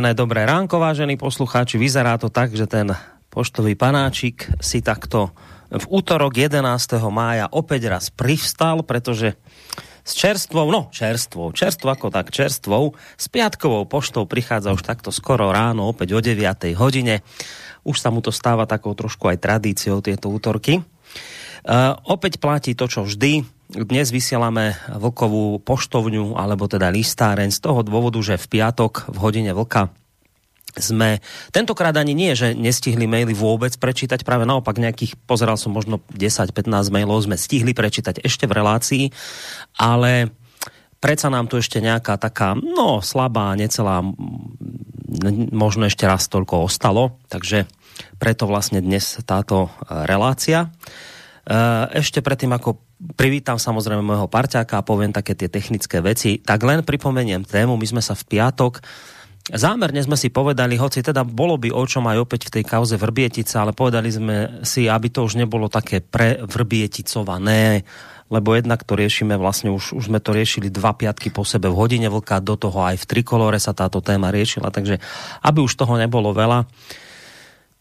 príjemné dobré ránko, vážení poslucháči. Vyzerá to tak, že ten poštový panáčik si takto v útorok 11. mája opäť raz privstal, pretože s čerstvou, no čerstvou, čerstvo ako tak čerstvou, s piatkovou poštou prichádza už takto skoro ráno, opäť o 9. hodine. Už sa mu to stáva takou trošku aj tradíciou tieto útorky. Uh, opäť platí to, čo vždy dnes vysielame vlkovú poštovňu, alebo teda listáreň z toho dôvodu, že v piatok v hodine vlka sme tentokrát ani nie, že nestihli maily vôbec prečítať, práve naopak nejakých, pozeral som možno 10-15 mailov, sme stihli prečítať ešte v relácii, ale predsa nám tu ešte nejaká taká, no slabá, necelá, možno ešte raz toľko ostalo, takže preto vlastne dnes táto relácia. Ešte predtým, ako privítam samozrejme môjho parťáka a poviem také tie technické veci, tak len pripomeniem tému, my sme sa v piatok Zámerne sme si povedali, hoci teda bolo by o čom aj opäť v tej kauze Vrbietice, ale povedali sme si, aby to už nebolo také prevrbieticované, lebo jednak to riešime, vlastne už, už sme to riešili dva piatky po sebe v hodine vlka, do toho aj v trikolore sa táto téma riešila, takže aby už toho nebolo veľa,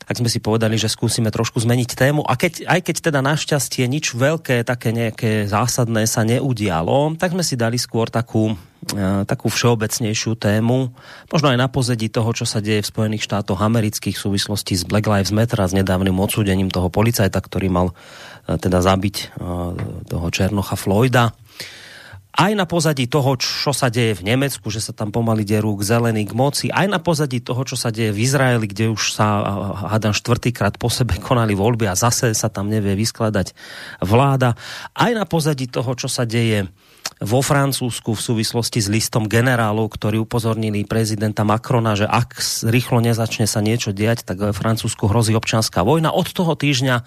tak sme si povedali, že skúsime trošku zmeniť tému. A keď, aj keď teda našťastie nič veľké, také nejaké zásadné sa neudialo, tak sme si dali skôr takú, e, takú všeobecnejšiu tému, možno aj na pozadí toho, čo sa deje v Spojených štátoch amerických v súvislosti s Black Lives Matter a s nedávnym odsúdením toho policajta, ktorý mal e, teda zabiť e, toho Černocha Floyda aj na pozadí toho, čo sa deje v Nemecku, že sa tam pomaly derú k zelený k moci, aj na pozadí toho, čo sa deje v Izraeli, kde už sa, hádam, štvrtýkrát po sebe konali voľby a zase sa tam nevie vyskladať vláda, aj na pozadí toho, čo sa deje vo Francúzsku v súvislosti s listom generálov, ktorí upozornili prezidenta Macrona, že ak rýchlo nezačne sa niečo diať, tak v Francúzsku hrozí občanská vojna. Od toho týždňa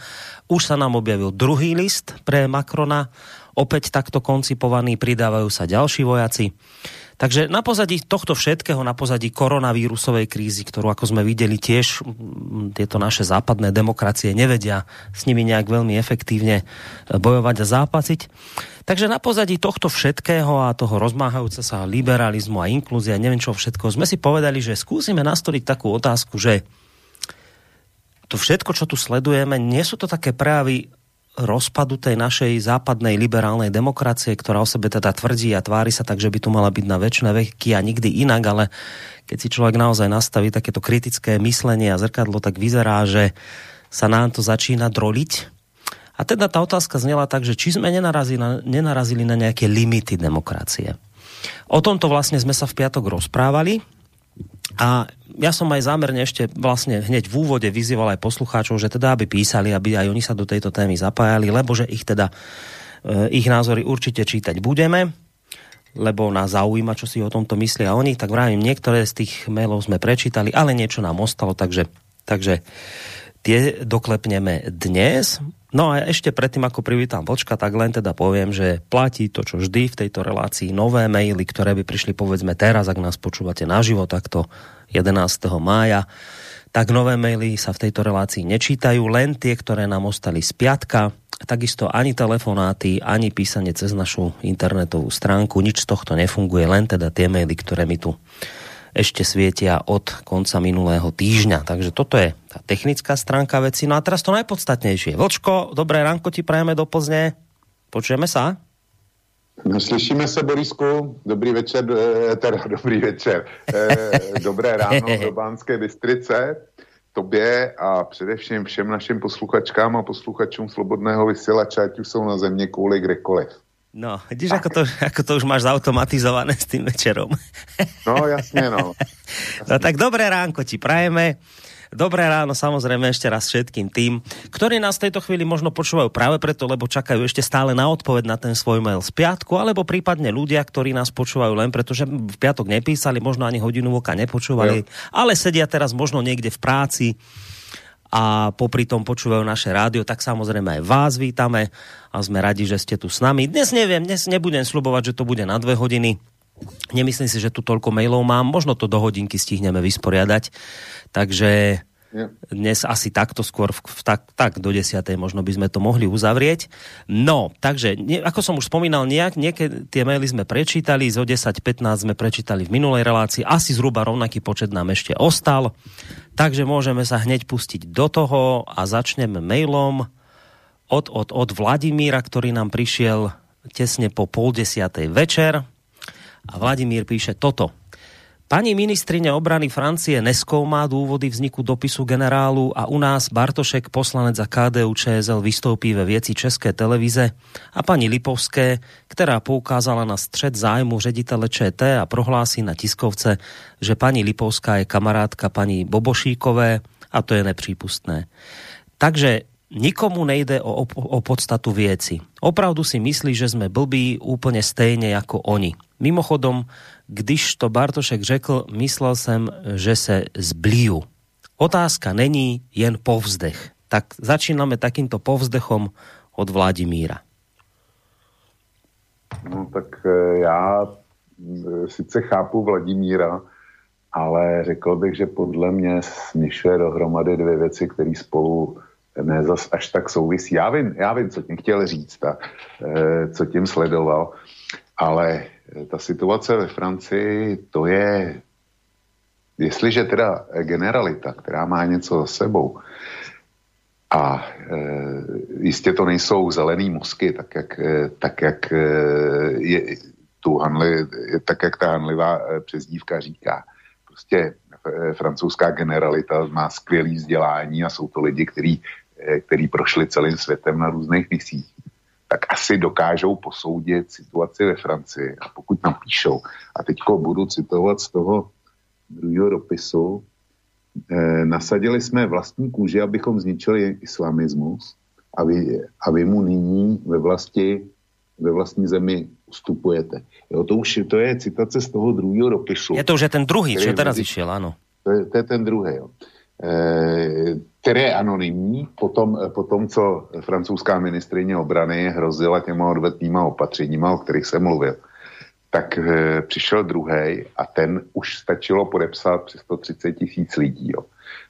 už sa nám objavil druhý list pre Macrona opäť takto koncipovaný, pridávajú sa ďalší vojaci. Takže na pozadí tohto všetkého, na pozadí koronavírusovej krízy, ktorú ako sme videli tiež tieto naše západné demokracie nevedia s nimi nejak veľmi efektívne e, bojovať a zápasiť. Takže na pozadí tohto všetkého a toho rozmáhajúce sa liberalizmu a inklúzia, neviem čo všetko, sme si povedali, že skúsime nastoliť takú otázku, že to všetko, čo tu sledujeme, nie sú to také prejavy rozpadu tej našej západnej liberálnej demokracie, ktorá o sebe teda tvrdí a tvári sa tak, že by tu mala byť na väčšie veky a nikdy inak, ale keď si človek naozaj nastaví takéto kritické myslenie a zrkadlo, tak vyzerá, že sa nám to začína droliť. A teda tá otázka znela tak, že či sme nenarazili na, nenarazili na nejaké limity demokracie. O tomto vlastne sme sa v piatok rozprávali a ja som aj zámerne ešte vlastne hneď v úvode vyzýval aj poslucháčov, že teda aby písali, aby aj oni sa do tejto témy zapájali, lebo že ich teda e, ich názory určite čítať budeme, lebo nás zaujíma, čo si o tomto myslia oni, tak vravím, niektoré z tých mailov sme prečítali, ale niečo nám ostalo, takže, takže tie doklepneme dnes. No a ešte predtým, ako privítam Vlčka, tak len teda poviem, že platí to, čo vždy v tejto relácii, nové maily, ktoré by prišli povedzme teraz, ak nás počúvate naživo, takto 11. mája, tak nové maily sa v tejto relácii nečítajú, len tie, ktoré nám ostali z piatka, takisto ani telefonáty, ani písanie cez našu internetovú stránku, nič z tohto nefunguje, len teda tie maily, ktoré mi tu ešte svietia od konca minulého týždňa. Takže toto je tá technická stránka veci. No a teraz to najpodstatnejšie. Vlčko, dobré ránko ti prajeme do Plzne. Počujeme sa? No, slyšíme se, Borisku. Dobrý večer, eh, teda dobrý večer. Eh, dobré ráno do Bánské Bystrice, tobě a především všem našim posluchačkám a posluchačům Slobodného vysielača, ať už jsou na země kvůli kdekoliv. No, vidíš, ako to, ako to už máš zautomatizované s tým večerom. No, jasne, no. Jasne. No tak dobré ránko ti prajeme. Dobré ráno samozrejme ešte raz všetkým tým, ktorí nás v tejto chvíli možno počúvajú práve preto, lebo čakajú ešte stále na odpoveď na ten svoj mail z piatku, alebo prípadne ľudia, ktorí nás počúvajú len preto, že v piatok nepísali, možno ani hodinu voka nepočúvali, jo. ale sedia teraz možno niekde v práci, a popri tom počúvajú naše rádio, tak samozrejme aj vás vítame a sme radi, že ste tu s nami. Dnes neviem, dnes nebudem slubovať, že to bude na dve hodiny. Nemyslím si, že tu toľko mailov mám, možno to do hodinky stihneme vysporiadať. Takže dnes asi takto skôr, v, v, tak, tak do desiatej možno by sme to mohli uzavrieť. No, takže, ne, ako som už spomínal, nejak, niekedy tie maily sme prečítali, zo 10-15 sme prečítali v minulej relácii, asi zhruba rovnaký počet nám ešte ostal, takže môžeme sa hneď pustiť do toho a začneme mailom od, od, od Vladimíra, ktorý nám prišiel tesne po pol desiatej večer. A Vladimír píše toto. Pani ministrine obrany Francie neskoumá dôvody vzniku dopisu generálu a u nás Bartošek, poslanec za KDU ČSL, vystoupí ve věci České televize a pani Lipovské, která poukázala na střed zájmu ředitele ČT a prohlásí na tiskovce, že pani Lipovská je kamarádka pani Bobošíkové a to je nepřípustné. Takže nikomu nejde o, o, o podstatu věci. Opravdu si myslí, že jsme blbí úplně stejně jako oni. Mimochodom, když to Bartošek řekl, myslel jsem, že se zblíju. Otázka není jen povzdech. Tak začínáme takýmto povzdechom od Vladimíra. No tak e, já e, sice chápu Vladimíra, ale řekl bych, že podle mě směšuje dohromady dvě věci, které spolu ne zas až tak souvisí. Já vím, já vím, co tím chtěl říct a e, co tím sledoval, ale ta situace ve Francii, to je, jestliže teda generalita, která má něco za sebou, a e, jistě to nejsou zelený mozky, tak jak, e, tak jak e, je tu hanli, tak jak ta hanlivá přezdívka říká. Prostě francouzská generalita má skvělý vzdělání a jsou to lidi, kteří e, který prošli celým světem na různých misích tak asi dokážou posoudit situaci ve Francii. A pokud napíšou, a teďko budu citovat z toho druhého dopisu, eh, nasadili jsme vlastní kůži, abychom zničili islamismus a vy, a vy mu nyní ve vlasti, ve vlastní zemi ustupujete. Jo, to už to je citace z toho druhého dopisu. Je to už je ten druhý, čo teraz išiel, áno. To je, to je ten druhý, jo. Eh, který je anonymní po tom, po tom, co francouzská ministrině obrany hrozila těma odvetnýma opatřeníma, o kterých jsem mluvil, tak e, přišel druhý a ten už stačilo podepsat přes 130 tisíc lidí. Jo.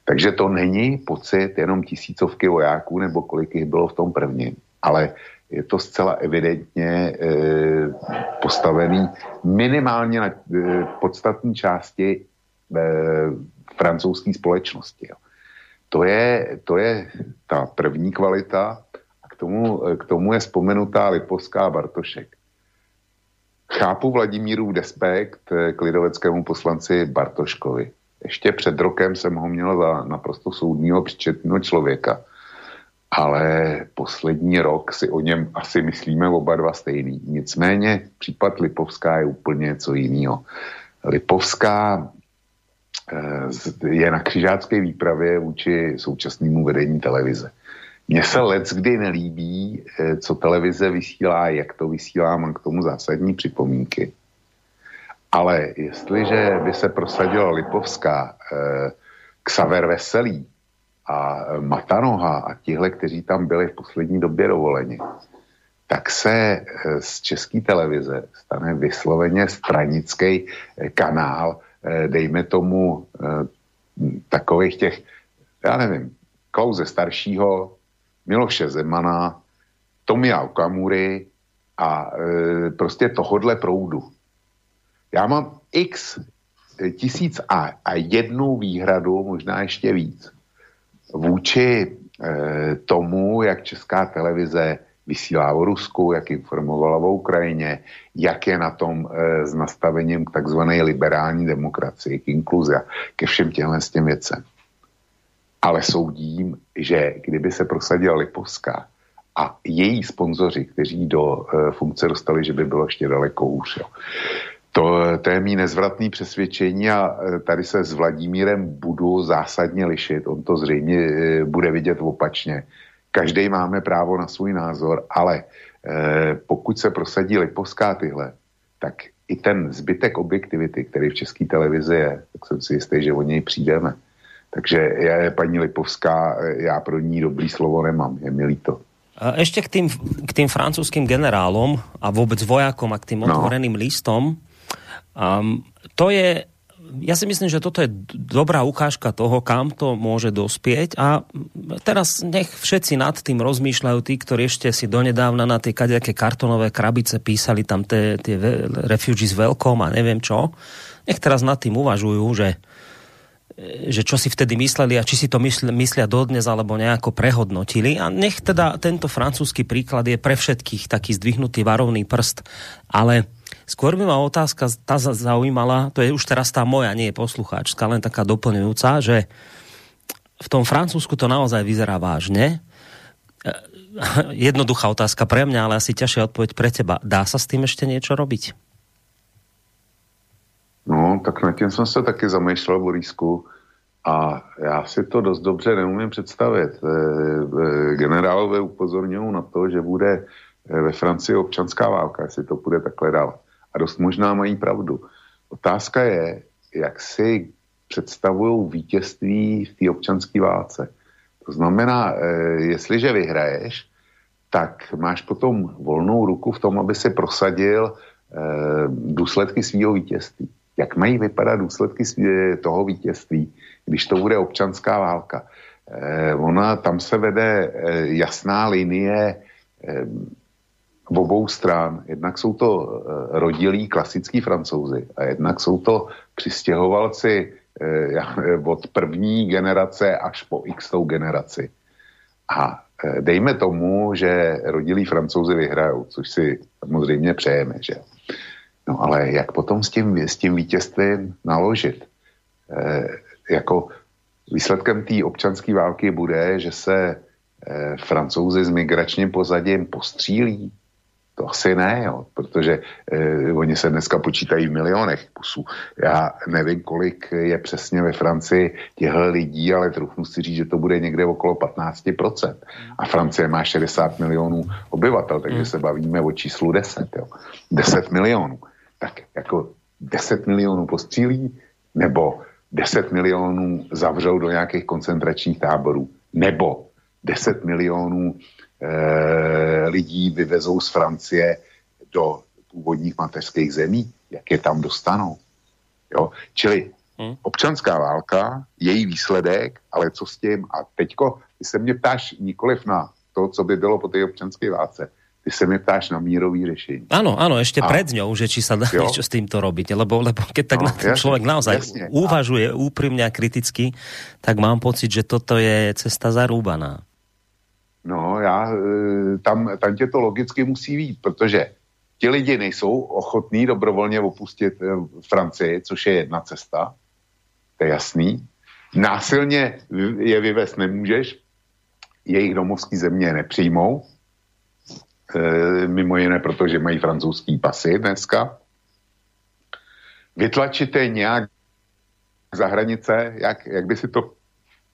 Takže to není pocit jenom tisícovky vojáků, nebo kolik jich bylo v tom prvním, ale je to zcela evidentně e, postavený minimálně na e, podstatní části francouzské společnosti. Jo. To je, to je ta první kvalita a k tomu, k tomu je vzpomenutá Lipovská Bartošek. Chápu Vladimíru despekt k lidoveckému poslanci Bartoškovi. Ještě před rokem jsem ho měl za naprosto soudního, přičetného člověka. Ale poslední rok si o něm asi myslíme oba dva stejný. Nicméně případ Lipovská je úplně něco jiného. Lipovská je na křižácké výpravě vůči současnému vedení televize. Mně se let kdy nelíbí, eh, co televize vysílá, jak to vysílá, mám k tomu zásadní připomínky. Ale jestliže by se prosadila Lipovská, eh, Xaver Veselý a Matanoha a tihle, kteří tam byli v poslední době dovoleni, tak se z české televize stane vysloveně stranický kanál, Eh, dejme tomu, eh, takových těch, já nevím, Klauze staršího, Miloše Zemana, Tomia Okamury a e, prostě tohodle proudu. Já mám x tisíc a, a jednu výhradu, možná ještě víc, vůči e, tomu, jak česká televize vysílá o Rusku, jak informovala o Ukrajině, jak je na tom e, s nastavením k takzvané liberální demokracii, k inkluzi, ke všem těmhle s těm věcem. Ale soudím, že kdyby se prosadila Lipovská a její sponzoři, kteří do e, funkce dostali, že by bylo ještě daleko hůř. Jo. To, to je mý nezvratný přesvědčení a tady se s Vladimírem budu zásadně lišit. On to zřejmě bude vidět opačně každý máme právo na svůj názor, ale eh, pokud se prosadí Lipovská tyhle, tak i ten zbytek objektivity, který v české televizi je, tak jsem si jistý, že o něj přijdeme. Takže je, paní Lipovská, já pro ní dobrý slovo nemám, je mi líto. Ešte k tým, k tým francúzským generálom a vôbec vojakom a k tým no. otvoreným listom. Um, to je ja si myslím, že toto je dobrá ukážka toho, kam to môže dospieť a teraz nech všetci nad tým rozmýšľajú tí, ktorí ešte si donedávna na tie kadejaké kartonové krabice písali tam tie, tie refugees veľkom a neviem čo. Nech teraz nad tým uvažujú, že že čo si vtedy mysleli a či si to myslia dodnes alebo nejako prehodnotili. A nech teda tento francúzsky príklad je pre všetkých taký zdvihnutý varovný prst, ale Skôr by ma otázka tá zaujímala, to je už teraz tá moja, nie je poslucháčska, len taká doplňujúca, že v tom Francúzsku to naozaj vyzerá vážne. E, jednoduchá otázka pre mňa, ale asi ťažšia odpoveď pre teba. Dá sa s tým ešte niečo robiť? No, tak nad tím jsem se taky zamýšlel, Borisku, a já si to dost dobře neumím představit. E, e, generálové upozorňují na to, že bude ve Francii občanská válka, jestli to bude takhle dál a dost možná mají pravdu. Otázka je, jak si představují vítězství v té občanské válce. To znamená, e, jestliže vyhraješ, tak máš potom volnou ruku v tom, aby si prosadil e, důsledky svého vítězství. Jak mají vypadat důsledky toho vítězství, když to bude občanská válka? Ona, tam se vede jasná linie v obou stran. Jednak jsou to eh, rodilí klasický francouzi a jednak jsou to přistěhovalci eh, od první generace až po x generaci. A eh, dejme tomu, že rodilí francouzi vyhrajou, což si samozřejmě přejeme, že? No ale jak potom s tím, s tím vítězstvím naložit? E, jako výsledkem té občanské války bude, že se e, francouzi s migračním pozadím postřílí, to asi ne, jo, protože eh, oni se dneska počítají v milionech kusů. Já nevím, kolik je přesně ve Francii těchto lidí, ale trochu si říct, že to bude někde okolo 15%. A Francie má 60 milionů obyvatel, takže hmm. se bavíme o číslu 10. Jo. 10 milionů. Tak jako 10 milionů postřílí, nebo 10 milionů zavřou do nějakých koncentračních táborů, nebo 10 milionů Eh, lidí vyvezou z Francie do původních mateřských zemí, jak je tam dostanou. Jo? Čili hmm. občanská válka, její výsledek, ale co s tím? A teďko, ty se mě ptáš nikoliv na to, co by bylo po té občanské válce, ty se mě ptáš na mírový řešení. Áno, áno, ešte a, pred ňou, že či sa dá jo. niečo s týmto robiť, lebo, lebo keď tak no, na tým človek naozaj jasne, uvažuje úprimne a kriticky, tak mám pocit, že toto je cesta zarúbaná. No, já, e, tam, tam tě to logicky musí vít, protože ti lidi nejsou ochotní dobrovolně opustit e, Francii, což je jedna cesta, to je jasný. Násilně je vyvést nemůžeš, jejich domovský země nepřijmou, e, mimo jiné, protože mají francouzský pasy dneska. Vytlačit je nějak za hranice, jak, jak by si to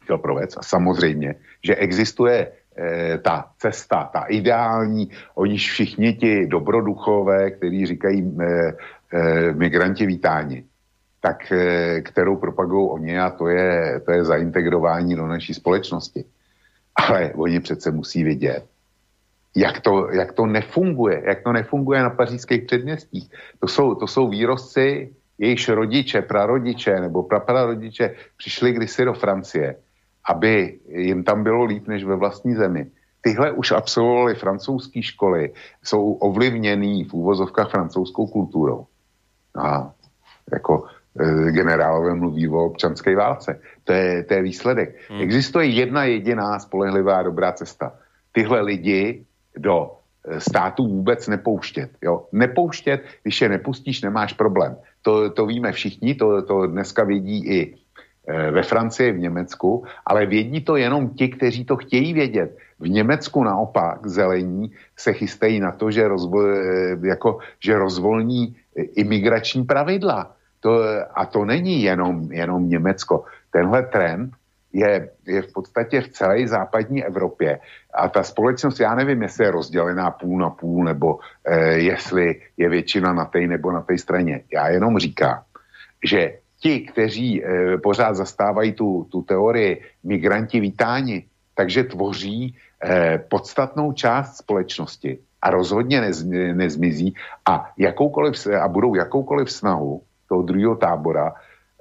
chtěl provést. A samozřejmě, že existuje ta cesta, ta ideální, oni všichni ti dobroduchové, kteří říkají e, e, migranti vítáni, tak e, kterou propagují oni a to je, to je zaintegrování do naší společnosti. Ale oni přece musí vidět, jak to, jak to nefunguje, jak to nefunguje na pařížských předměstích. To jsou, to jsou výrozci, jejichž rodiče, prarodiče nebo praprarodiče přišli kdysi do Francie aby jim tam bylo líp než ve vlastní zemi. Tyhle už absolvovali francouzské školy, jsou ovlivněný v úvozovkách francouzskou kulturou. A jako e, generálové mluví o občanské válce. To je, to je výsledek. Hmm. Existuje jedna jediná spolehlivá dobrá cesta. Tyhle lidi do e, státu vůbec nepouštět. Jo? Nepouštět, když je nepustíš, nemáš problém. To, to víme všichni, to, to dneska vědí i ve Francii, v Německu, ale vědí to jenom ti, kteří to chtějí vědět. V Německu naopak zelení se chystají na to, že, rozvo, eh, jako, že rozvolní eh, imigrační pravidla. To, a to není jenom, jenom Německo. Tenhle trend je, je v podstatě v celé západní Evropě. A ta společnost, já nevím, jestli je rozdělená půl na půl, nebo eh, jestli je většina na té nebo na té straně. Já jenom říkám, že ti, kteří e, pořád zastávají tu, tu teorii migranti vítáni, takže tvoří e, podstatnou část společnosti a rozhodně nez, nezmizí a, jakoukoliv, a budou jakoukoliv snahu toho druhého tábora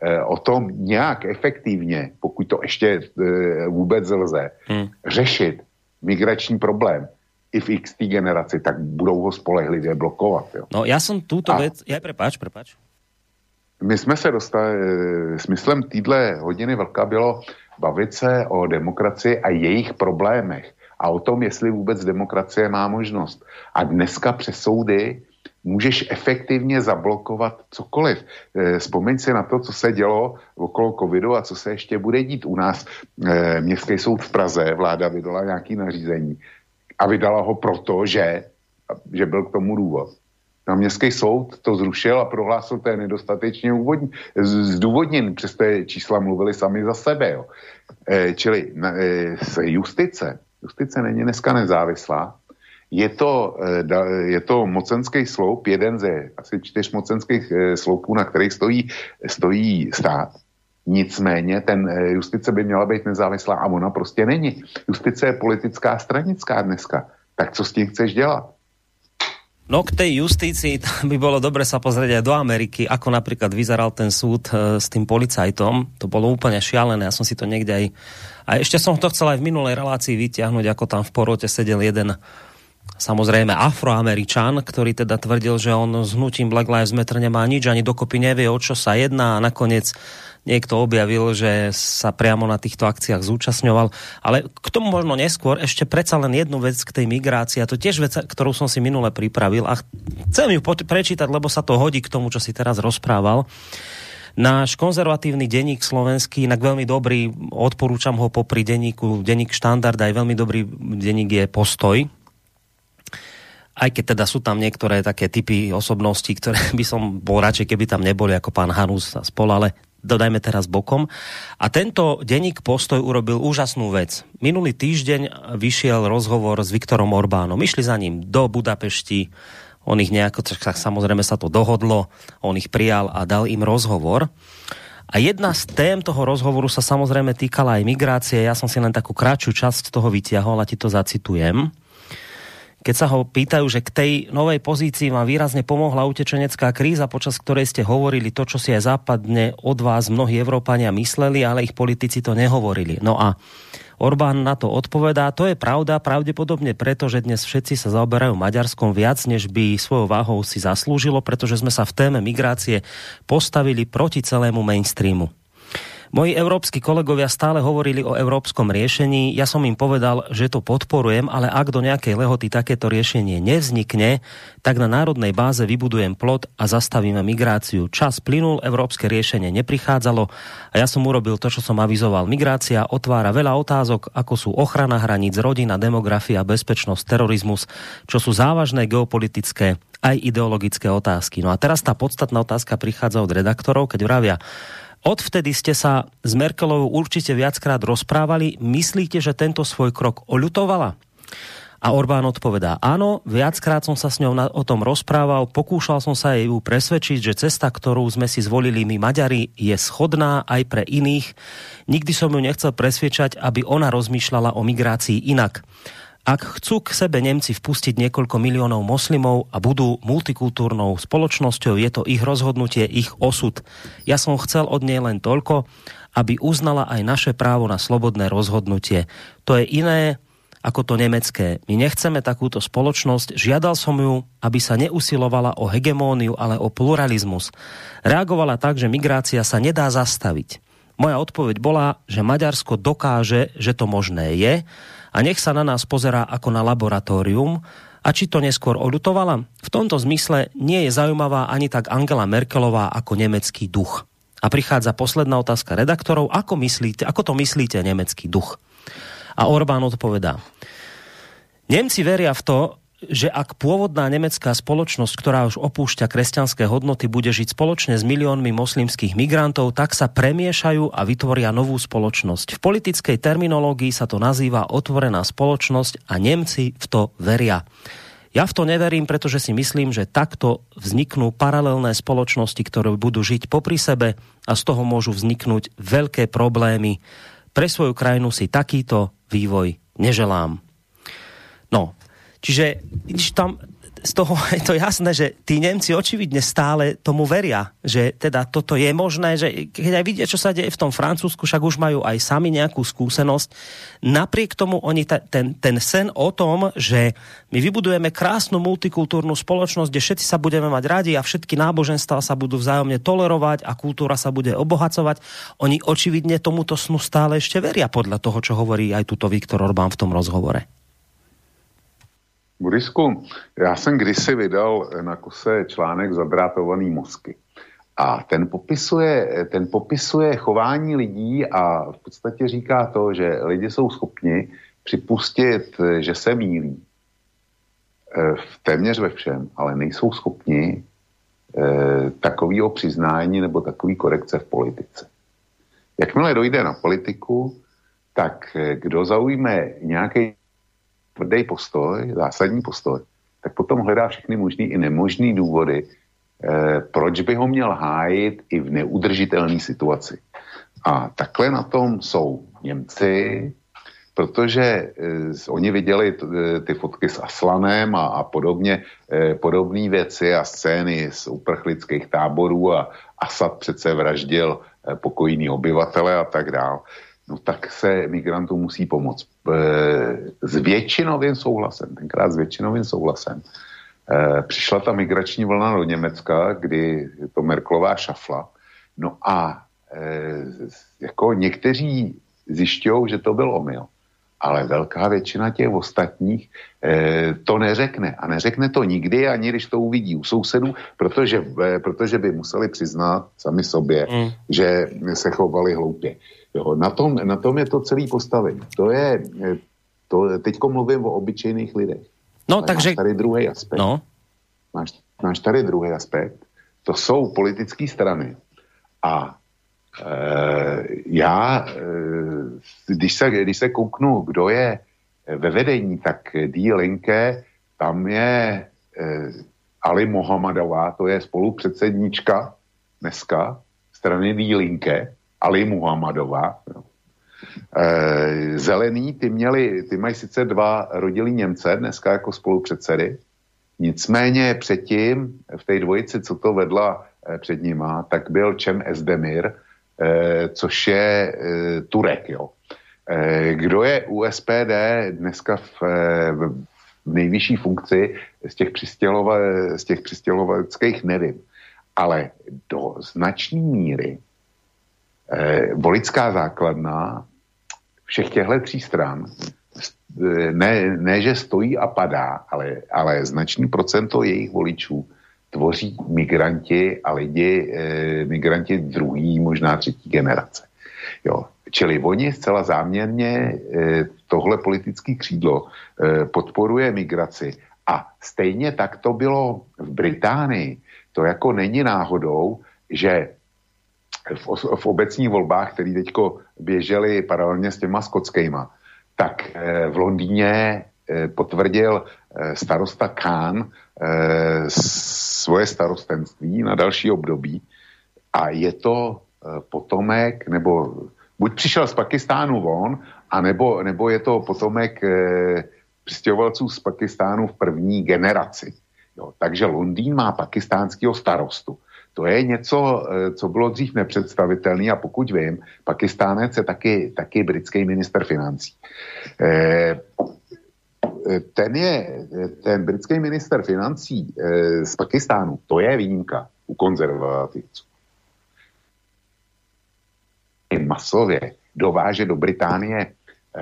e, o tom nějak efektivně, pokud to ještě e, vůbec lze, hmm. řešit migrační problém, i v XT generaci, tak budou ho spolehlivě blokovat. Jo. No já jsem tuto a... věc, ja prepáč, prepáč. My jsme se dostali, e, smyslem týdle hodiny velká bylo bavit se o demokracii a jejich problémech a o tom, jestli vůbec demokracie má možnost. A dneska přes soudy můžeš efektivně zablokovat cokoliv. E, vzpomeň si na to, co se dělo okolo covidu a co se ještě bude dít u nás. E, Městský soud v Praze, vláda vydala nějaký nařízení a vydala ho proto, že, že byl k tomu důvod. Na městský soud to zrušil a prohlásil, to je nedostatečně zdůvodněn, přes té čísla mluvili sami za sebe. Jo. E, čili e, justice, justice není dneska nezávislá, je to, e, je to mocenský sloup, jeden ze asi čtyř mocenských e, sloupů, na kterých stojí, stojí stát. Nicméně ten e, justice by měla být nezávislá a ona prostě není. Justice je politická stranická dneska. Tak co s tím chceš dělat? No k tej justícii by bolo dobre sa pozrieť aj do Ameriky, ako napríklad vyzeral ten súd e, s tým policajtom. To bolo úplne šialené, ja som si to niekde aj... A ešte som to chcel aj v minulej relácii vyťahnuť, ako tam v porote sedel jeden samozrejme afroameričan, ktorý teda tvrdil, že on s hnutím Black Lives Matter nemá nič, ani dokopy nevie, o čo sa jedná a nakoniec niekto objavil, že sa priamo na týchto akciách zúčastňoval. Ale k tomu možno neskôr ešte predsa len jednu vec k tej migrácii. A to tiež vec, ktorú som si minule pripravil a chcem ju prečítať, lebo sa to hodí k tomu, čo si teraz rozprával. Náš konzervatívny denník slovenský, inak veľmi dobrý, odporúčam ho popri denníku, denník štandard, aj veľmi dobrý denník je Postoj, aj keď teda sú tam niektoré také typy osobností, ktoré by som bol radšej, keby tam neboli, ako pán Hanus a spol, ale dodajme teraz bokom. A tento denník Postoj urobil úžasnú vec. Minulý týždeň vyšiel rozhovor s Viktorom Orbánom. Išli za ním do Budapešti, on ich nejako, tak samozrejme sa to dohodlo, on ich prijal a dal im rozhovor. A jedna z tém toho rozhovoru sa samozrejme týkala aj migrácie. Ja som si len takú kratšiu časť toho vytiahol a ti to zacitujem keď sa ho pýtajú, že k tej novej pozícii vám výrazne pomohla utečenecká kríza, počas ktorej ste hovorili to, čo si aj západne od vás mnohí Európania mysleli, ale ich politici to nehovorili. No a Orbán na to odpovedá, to je pravda pravdepodobne preto, že dnes všetci sa zaoberajú Maďarskom viac, než by svojou váhou si zaslúžilo, pretože sme sa v téme migrácie postavili proti celému mainstreamu. Moji európsky kolegovia stále hovorili o európskom riešení. Ja som im povedal, že to podporujem, ale ak do nejakej lehoty takéto riešenie nevznikne, tak na národnej báze vybudujem plot a zastavíme migráciu. Čas plynul, európske riešenie neprichádzalo a ja som urobil to, čo som avizoval. Migrácia otvára veľa otázok, ako sú ochrana hraníc, rodina, demografia, bezpečnosť, terorizmus, čo sú závažné geopolitické aj ideologické otázky. No a teraz tá podstatná otázka prichádza od redaktorov, keď vravia, Odvtedy ste sa s Merkelovou určite viackrát rozprávali. Myslíte, že tento svoj krok oľutovala? A Orbán odpovedá, áno, viackrát som sa s ňou na, o tom rozprával, pokúšal som sa jej presvedčiť, že cesta, ktorú sme si zvolili my Maďari, je schodná aj pre iných. Nikdy som ju nechcel presviečať, aby ona rozmýšľala o migrácii inak. Ak chcú k sebe Nemci vpustiť niekoľko miliónov moslimov a budú multikultúrnou spoločnosťou, je to ich rozhodnutie, ich osud. Ja som chcel od nej len toľko, aby uznala aj naše právo na slobodné rozhodnutie. To je iné ako to nemecké. My nechceme takúto spoločnosť, žiadal som ju, aby sa neusilovala o hegemóniu, ale o pluralizmus. Reagovala tak, že migrácia sa nedá zastaviť. Moja odpoveď bola, že Maďarsko dokáže, že to možné je, a nech sa na nás pozerá ako na laboratórium a či to neskôr odutovala? V tomto zmysle nie je zaujímavá ani tak Angela Merkelová ako nemecký duch. A prichádza posledná otázka redaktorov. Ako, myslíte, ako to myslíte nemecký duch? A Orbán odpovedá. Nemci veria v to, že ak pôvodná nemecká spoločnosť, ktorá už opúšťa kresťanské hodnoty, bude žiť spoločne s miliónmi moslimských migrantov, tak sa premiešajú a vytvoria novú spoločnosť. V politickej terminológii sa to nazýva otvorená spoločnosť a Nemci v to veria. Ja v to neverím, pretože si myslím, že takto vzniknú paralelné spoločnosti, ktoré budú žiť popri sebe a z toho môžu vzniknúť veľké problémy. Pre svoju krajinu si takýto vývoj neželám. No, čiže tam z toho je to jasné, že tí Nemci očividne stále tomu veria, že teda toto je možné, že keď aj vidia, čo sa deje v tom Francúzsku, však už majú aj sami nejakú skúsenosť. Napriek tomu oni ta, ten, ten sen o tom, že my vybudujeme krásnu multikultúrnu spoločnosť, kde všetci sa budeme mať radi a všetky náboženstva sa budú vzájomne tolerovať a kultúra sa bude obohacovať, oni očividne tomuto snu stále ešte veria podľa toho, čo hovorí aj tuto Viktor Orbán v tom rozhovore. Borisku, já jsem kdysi vydal na kose článek Zabrátovaný mozky. A ten popisuje, ten popisuje chování lidí a v podstatě říká to, že lidi jsou schopni připustit, že se mílí v téměř ve všem, ale nejsou schopni eh, takového přiznání nebo takový korekce v politice. Jakmile dojde na politiku, tak kdo zaujme nějaký tvrdý postoj, zásadní postoj, tak potom hledá všechny možný i nemožný důvody, eh, proč by ho měl hájit i v neudržitelné situaci. A takhle na tom jsou Němci, protože eh, oni viděli t, eh, ty fotky s Aslanem a, a podobně, eh, podobné věci a scény z uprchlických táborů a Asad přece vraždil eh, pokojný obyvatele a tak dále no tak se migrantům musí pomoct. E, s většinovým souhlasem, tenkrát s většinovým souhlasem, e, přišla ta migrační vlna do Německa, kdy to Merklová šafla, no a e, jako někteří zjišťují, že to byl omyl, ale velká většina těch ostatních e, to neřekne. A neřekne to nikdy, ani když to uvidí u sousedů, protože, e, protože by museli přiznat sami sobě, mm. že se chovali hloupě. Jo, na, tom, na tom je to celý postavení. To je, to, teďko mluvím o obyčejných lidech. No, Ale takže... Máš tady druhý aspekt. No. Máš, máš tady druhý aspekt. To jsou politické strany. A e, já, e, když, se, když se kouknu, kdo je ve vedení, tak dílinke, tam je e, Ali Mohamedová, to je spolupředsednička dneska strany dílinke, Ali Muhammadova. E, zelený, ty, měli, ty mají sice dva rodilí Němce dneska jako spolupředsedy, nicméně předtím v té dvojici, co to vedla e, před nima, tak byl Čem Esdemir, e, což je e, Turek, jo. Kdo je u SPD dneska v, v nejvyšší funkci z těch, z těch přistěhovackých, nevím. Ale do značné míry eh, voličská základna všech těchto tří stran eh, ne, ne, že stojí a padá, ale, ale značný procento jejich voličů tvoří migranti a lidi, eh, migranti druhý, možná třetí generace. Jo. Čili oni zcela záměrně eh, tohle politické křídlo eh, podporuje migraci a stejně tak to bylo v Británii. To jako není náhodou, že v, v obecních volbách, které teďko běžely paralelně s těma skotskýma, tak eh, v Londýně eh, potvrdil eh, starosta Khan svoje starostenství na další období a je to potomek, nebo buď přišel z Pakistánu von, a nebo, nebo je to potomek přistěhovalců z Pakistánu v první generaci. Jo, takže Londýn má pakistánského starostu. To je něco, eh, co bylo dřív nepředstavitelné a pokud vím, Pakistánec je taky, taky britský minister financí. Eh, eh, ten je, ten britský minister financí z Pakistánu, to je výjimka u konzervativců. Masově dováže do Británie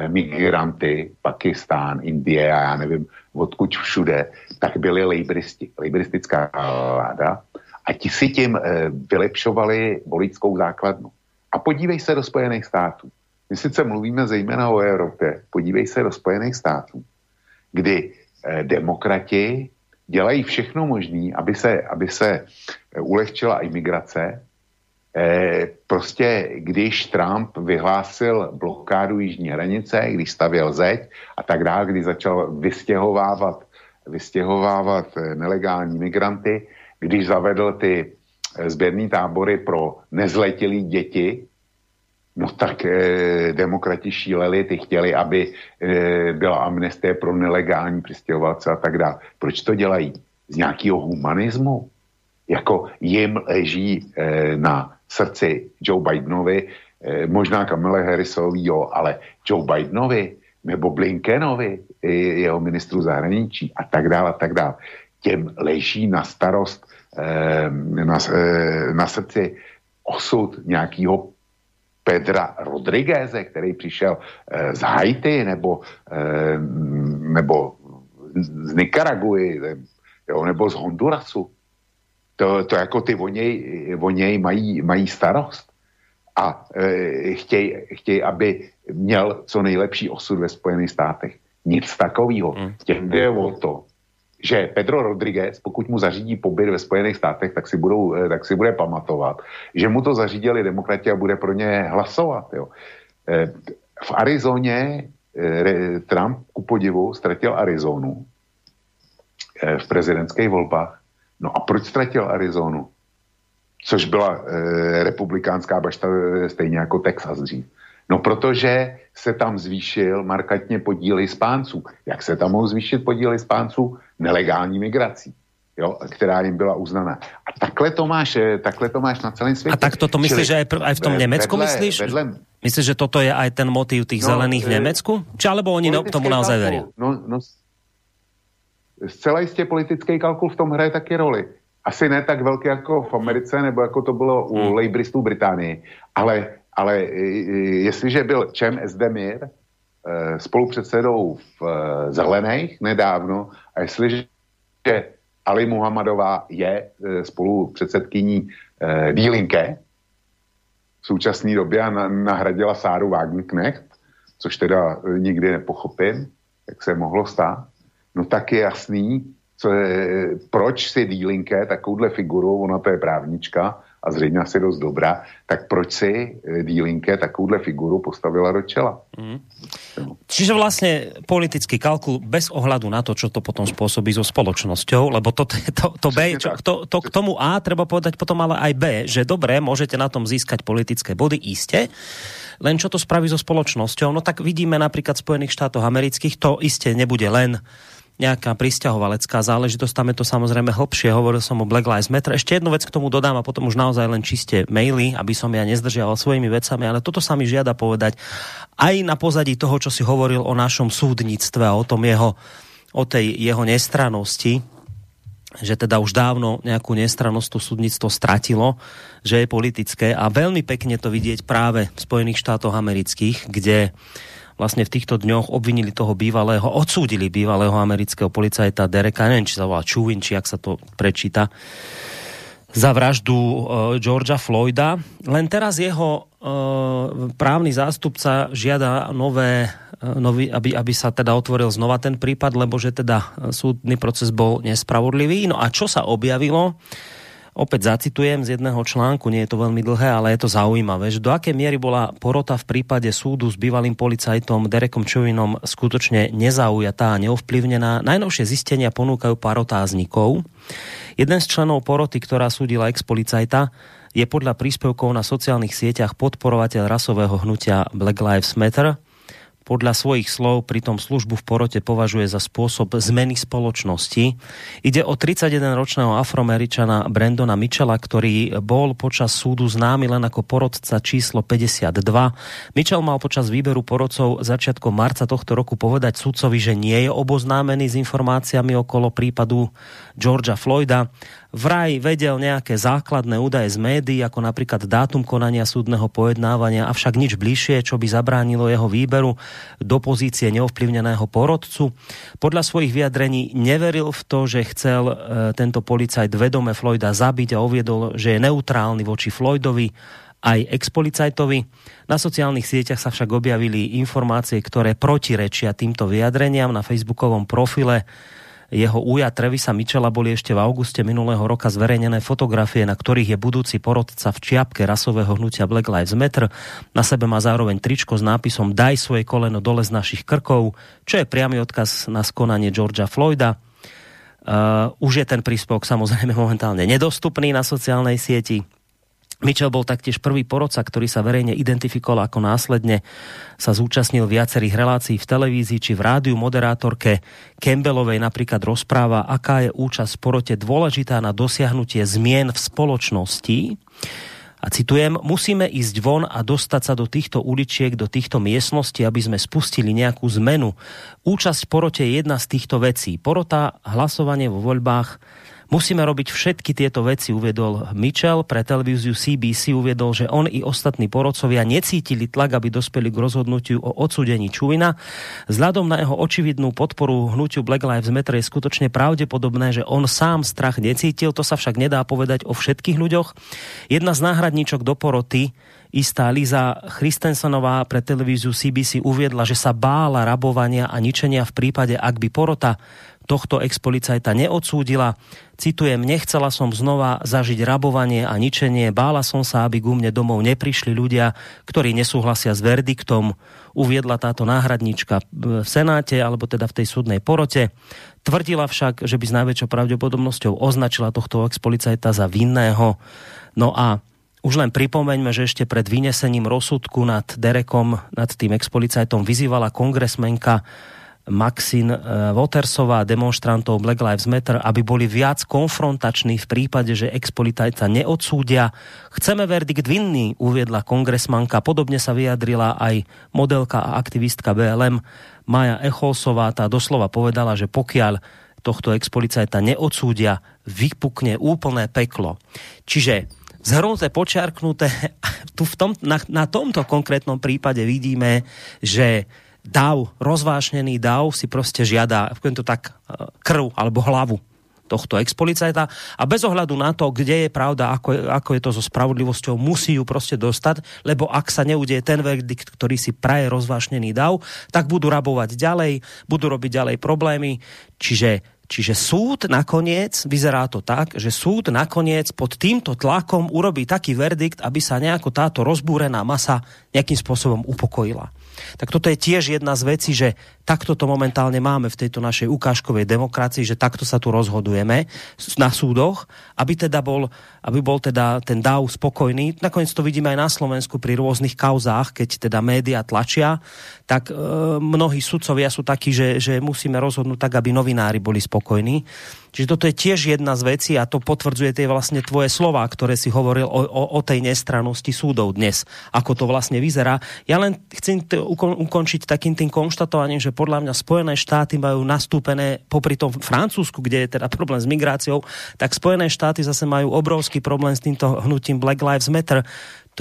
migranty, Pakistán, Indie a já nevím, odkud všude, tak byli lejbristi, lejbristická vláda a ti si tím e, vylepšovali voličskou základnu. A podívej se do Spojených států. My sice mluvíme zejména o Evropě, podívej se do Spojených států, kdy e, demokrati dělají všechno možné, aby se, aby se eh, ulehčila imigrace. Prostě když Trump vyhlásil blokádu jižní hranice, když stavěl zeď a tak dále, když začal vystěhovávat vystěhovávat nelegální migranty, když zavedl ty sběrný tábory pro nezletilé děti, no tak eh, demokrati šíleli, ty chtěli, aby eh, byla amnestie pro nelegální přistěhovalce a tak dále. Proč to dělají? Z nějakého humanismu? Jako jim leží eh, na srdci Joe Bidenovi, eh, možná Kamele Harrisovi, jo, ale Joe Bidenovi nebo Blinkenovi, jeho ministru zahraničí a tak dále, a tak dále. Těm leží na starost, eh, na, eh, na srdci osud nějakého Pedra Rodrigueze, který přišel eh, z Haiti nebo, nebo z Nikaraguji, jo, nebo z Hondurasu. To, to jako ty o něj, o něj mají, mají starost. A e, chtějí, chtěj, aby měl co nejlepší osud ve Spojených státech. Nic takového. Hmm. Těm jde o to, že Pedro Rodriguez, pokud mu zařídí pobyt ve Spojených státech, tak si, budou, e, tak si bude pamatovat, že mu to zařídili demokrati a bude pro ně hlasovat. Jo. E, v Arizoně Trump ku podivu ztratil Arizonu v prezidentských volbách No a proč ztratil Arizonu? Což byla republikánská bašta stejně jako Texas dřív. No protože se tam zvýšil markantně podíl Hispánců. Jak se tam mohou zvýšit podíl Hispánců? Nelegální migrací. Jo, která jim byla uznaná. A takhle to máš, e, takhle to máš na celém světě. A tak to myslíš, že aj, aj v tom Německu myslíš? Vedle, myslíš, že toto je aj ten motiv tých no, zelených v Německu? Či alebo oni no, tomu naozaj verí? No, no, zcela jistě politický kalkul v tom hraje taky roli. Asi ne tak velký jako v Americe, nebo jako to bylo u hmm. Labouristů Británii, ale, ale jestliže byl Čem Esdemir eh, spolupředsedou v eh, Zelených nedávno a jestliže Ali Muhammadová je eh, spolupředsedkyní Dílinke v současné době a nahradila Sáru Wagenknecht, což teda nikdy nepochopím, jak se mohlo stát, no tak je jasný, co je, proč si Dílinke takovouhle figuru, ona to je právnička a zřejmě asi dost dobrá, tak proč si eh, Dílinke takovouhle figuru postavila do čela? Mm. Čiže vlastne politický kalkul bez ohľadu na to, čo to potom spôsobí so spoločnosťou, lebo to, to, to, B, čo, to, to k tomu A treba povedať potom ale aj B, že dobre, môžete na tom získať politické body, iste, len čo to spraví so spoločnosťou, no tak vidíme napríklad v Spojených štátoch amerických, to iste nebude len nejaká pristahovalecká záležitosť, tam je to samozrejme hlbšie, hovoril som o Black Lives Matter. Ešte jednu vec k tomu dodám a potom už naozaj len čiste maily, aby som ja nezdržiaval svojimi vecami, ale toto sa mi žiada povedať aj na pozadí toho, čo si hovoril o našom súdnictve a o tom jeho, o tej jeho nestranosti, že teda už dávno nejakú nestrannosť to súdnictvo stratilo, že je politické a veľmi pekne to vidieť práve v Spojených štátoch amerických, kde vlastne v týchto dňoch obvinili toho bývalého, odsúdili bývalého amerického policajta Dereka, neviem, či sa volá Čuvin, či ak sa to prečíta, za vraždu uh, Georgia Floyda. Len teraz jeho uh, právny zástupca žiada nové, uh, nový, aby, aby sa teda otvoril znova ten prípad, lebo že teda súdny proces bol nespravodlivý. No a čo sa objavilo? Uh, Opäť zacitujem z jedného článku, nie je to veľmi dlhé, ale je to zaujímavé, že do akej miery bola porota v prípade súdu s bývalým policajtom Derekom Čovinom skutočne nezaujatá a neovplyvnená. Najnovšie zistenia ponúkajú pár otáznikov. Jeden z členov poroty, ktorá súdila ex-policajta, je podľa príspevkov na sociálnych sieťach podporovateľ rasového hnutia Black Lives Matter podľa svojich slov pritom službu v porote považuje za spôsob zmeny spoločnosti. Ide o 31-ročného afroameričana Brandona Mitchella, ktorý bol počas súdu známy len ako porodca číslo 52. Mitchell mal počas výberu porodcov začiatkom marca tohto roku povedať sudcovi, že nie je oboznámený s informáciami okolo prípadu Georgia Floyda vraj vedel nejaké základné údaje z médií, ako napríklad dátum konania súdneho pojednávania, avšak nič bližšie, čo by zabránilo jeho výberu do pozície neovplyvneného porodcu. Podľa svojich vyjadrení neveril v to, že chcel e, tento policajt vedome Floyda zabiť a uviedol, že je neutrálny voči Floydovi aj expolicajtovi. Na sociálnych sieťach sa však objavili informácie, ktoré protirečia týmto vyjadreniam na facebookovom profile jeho úja Trevisa Michela boli ešte v auguste minulého roka zverejnené fotografie, na ktorých je budúci porodca v čiapke rasového hnutia Black Lives Matter. Na sebe má zároveň tričko s nápisom Daj svoje koleno dole z našich krkov, čo je priamy odkaz na skonanie Georgia Floyda. Uh, už je ten príspevok samozrejme momentálne nedostupný na sociálnej sieti. Mitchell bol taktiež prvý porodca, ktorý sa verejne identifikoval ako následne sa zúčastnil viacerých relácií v televízii či v rádiu moderátorke Campbellovej napríklad rozpráva, aká je účasť v porote dôležitá na dosiahnutie zmien v spoločnosti. A citujem, musíme ísť von a dostať sa do týchto uličiek, do týchto miestností, aby sme spustili nejakú zmenu. Účasť v porote je jedna z týchto vecí. Porota, hlasovanie vo voľbách, Musíme robiť všetky tieto veci, uvedol Mitchell. Pre televíziu CBC uvedol, že on i ostatní porodcovia necítili tlak, aby dospeli k rozhodnutiu o odsúdení Čuvina. Vzhľadom na jeho očividnú podporu hnutiu Black Lives Matter je skutočne pravdepodobné, že on sám strach necítil. To sa však nedá povedať o všetkých ľuďoch. Jedna z náhradníčok do poroty istá Liza Christensenová pre televíziu CBC uviedla, že sa bála rabovania a ničenia v prípade, ak by porota tohto expolicajta neodsúdila. Citujem, nechcela som znova zažiť rabovanie a ničenie, bála som sa, aby ku mne domov neprišli ľudia, ktorí nesúhlasia s verdiktom, uviedla táto náhradnička v Senáte, alebo teda v tej súdnej porote. Tvrdila však, že by s najväčšou pravdepodobnosťou označila tohto expolicajta za vinného. No a už len pripomeňme, že ešte pred vynesením rozsudku nad Derekom, nad tým expolicajtom vyzývala kongresmenka Maxin eh, Watersová demonstrantov Black Lives Matter, aby boli viac konfrontační v prípade, že expolitajca neodsúdia. Chceme verdikt vinný, uviedla kongresmanka. Podobne sa vyjadrila aj modelka a aktivistka BLM Maja Echolsová. Tá doslova povedala, že pokiaľ tohto expolicajta neodsúdia, vypukne úplné peklo. Čiže zhrnuté, počiarknuté, tu v tom, na, na tomto konkrétnom prípade vidíme, že dav, rozvášnený dav si proste žiada, poviem to tak, e, krv alebo hlavu tohto expolicajta. A bez ohľadu na to, kde je pravda, ako je, ako je to so spravodlivosťou, musí ju proste dostať, lebo ak sa neudie ten verdikt, ktorý si praje rozvášnený dav, tak budú rabovať ďalej, budú robiť ďalej problémy, čiže Čiže súd nakoniec, vyzerá to tak, že súd nakoniec pod týmto tlakom urobí taký verdikt, aby sa nejako táto rozbúrená masa nejakým spôsobom upokojila. Tak toto je tiež jedna z vecí, že takto to momentálne máme v tejto našej ukážkovej demokracii, že takto sa tu rozhodujeme na súdoch, aby teda bol, aby bol teda ten DAO spokojný. Nakoniec to vidíme aj na Slovensku pri rôznych kauzách, keď teda média tlačia, tak e, mnohí sudcovia sú takí, že, že musíme rozhodnúť tak, aby novinári boli spokojní. Čiže toto je tiež jedna z vecí a to potvrdzuje tie vlastne tvoje slova, ktoré si hovoril o, o, o tej nestrannosti súdov dnes, ako to vlastne vyzerá. Ja len chcem to ukon, ukončiť takým tým konštatovaním, že podľa mňa Spojené štáty majú nastúpené, popri tom Francúzsku, kde je teda problém s migráciou, tak Spojené štáty zase majú obrovský problém s týmto hnutím Black Lives Matter.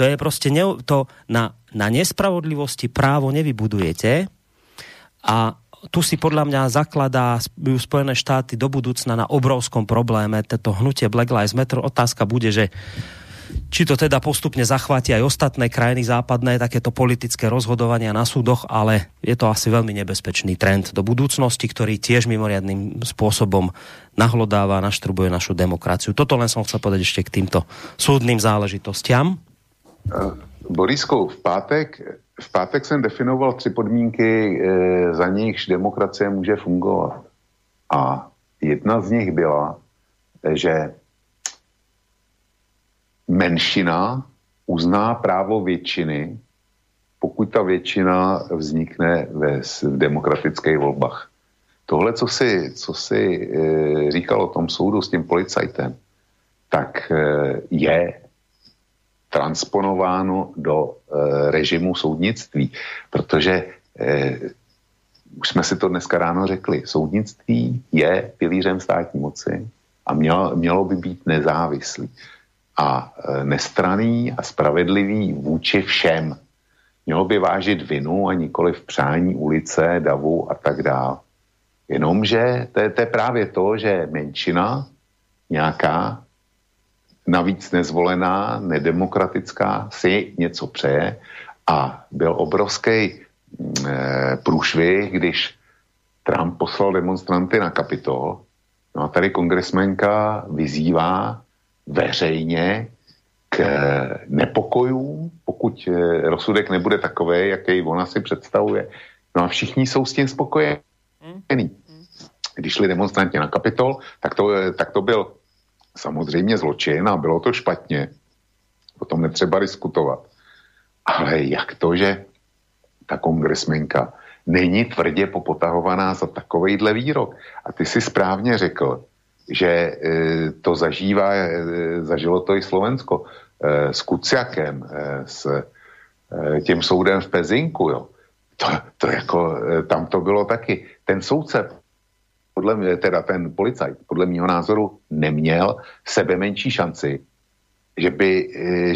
To je proste ne, to na, na nespravodlivosti právo nevybudujete a tu si podľa mňa zakladá Spojené štáty do budúcna na obrovskom probléme. Toto hnutie Black Lives Matter. Otázka bude, že či to teda postupne zachváti aj ostatné krajiny západné, takéto politické rozhodovania na súdoch, ale je to asi veľmi nebezpečný trend do budúcnosti, ktorý tiež mimoriadným spôsobom nahlodáva, naštrubuje našu demokraciu. Toto len som chcel povedať ešte k týmto súdnym záležitostiam. Borisku, v pátek v pátek jsem definoval tři podmínky, e, za nichž demokracie může fungovat. A jedna z nich byla, že menšina uzná právo většiny, pokud ta většina vznikne ve, v demokratických volbách. Tohle, co si, co si e, říkal o tom soudu s tím policajtem, tak e, je transponováno do e, režimu soudnictví, protože e, už jsme si to dneska ráno řekli, soudnictví je pilířem státní moci a mělo, mělo by být nezávislý a e, nestraný a spravedlivý vůči všem. Mělo by vážit vinu a nikoli v přání ulice, davu a tak dále. Jenomže to je, to je právě to, že menšina nějaká navíc nezvolená, nedemokratická, si něco přeje a byl obrovský e, průšvih, když Trump poslal demonstranty na Kapitol. No a tady kongresmenka vyzývá veřejně k nepokojům, pokud eh, rozsudek nebude takový, jaký ona si představuje. No a všichni jsou s tím spokojení. když šli demonstranti na kapitol, tak to, tak to byl samozřejmě zločin a bylo to špatně. O tom netřeba diskutovat. Ale jak to, že ta kongresmenka není tvrdě popotahovaná za takovejhle výrok. A ty si správně řekl, že e, to zažívá, e, zažilo to i Slovensko e, s Kuciakem, s tím soudem v Pezinku, jo. To, to jako, tam to bylo taky. Ten soudce, podle mě, teda ten policajt, podle mého názoru neměl sebe menší šanci, že by,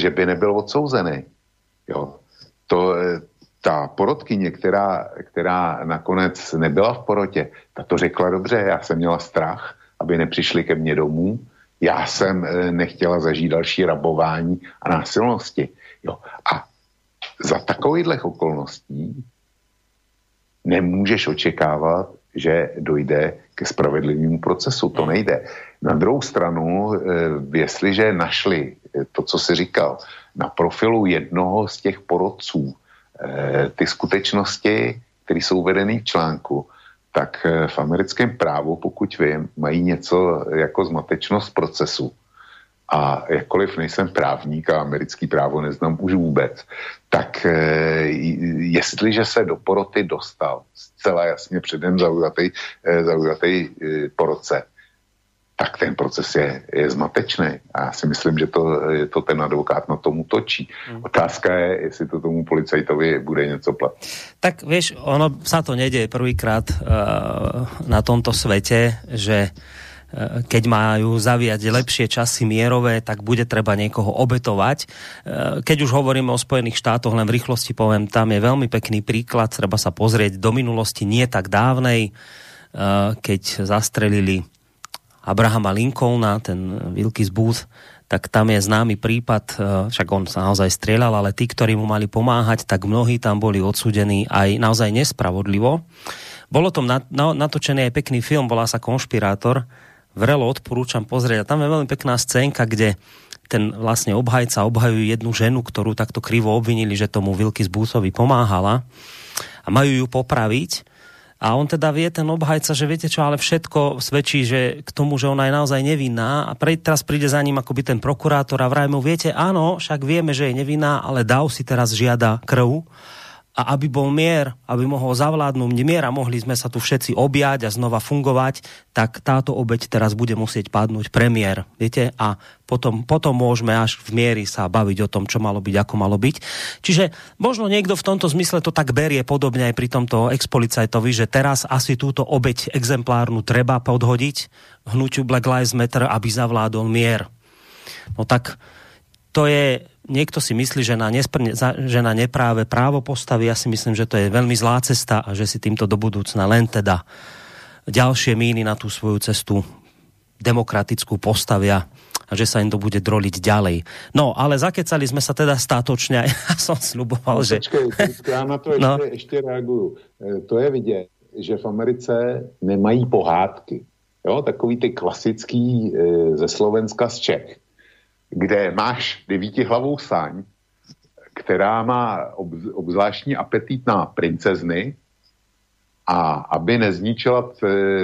že by nebyl odsouzený. Jo. To, ta porodkyně, která, která nakonec nebyla v porotě, ta to řekla dobře, já jsem měla strach, aby nepřišli ke mně domů, já jsem eh, nechtěla zažít další rabování a násilnosti. Jo. A za takovýchhle okolností nemůžeš očekávat, že dojde ke spravedlivému procesu. To nejde. Na druhou stranu, eh, jestliže našli eh, to, co si říkal, na profilu jednoho z těch porodců Eh, ty skutečnosti, které jsou uvedeny v článku, tak v americkém právu, pokud vím, mají něco jako zmatečnost procesu. A jakkoliv nejsem právník a americký právo neznám už vůbec, tak eh, jestliže se do poroty dostal zcela jasně předem zaujatý, zaujatý porodce, tak ten proces je, je zmatečný. A já si myslím, že to, je to ten advokát na tomu točí. Hmm. Otázka je, jestli to tomu policajtovi bude něco platit. Tak vieš, ono sa to nedieje prvýkrát uh, na tomto svete, že uh, keď majú zaviať lepšie časy mierové, tak bude treba niekoho obetovať. Uh, keď už hovoríme o Spojených štátoch, len v rýchlosti poviem, tam je veľmi pekný príklad, treba sa pozrieť do minulosti nie tak dávnej, keď zastrelili Abrahama Lincolna, ten Wilkes Booth, tak tam je známy prípad, e, však on sa naozaj strieľal, ale tí, ktorí mu mali pomáhať, tak mnohí tam boli odsudení aj naozaj nespravodlivo. Bolo tom natočený aj pekný film, volá sa Konšpirátor. Vrelo odporúčam pozrieť. A tam je veľmi pekná scénka, kde ten vlastne obhajca obhajuje jednu ženu, ktorú takto krivo obvinili, že tomu Wilkes Boothovi pomáhala a majú ju popraviť. A on teda vie, ten obhajca, že viete čo, ale všetko svedčí, že k tomu, že ona je naozaj nevinná. A pre, teraz príde za ním akoby ten prokurátor a vraj mu, viete, áno, však vieme, že je nevinná, ale Dav si teraz žiada krv a aby bol mier, aby mohol zavládnuť mier a mohli sme sa tu všetci objať a znova fungovať, tak táto obeď teraz bude musieť padnúť premiér, viete, a potom, potom môžeme až v miery sa baviť o tom, čo malo byť, ako malo byť. Čiže možno niekto v tomto zmysle to tak berie podobne aj pri tomto expolicajtovi, že teraz asi túto obeď exemplárnu treba podhodiť hnutiu Black Lives Matter, aby zavládol mier. No tak to je niekto si myslí, že na, nespr- že na nepráve právo postaví, ja si myslím, že to je veľmi zlá cesta a že si týmto do budúcna len teda ďalšie míny na tú svoju cestu demokratickú postavia a že sa im to bude droliť ďalej. No, ale zakecali sme sa teda státočne a ja som sluboval, no, že... Počkej, já na to no. ještě, ještě reaguju. E, to je vidět, že v Americe nemají pohádky. Jo, takový ty klasický e, ze Slovenska z Čech kde máš devítihlavou saň, která má obzvláštní apetit na princezny a aby nezničila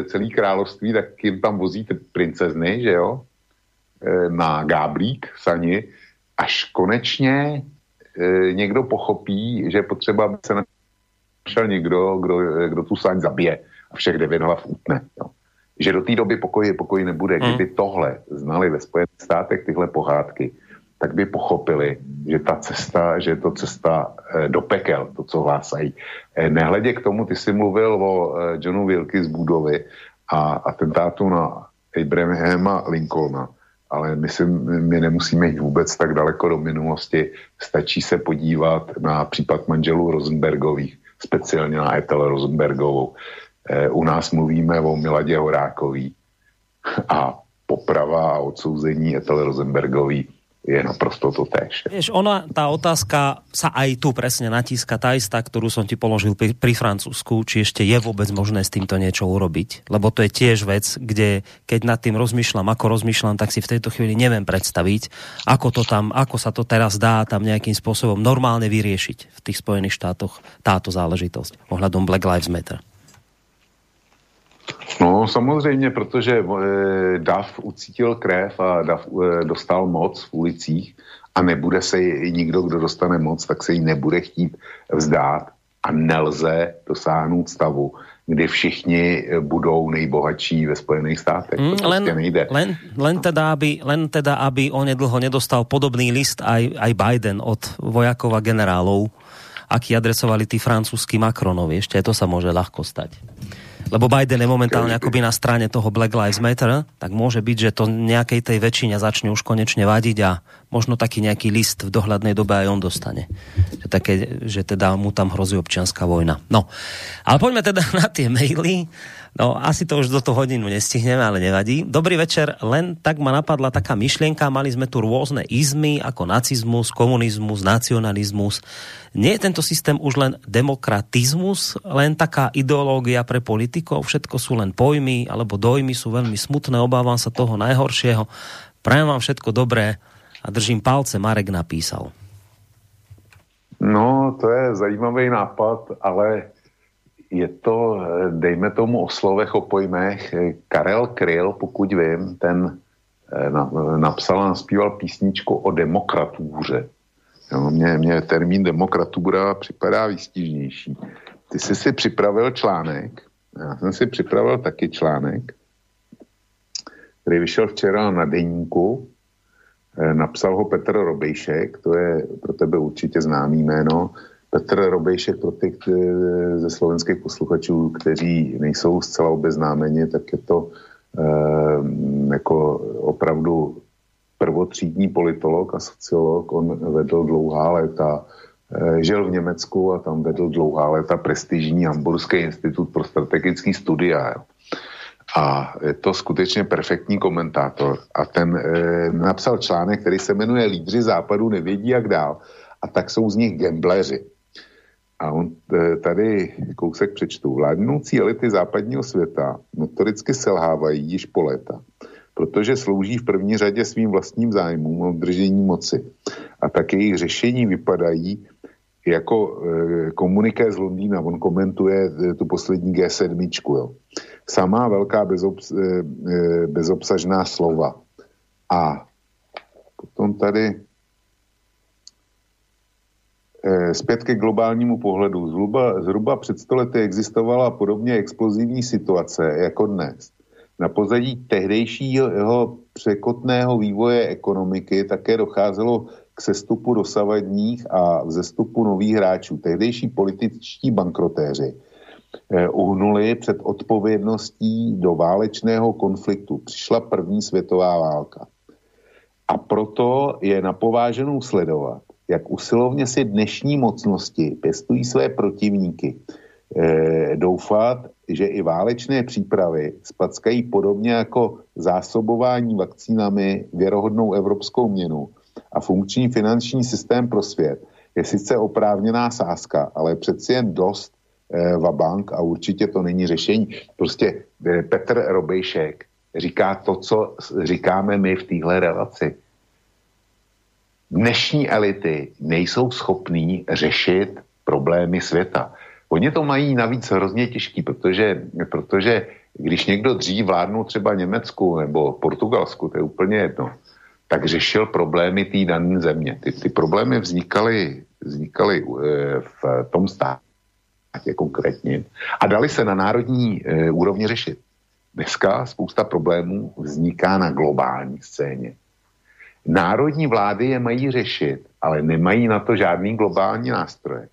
celý království, tak jim tam vozí princezny, že jo, e, na gáblík sani, až konečně e, někdo pochopí, že potřeba, aby se našel někdo, kdo, kdo tu saň zabije a všech devět hlav utne. Jo že do té doby pokoji, pokoji nebude. Hmm. Kdyby tohle znali ve Spojených státech tyhle pohádky, tak by pochopili, že ta cesta, že je to cesta eh, do pekel, to, co hlásají. Eh, nehledě k tomu, ty jsi mluvil o eh, Johnu Wilky z Budovy a atentátu na Abrahama Lincolna, ale my, si, my nemusíme jít vůbec tak daleko do minulosti. Stačí se podívat na případ manželů Rosenbergových, speciálně na Ethel Rosenbergovou, u nás mluvíme o Miladě Horákový a poprava a odsouzení Etel Rosenbergový je naprosto to tež. Vieš, ona, tá otázka sa aj tu presne natíska, tá istá, ktorú som ti položil pri, pri Francúzsku, či ešte je vôbec možné s týmto niečo urobiť, lebo to je tiež vec, kde keď nad tým rozmýšľam, ako rozmýšľam, tak si v tejto chvíli neviem predstaviť, ako to tam, ako sa to teraz dá tam nejakým spôsobom normálne vyriešiť v tých Spojených štátoch táto záležitosť ohľadom Black Lives Matter. No, samozřejmě, protože e, DAF ucítil krev a DAF e, dostal moc v ulicích a nebude se nikdo, kdo dostane moc, tak se jí nebude chtít vzdát a nelze dosáhnout stavu, kdy všichni budou nejbohatší ve Spojených státech. Mm, len, prostě nejde. Len, len, teda, aby, len teda, aby onedlho nedostal podobný list aj, aj Biden od vojakov a generálov, aký adresovali tí francúzskí Macronovi. Ešte to sa môže ľahko stať lebo Biden je momentálne akoby na strane toho Black Lives Matter, tak môže byť, že to nejakej tej väčšine začne už konečne vadiť a možno taký nejaký list v dohľadnej dobe aj on dostane. Že, také, že teda mu tam hrozí občianská vojna. No, ale poďme teda na tie maily. No, asi to už do toho hodinu nestihneme, ale nevadí. Dobrý večer, len tak ma napadla taká myšlienka, mali sme tu rôzne izmy, ako nacizmus, komunizmus, nacionalizmus. Nie je tento systém už len demokratizmus, len taká ideológia pre politikov, všetko sú len pojmy, alebo dojmy sú veľmi smutné, obávam sa toho najhoršieho. Prajem vám všetko dobré a držím palce, Marek napísal. No, to je zajímavý nápad, ale je to, dejme tomu o slovech, o pojmech. Karel Kryl, pokud vím, ten eh, napsal a naspíval písničku o demokratůře. Mně, mně termín demokratura připadá výstižnější. Ty jsi si připravil článek, já jsem si připravil taky článek, který vyšel včera na deníku, eh, napsal ho Petr Robejšek, to je pro tebe určitě známý jméno, Petr Robejšek pro ty ze slovenských posluchačů, kteří nejsou zcela obeznámeni, tak je to e, jako opravdu prvotřídní politolog a sociolog. On vedl dlouhá léta, e, žil v Německu a tam vedl dlouhá léta prestižní Hamburský institut pro strategický studia. Jo. A je to skutečně perfektní komentátor. A ten e, napsal článek, který se jmenuje Lídři západu nevědí jak dál. A tak jsou z nich gambleři. A on e, tady kousek přečtu. Vládnoucí elity západního světa notoricky selhávají již po léta, protože slouží v první řadě svým vlastním zájmům o držení moci. A tak jejich řešení vypadají jako e, komuniké z Londýna. On komentuje e, tu poslední G7. Jo. Samá velká bezobs, e, e, bezobsažná slova. A potom tady zpět ke globálnímu pohledu. Zhruba, zhruba před stolety existovala podobně explozivní situace jako dnes. Na pozadí tehdejšího překotného vývoje ekonomiky také docházelo k sestupu dosavadních a vzestupu nových hráčů. Tehdejší političtí bankrotéři eh, uhnuli před odpovědností do válečného konfliktu. Přišla první světová válka. A proto je napováženou sledovat, jak usilovně si dnešní mocnosti pěstují své protivníky. E, doufat, že i válečné přípravy spackají podobně jako zásobování vakcínami věrohodnou evropskou měnu a funkční finanční systém pro svět je sice oprávněná sázka, ale přeci jen dost e, vabank a určitě to není řešení. Prostě e, Petr Robejšek říká to, co říkáme my v téhle relaci dnešní elity nejsou schopní řešit problémy světa. Oni to mají navíc hrozně těžký, protože, protože když někdo dřív vládnul třeba Německu nebo Portugalsku, to je úplně jedno, tak řešil problémy té dané země. Ty, ty problémy vznikaly, vznikaly eh, v tom státě konkrétně a dali se na národní e, úrovni řešit. Dneska spousta problémů vzniká na globální scéně. Národní vlády je mají řešit, ale nemají na to žádný globální nástroje.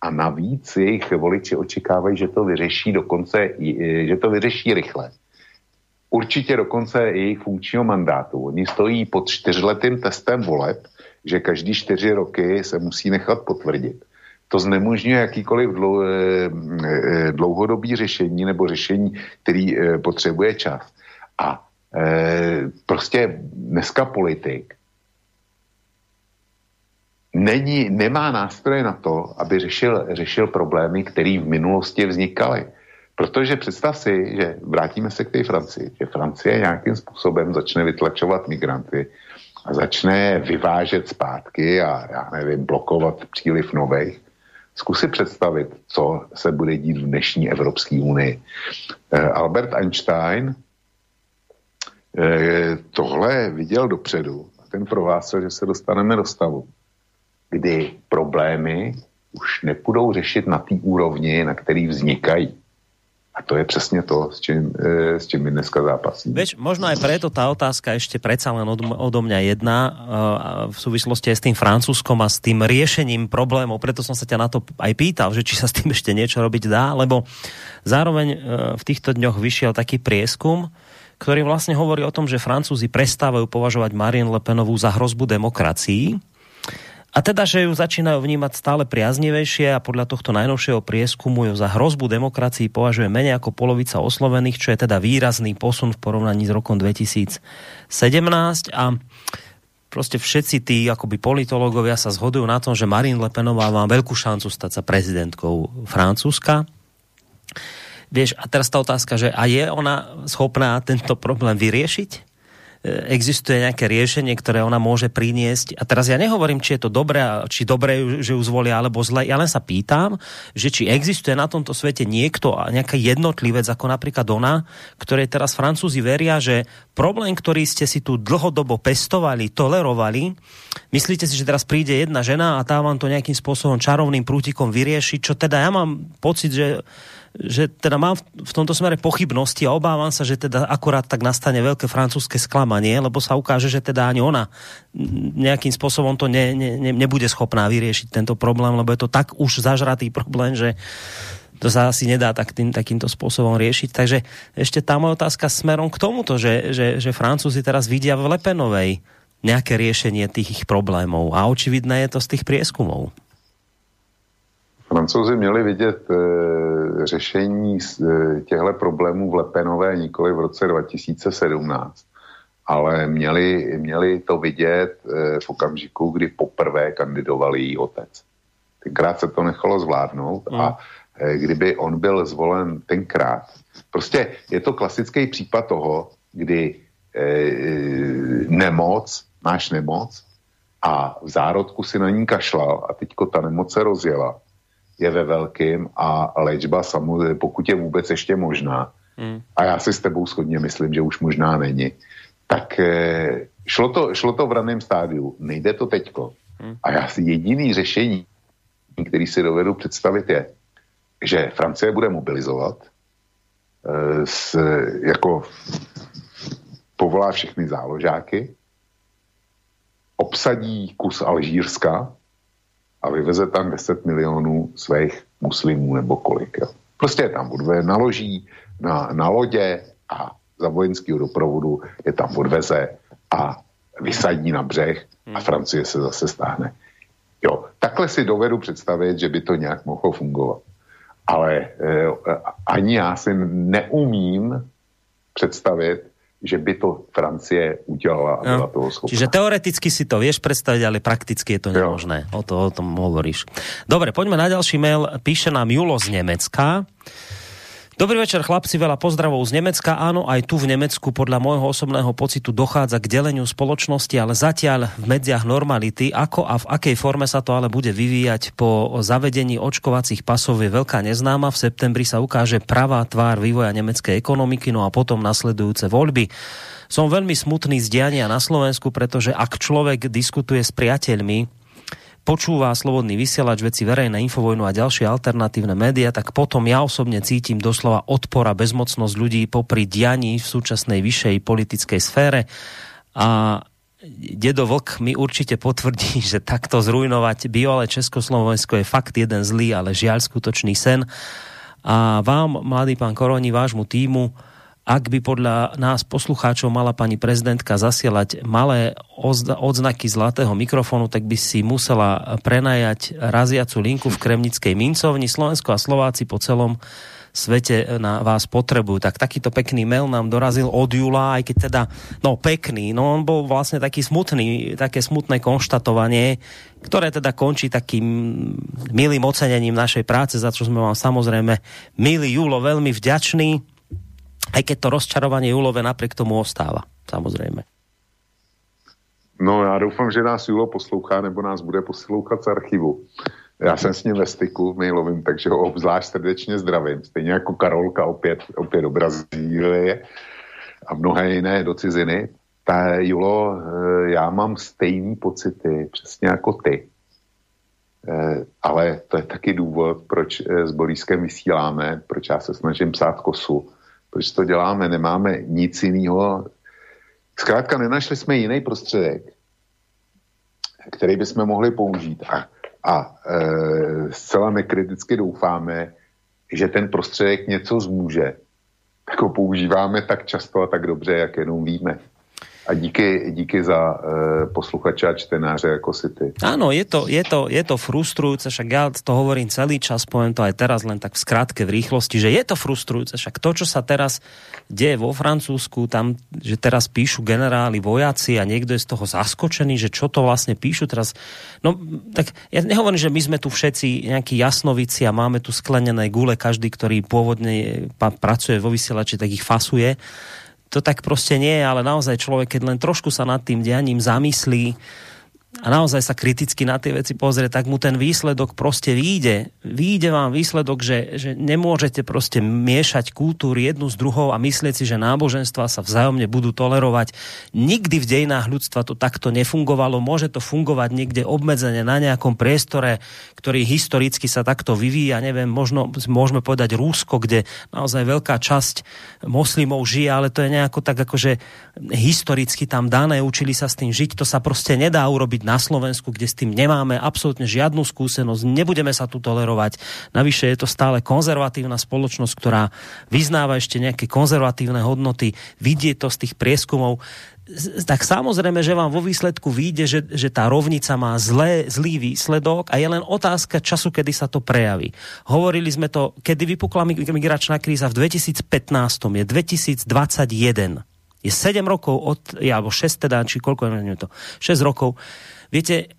A navíc jejich voliči očekávají, že to vyřeší dokonce, že to vyřeší rychle. Určitě dokonce jejich funkčního mandátu. Oni stojí pod čtyřletým testem voleb, že každý čtyři roky se musí nechat potvrdit. To znemožňuje jakýkoliv eh, eh, dlouhodobý řešení nebo řešení, který potřebuje čas. A prostě dneska politik není, nemá nástroje na to, aby řešil, řešil problémy, které v minulosti vznikaly. Protože představ si, že vrátíme se k té Francii, že Francie nějakým způsobem začne vytlačovat migranty a začne vyvážet zpátky a já nevím, blokovat příliv nových. Zkus si představit, co se bude dít v dnešní Evropské unii. Eh, Albert Einstein eh, tohle viděl dopředu a ten prohlásil, že se dostaneme do stavu, kdy problémy už nepůjdou řešit na té úrovni, na který vznikají. A to je přesně to, s čím, e, s čím my dneska zápasíme. Veď, možno aj preto tá otázka ešte predsa len od, odo mňa jedna e, v súvislosti aj s tým francúzskom a s tým riešením problémov, preto som sa ťa na to aj pýtal, že či sa s tým ešte niečo robiť dá, lebo zároveň e, v týchto dňoch vyšiel taký prieskum, ktorý vlastne hovorí o tom, že Francúzi prestávajú považovať Marine Le Penovú za hrozbu demokracii a teda, že ju začínajú vnímať stále priaznivejšie a podľa tohto najnovšieho prieskumu ju za hrozbu demokracii považuje menej ako polovica oslovených, čo je teda výrazný posun v porovnaní s rokom 2017 a proste všetci tí akoby politológovia sa zhodujú na tom, že Marine Le Penová má veľkú šancu stať sa prezidentkou Francúzska. Vieš, a teraz tá otázka, že a je ona schopná tento problém vyriešiť? E, existuje nejaké riešenie, ktoré ona môže priniesť. A teraz ja nehovorím, či je to dobré, či dobré, že ju zvolia, alebo zle. Ja len sa pýtam, že či existuje na tomto svete niekto, nejaký jednotlivec, ako napríklad ona, ktorej teraz Francúzi veria, že problém, ktorý ste si tu dlhodobo pestovali, tolerovali, myslíte si, že teraz príde jedna žena a tá vám to nejakým spôsobom čarovným prútikom vyrieši, čo teda ja mám pocit, že že teda mám v tomto smere pochybnosti a obávam sa, že teda akorát tak nastane veľké francúzske sklamanie, lebo sa ukáže, že teda ani ona nejakým spôsobom to ne, ne, ne, nebude schopná vyriešiť tento problém, lebo je to tak už zažratý problém, že to sa asi nedá tak tým, takýmto spôsobom riešiť. Takže ešte tá moja otázka smerom k tomuto, že, že, že Francúzi teraz vidia v Lepenovej nejaké riešenie tých problémov a očividné je to z tých prieskumov. Francouzi měli vidět e, řešení e, těchto problémů v Lepenové nikoli v roce 2017, ale měli, měli to vidět e, v okamžiku, kdy poprvé kandidoval její otec. Tenkrát se to nechalo zvládnout a e, kdyby on byl zvolen tenkrát, prostě je to klasický případ toho, kdy e, nemoc, máš nemoc a v zárodku si na ní kašlal a teďko ta nemoc se rozjela je ve velkým a léčba samozřejmě, pokud je vůbec ještě možná, hmm. a já si s tebou schodně myslím, že už možná není, tak eh, šlo to, šlo to v raném stádiu, nejde to teďko. Hmm. A já si jediný řešení, který si dovedu představit je, že Francie bude mobilizovat, eh, s, jako povolá všechny záložáky, obsadí kus Alžírska, a vyveze tam 10 milionů svých muslimů nebo kolik. Jo. Prostě je tam odve, naloží na, na lodě a za vojenského doprovodu je tam odveze a vysadí na břeh a hmm. Francie se zase stáhne. Jo, takhle si dovedu představit, že by to nějak mohlo fungovat. Ale eh, ani já si neumím představit, že by to Francie udělala a byla no. toho schopná. Čiže teoreticky si to vieš predstaviť, ale prakticky je to nemožné. O, to, o tom hovoríš. Dobre, poďme na ďalší mail. Píše nám Julo z Nemecka. Dobrý večer, chlapci, veľa pozdravov z Nemecka. Áno, aj tu v Nemecku podľa môjho osobného pocitu dochádza k deleniu spoločnosti, ale zatiaľ v medziach normality, ako a v akej forme sa to ale bude vyvíjať po zavedení očkovacích pasov je veľká neznáma. V septembri sa ukáže pravá tvár vývoja nemeckej ekonomiky, no a potom nasledujúce voľby. Som veľmi smutný z diania na Slovensku, pretože ak človek diskutuje s priateľmi, počúva slobodný vysielač, veci verejné infovojnu a ďalšie alternatívne médiá, tak potom ja osobne cítim doslova odpora bezmocnosť ľudí popri dianí v súčasnej vyššej politickej sfére. A Dedo Vlk mi určite potvrdí, že takto zrujnovať bývalé Československo je fakt jeden zlý, ale žiaľ skutočný sen. A vám, mladý pán Koroni, vášmu týmu, ak by podľa nás poslucháčov mala pani prezidentka zasielať malé odznaky zlatého mikrofónu, tak by si musela prenajať raziacu linku v Kremnickej mincovni. Slovensko a Slováci po celom svete na vás potrebujú. Tak takýto pekný mail nám dorazil od Jula, aj keď teda, no pekný, no on bol vlastne taký smutný, také smutné konštatovanie, ktoré teda končí takým milým ocenením našej práce, za čo sme vám samozrejme, milý Julo, veľmi vďační aj keď to rozčarovanie Julové napriek tomu ostáva, samozřejmě. No já doufám, že nás Julo poslouchá, nebo nás bude poslouchat z archivu. Já jsem s ním ve styku mailovým, takže ho obzvlášť srdečně zdravím. Stejně jako Karolka opět, opět do Brazílie a mnohé jiné do ciziny. Ta, Julo, eh, já mám stejný pocity, přesně jako ty. Eh, ale to je taky důvod, proč eh, s Borískem vysíláme, proč já se snažím psát kosu, proč to děláme, nemáme nic jiného. Zkrátka nenašli jsme jiný prostředek, který bychom mohli použít. A, a e, zcela nekriticky doufáme, že ten prostředek něco zmůže. Tak ho používáme tak často a tak dobře, jak jenom víme. A díky, díky za e, posluchače a čtenáře jako si ty. Áno, je to, je, to, je to frustrujúce, však ja to hovorím celý čas, poviem to aj teraz len tak v skratke, v rýchlosti, že je to frustrujúce, však to, čo sa teraz deje vo Francúzsku, tam, že teraz píšu generáli, vojaci a niekto je z toho zaskočený, že čo to vlastne píšu teraz. No, tak ja nehovorím, že my sme tu všetci nejakí jasnovici a máme tu sklenené gule, každý, ktorý pôvodne pracuje vo vysielači, tak ich fasuje to tak proste nie je, ale naozaj človek, keď len trošku sa nad tým dianím zamyslí, a naozaj sa kriticky na tie veci pozrie, tak mu ten výsledok proste vyjde. Vyjde vám výsledok, že, že nemôžete proste miešať kultúry jednu s druhou a myslieť si, že náboženstva sa vzájomne budú tolerovať. Nikdy v dejinách ľudstva to takto nefungovalo. Môže to fungovať niekde obmedzene na nejakom priestore, ktorý historicky sa takto vyvíja. Neviem, možno môžeme povedať Rúsko, kde naozaj veľká časť moslimov žije, ale to je nejako tak akože historicky tam dané, učili sa s tým žiť. To sa proste nedá urobiť na Slovensku, kde s tým nemáme absolútne žiadnu skúsenosť, nebudeme sa tu tolerovať. Navyše je to stále konzervatívna spoločnosť, ktorá vyznáva ešte nejaké konzervatívne hodnoty, vidie to z tých prieskumov tak samozrejme, že vám vo výsledku vyjde, že, že tá rovnica má zlé, zlý výsledok a je len otázka času, kedy sa to prejaví. Hovorili sme to, kedy vypukla migračná kríza v 2015, je 2021. Je 7 rokov od, alebo 6 teda, či koľko, neviem to, 6 rokov Viete,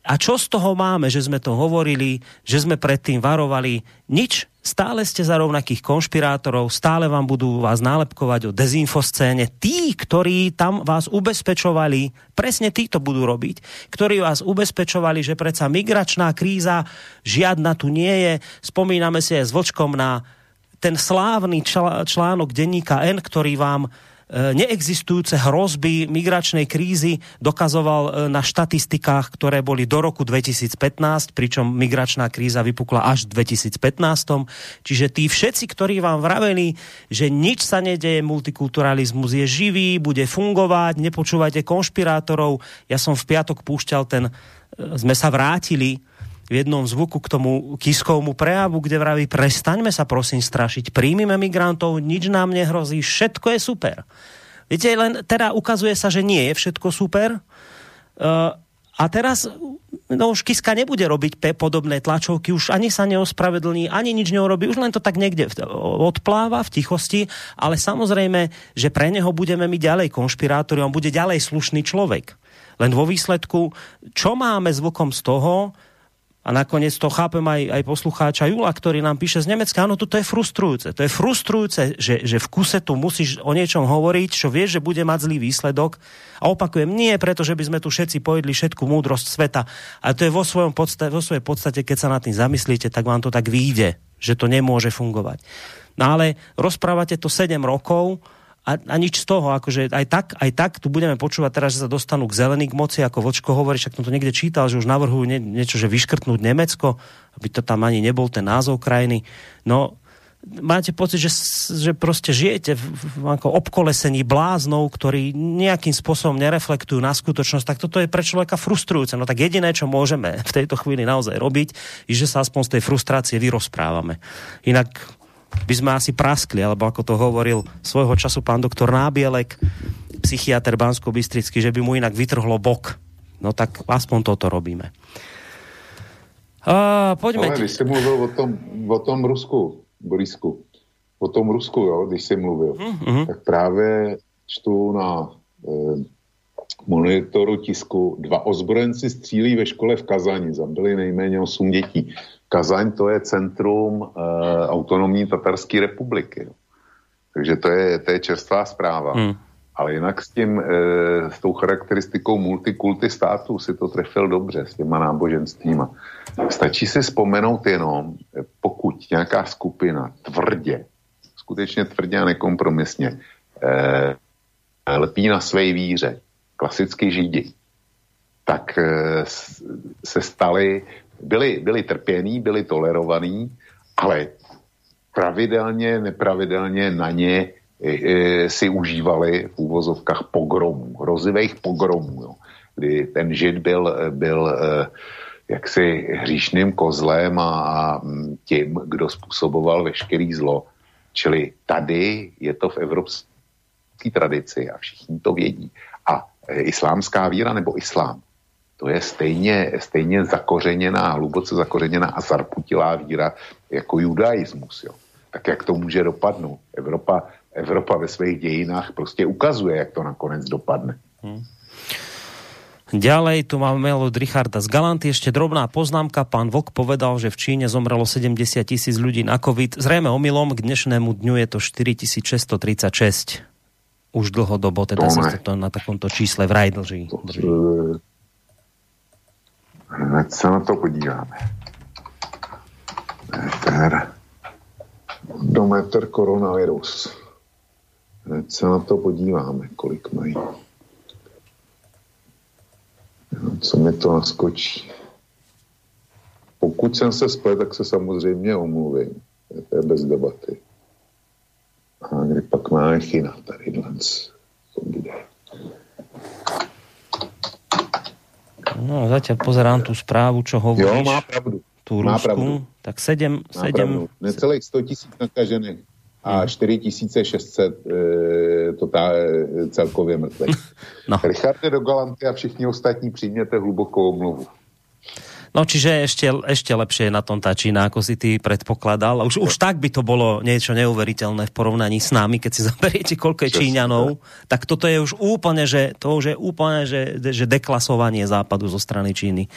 a čo z toho máme, že sme to hovorili, že sme predtým varovali? Nič. Stále ste za rovnakých konšpirátorov, stále vám budú vás nálepkovať o dezinfoscéne. Tí, ktorí tam vás ubezpečovali, presne tí to budú robiť, ktorí vás ubezpečovali, že predsa migračná kríza žiadna tu nie je. Spomíname si aj s Vlčkom na ten slávny článok denníka N, ktorý vám neexistujúce hrozby migračnej krízy dokazoval e, na štatistikách, ktoré boli do roku 2015, pričom migračná kríza vypukla až v 2015. Čiže tí všetci, ktorí vám vraveli, že nič sa nedeje, multikulturalizmus je živý, bude fungovať, nepočúvajte konšpirátorov. Ja som v piatok púšťal ten, e, sme sa vrátili v jednom zvuku k tomu Kiskovmu prejavu, kde vraví, prestaňme sa prosím strašiť, príjmime migrantov, nič nám nehrozí, všetko je super. Viete, len teda ukazuje sa, že nie je všetko super. Uh, a teraz no už Kiska nebude robiť podobné tlačovky, už ani sa neospravedlní, ani nič neurobí, už len to tak niekde odpláva v tichosti, ale samozrejme, že pre neho budeme my ďalej konšpirátori, on bude ďalej slušný človek. Len vo výsledku, čo máme zvukom z toho, a nakoniec to chápem aj, aj poslucháča Jula, ktorý nám píše z Nemecka, áno, toto je frustrujúce. To je frustrujúce, že, že v kuse tu musíš o niečom hovoriť, čo vieš, že bude mať zlý výsledok. A opakujem, nie preto, že by sme tu všetci pojedli všetku múdrosť sveta, ale to je vo, svojom podstate, vo svojej podstate, keď sa nad tým zamyslíte, tak vám to tak vyjde, že to nemôže fungovať. No ale rozprávate to 7 rokov, a, a nič z toho, akože aj tak, aj tak tu budeme počúvať teraz, že sa dostanú k zelený k moci, ako Vočko hovorí, však som to niekde čítal, že už navrhujú nie, niečo, že vyškrtnúť Nemecko, aby to tam ani nebol ten názov krajiny. No, máte pocit, že, že proste žijete v, v ako obkolesení bláznov, ktorí nejakým spôsobom nereflektujú na skutočnosť, tak toto je pre človeka frustrujúce. No tak jediné, čo môžeme v tejto chvíli naozaj robiť, je, že sa aspoň z tej frustrácie vyrozprávame. Inak by sme asi praskli, alebo ako to hovoril svojho času pán doktor Nábielek, psychiatr bansko bystrický že by mu inak vytrhlo bok. No tak aspoň toto robíme. Uh, poďme. Ale když jsi mluvil o tom, o tom Rusku, Borisku, o tom Rusku, jo, když jsi mluvil, uh-huh. tak právě čtu na eh, monitoru tisku dva ozbrojenci střílí ve škole v Kazani, zabili nejméně 8 dětí. Kazaň to je centrum uh, autonomní Tatarské republiky. Takže to je, to je čerstvá zpráva. Hmm. Ale jinak s tím, s tou charakteristikou multikulty státu si to trefil dobře s těma náboženstvíma. Stačí si vzpomenout jenom, pokud nějaká skupina tvrdě, skutečně tvrdě a nekompromisně lpí na své víře, klasicky židi, tak se stali, byli, byli trpění, byli tolerovaní, ale pravidelně, nepravidelně na ně e, e, si užívali v úvozovkách pogromů, hrozivých pogromů, jo, kdy ten žid byl, byl e, jaksi hříšným kozlem a, tím, kdo způsoboval veškerý zlo. Čili tady je to v evropské tradici a všichni to vědí. A islámská víra nebo islám, to je stejně, stejně zakořeněná, hluboce zakořeněná a zarputilá víra jako judaismus. Jo. Tak jak to může dopadnout? Evropa, Evropa ve svých dějinách prostě ukazuje, jak to nakonec dopadne. Hmm. Ďalej tu máme mail od Richarda z Galanty. Ešte drobná poznámka. Pán Vok povedal, že v Číne zomrelo 70 tisíc ľudí na COVID. Zrejme omylom, k dnešnému dňu je to 4636. Už dlhodobo, teda sa to na takomto čísle vraj dlží. drží. Hned sa na to podíváme. Meter. Dometer koronavirus. Hned se na to podíváme, kolik mají. co mi to naskočí. Pokud jsem se splet, tak se samozřejmě omluvím. To je bez debaty. A kdy pak máme China, tady dnes, to bude. No, zatiaľ pozerám tú správu, čo hovoríš. Jo, má pravdu. Tú má Rusku, pravdu. tak 7... 7... Necelých 100 tisíc nakažených a 4600 hmm. e, to tá, e, celkově mrtvých. No. Richarde do Galanty a všichni ostatní přijměte hlubokou omluvu. No čiže ešte, ešte lepšie je na tom tá Čína, ako si ty predpokladal. Už, už tak by to bolo niečo neuveriteľné v porovnaní s nami, keď si zoberiete, koľko je Číňanov, tak toto je už úplne, že, to už je úplne, že, že deklasovanie západu zo strany Číny.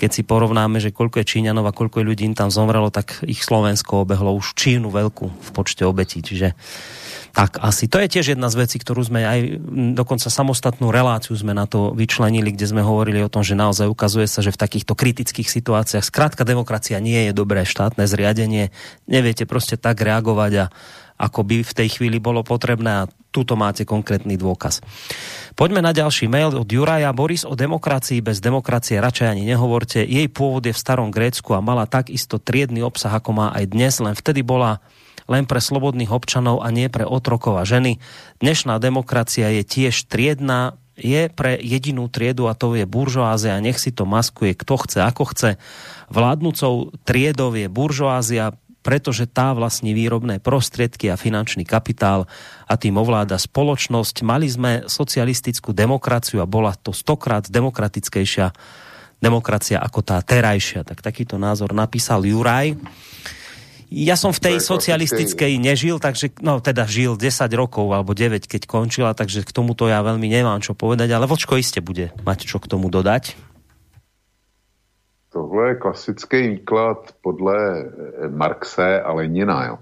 Keď si porovnáme, že koľko je Číňanov a koľko ľudí tam zomrelo, tak ich Slovensko obehlo už Čínu veľkú v počte obetí. Čiže tak asi. To je tiež jedna z vecí, ktorú sme aj dokonca samostatnú reláciu sme na to vyčlenili, kde sme hovorili o tom, že naozaj ukazuje sa, že v takýchto kritických situáciách skrátka demokracia nie je dobré štátne zriadenie. Neviete proste tak reagovať a ako by v tej chvíli bolo potrebné a tuto máte konkrétny dôkaz. Poďme na ďalší mail od Juraja. Boris o demokracii bez demokracie radšej ani nehovorte. Jej pôvod je v starom Grécku a mala takisto triedny obsah, ako má aj dnes, len vtedy bola len pre slobodných občanov a nie pre otrokov a ženy. Dnešná demokracia je tiež triedna, je pre jedinú triedu a to je buržoázia. Nech si to maskuje kto chce, ako chce. Vládnucou triedou je buržoázia, pretože tá vlastní výrobné prostriedky a finančný kapitál a tým ovláda spoločnosť. Mali sme socialistickú demokraciu a bola to stokrát demokratickejšia demokracia ako tá terajšia. Tak takýto názor napísal Juraj. Ja som v tej socialistickej nežil, takže, no teda žil 10 rokov alebo 9, keď končila, takže k tomuto ja veľmi nemám čo povedať, ale Vočko iste bude mať čo k tomu dodať. Tohle je klasický výklad podle eh, Marxe a Lenina, jo.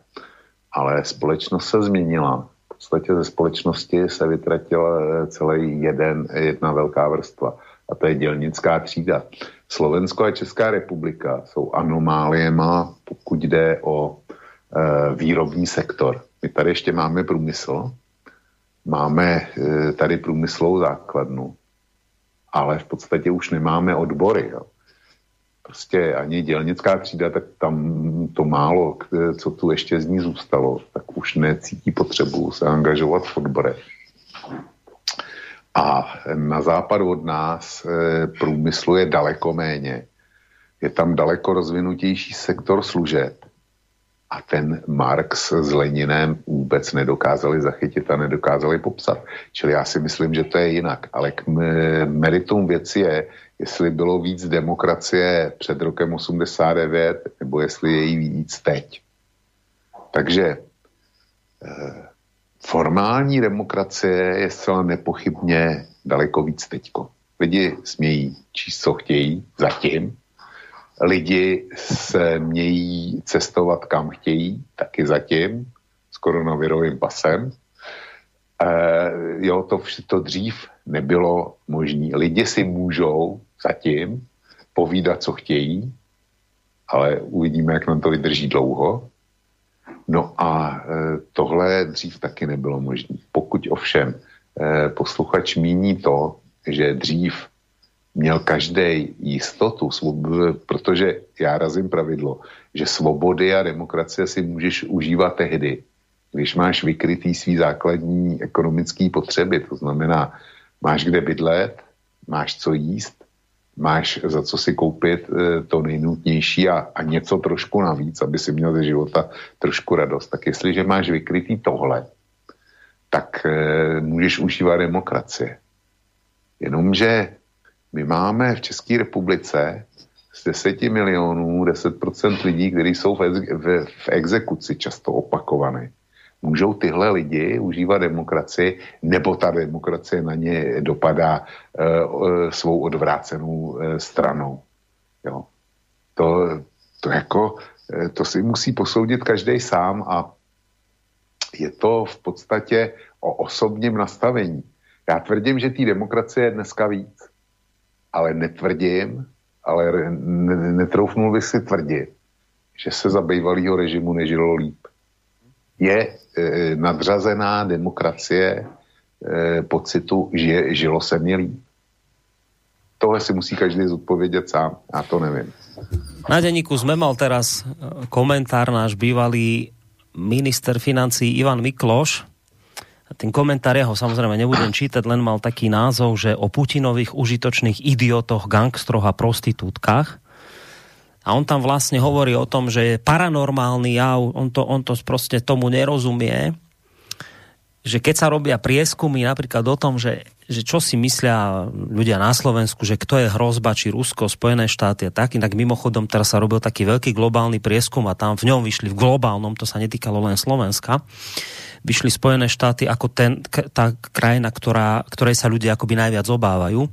Ale společnost se změnila. V podstatě ze společnosti se vytratila eh, celý jeden, jedna velká vrstva. A to je dělnická třída. Slovensko a Česká republika jsou anomáliema, pokud jde o e, výrobní sektor. My tady ještě máme průmysl, máme e, tady průmyslovou základnu, ale v podstatě už nemáme odbory. Jo. Prostě ani dělnická třída, tak tam to málo, co tu ještě z ní zůstalo, tak už necítí potřebu se angažovat v odborech. A na západ od nás e, průmyslu je daleko méně. Je tam daleko rozvinutější sektor služeb. A ten Marx s Leninem vůbec nedokázali zachytit a nedokázali popsat. Čili já si myslím, že to je jinak. Ale k meritum věci je, jestli bylo víc demokracie před rokem 89, nebo jestli je jí víc teď. Takže e, formální demokracie je zcela nepochybně daleko víc teďko. Lidi smějí číst, co chtějí, zatím. Lidi se mějí cestovat, kam chtějí, taky zatím, s koronavirovým pasem. Uh, jo, to, to dřív nebylo možné. Lidi si můžou zatím povídat, co chtějí, ale uvidíme, jak nám to vydrží dlouho. No a e, tohle dřív taky nebylo možné. Pokud ovšem e, posluchač míní to, že dřív měl každý jistotu, protože já razím pravidlo, že svobody a demokracie si můžeš užívat tehdy, když máš vykrytý svý základní ekonomické potřeby, to znamená, máš kde bydlet, máš co jíst, máš za co si koupit e, to nejnutnější a, a něco trošku navíc, aby si měl ze života trošku radost. Tak jestliže máš vykrytý tohle, tak e, můžeš užívat demokracie. Jenomže my máme v České republice z 10 milionů 10% lidí, kteří jsou v, v, v exekuci, často opakované můžou tyhle lidi užívat demokracii, nebo ta demokracie na ně dopadá uh, svou odvrácenou uh, stranou. Jo. To, to jako, to si musí posoudit každý sám a je to v podstatě o osobním nastavení. Já tvrdím, že té demokracie je dneska víc, ale netvrdím, ale netroufnul bych si tvrdit, že se za bývalého režimu nežilo líp je e, nadřazená demokracie e, pocitu, že žilo se mi líp. Tohle si musí každý zodpovědět sám, já to nevím. Na denníku sme mal teraz e, komentár náš bývalý minister financí Ivan Mikloš. Ten komentár ja ho samozrejme nebudem čítať, len mal taký názov, že o Putinových užitočných idiotoch, gangstroch a prostitútkach. A on tam vlastne hovorí o tom, že je paranormálny jav, on to, on to proste tomu nerozumie, že keď sa robia prieskumy napríklad o tom, že, že čo si myslia ľudia na Slovensku, že kto je hrozba, či Rusko, Spojené štáty a tak, inak mimochodom teraz sa robil taký veľký globálny prieskum a tam v ňom vyšli v globálnom, to sa netýkalo len Slovenska, vyšli Spojené štáty ako ten, tá krajina, ktorá, ktorej sa ľudia akoby najviac obávajú.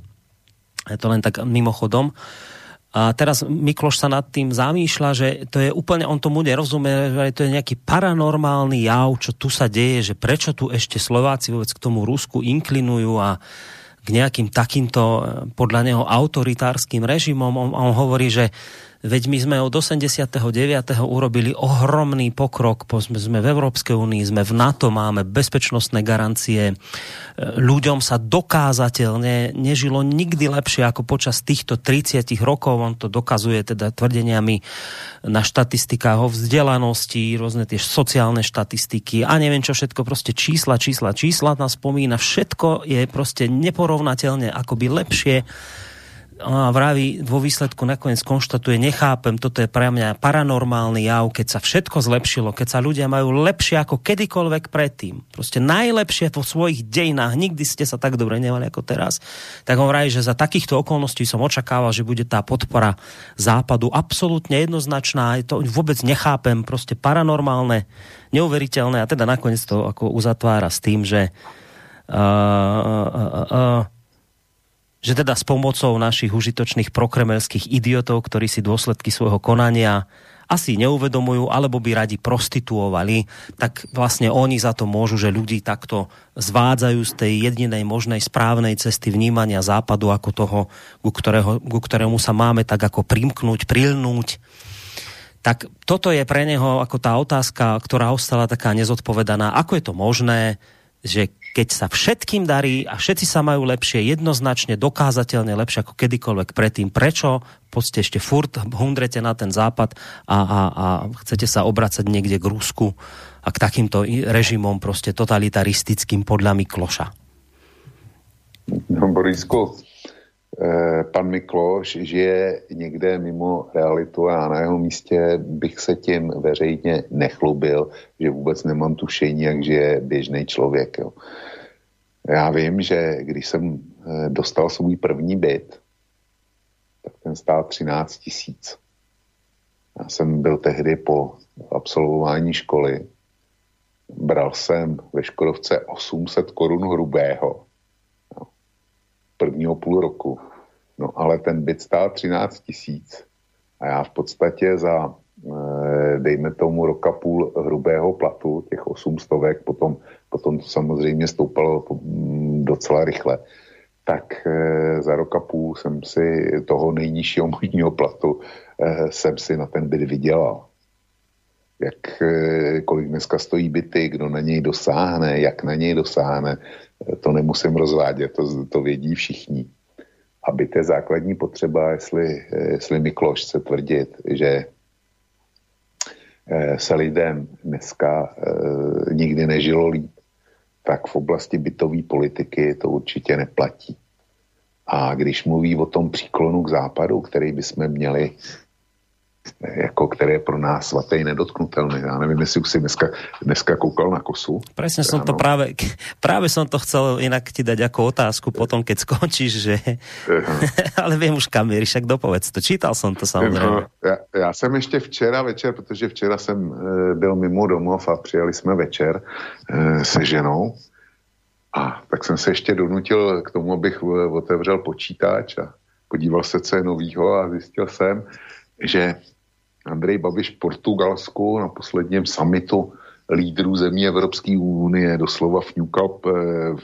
Je to len tak mimochodom. A teraz Mikloš sa nad tým zamýšľa, že to je úplne, on tomu nerozumie, že to je nejaký paranormálny jav, čo tu sa deje, že prečo tu ešte Slováci vôbec k tomu Rusku inklinujú a k nejakým takýmto podľa neho autoritárskym režimom. On, on hovorí, že Veď my sme od 89. urobili ohromný pokrok, sme v Európskej únii, sme v NATO, máme bezpečnostné garancie, e, ľuďom sa dokázateľne nežilo nikdy lepšie ako počas týchto 30 rokov, on to dokazuje teda tvrdeniami na štatistikách o vzdelanosti, rôzne tie sociálne štatistiky a neviem čo všetko, proste čísla, čísla, čísla nás spomína, všetko je proste neporovnateľne akoby lepšie a vraví vo výsledku nakoniec konštatuje, nechápem, toto je pre mňa paranormálny jav, keď sa všetko zlepšilo, keď sa ľudia majú lepšie ako kedykoľvek predtým. Proste najlepšie vo svojich dejinách, nikdy ste sa tak dobre nemali ako teraz. Tak on vraví, že za takýchto okolností som očakával, že bude tá podpora západu absolútne jednoznačná, to vôbec nechápem, proste paranormálne, neuveriteľné a teda nakoniec to ako uzatvára s tým, že uh, uh, uh, uh, že teda s pomocou našich užitočných prokremelských idiotov, ktorí si dôsledky svojho konania asi neuvedomujú, alebo by radi prostituovali, tak vlastne oni za to môžu, že ľudí takto zvádzajú z tej jedinej možnej správnej cesty vnímania západu ako toho, ku, ktorého, ku ktorému sa máme tak ako primknúť, prilnúť. Tak toto je pre neho ako tá otázka, ktorá ostala taká nezodpovedaná. Ako je to možné, že keď sa všetkým darí a všetci sa majú lepšie, jednoznačne, dokázateľne lepšie ako kedykoľvek predtým. Prečo poďte ešte furt hundrete na ten západ a, a, a chcete sa obracať niekde k Rusku a k takýmto režimom proste totalitaristickým podľa Mikloša? No, Borisku, Eh, pan Mikloš žije někde mimo realitu a na jeho místě bych se tím veřejně nechlubil, že vůbec nemám tušení, jak žije běžný člověk. Jo. Já vím, že když jsem eh, dostal svůj první byt, tak ten stál 13 tisíc. Já jsem byl tehdy po absolvování školy. Bral jsem ve Škodovce 800 korun hrubého prvního půl roku. No ale ten byt stál 13 tisíc a já v podstatě za, eh, dejme tomu, roka půl hrubého platu, těch 8 stovek, potom, potom to samozřejmě stoupalo mm, docela rychle, tak e, za rok a půl jsem si toho nejnižšího možného platu e, jsem si na ten byt vydělal. Jak, e, kolik dneska stojí byty, kdo na něj dosáhne, jak na něj dosáhne, to nemusím rozvádět, to, to vědí všichni. Aby to je základní potřeba, jestli, jestli Mikloš chce tvrdit, že se lidem dneska e, nikdy nežilo líp, tak v oblasti bytové politiky to určitě neplatí. A když mluví o tom příklonu k západu, který bychom měli jako, které je pro nás svatý nedotknutelný. Já nevím, jestli už si dneska, dneska koukal na kosu. Presne som to práve, práve som to chcel inak ti dať ako otázku potom, keď skončíš, že... Ale vím už kam mieríš, však dopovedz to. Čítal jsem to samozřejmě. No, já, já jsem ještě včera večer, protože včera jsem e, byl mimo domov a přijeli jsme večer e, se ženou a tak jsem se ještě donutil k tomu, abych otevřel počítač a podíval se, co je novýho a zjistil jsem, že Andrej Babiš v Portugalsku na posledním summitu lídrů zemí Evropské unie doslova vňukal, eh,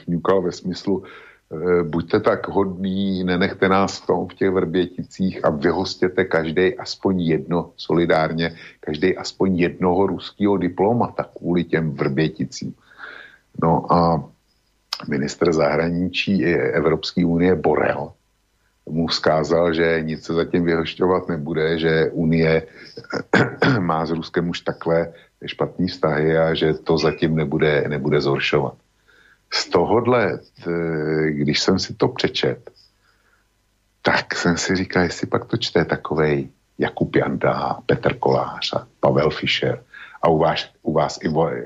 vňukal ve smyslu eh, buďte tak hodní, nenechte nás v tom v těch vrběticích a vyhostěte každý aspoň jedno, solidárně, každý aspoň jednoho ruského diplomata kvůli těm vrběticím. No a minister zahraničí Evropské unie Borel mu vzkázal, že nic se zatím vyhošťovat nebude, že Unie má s Ruskem už takhle špatný vztahy a že to zatím nebude, nebude zhoršovat. Z tohohle, když jsem si to přečet, tak jsem si říkal, jestli pak to čte takovej Jakub Janda, Petr Kolář a Pavel Fischer a u vás, u vás Ivo, e,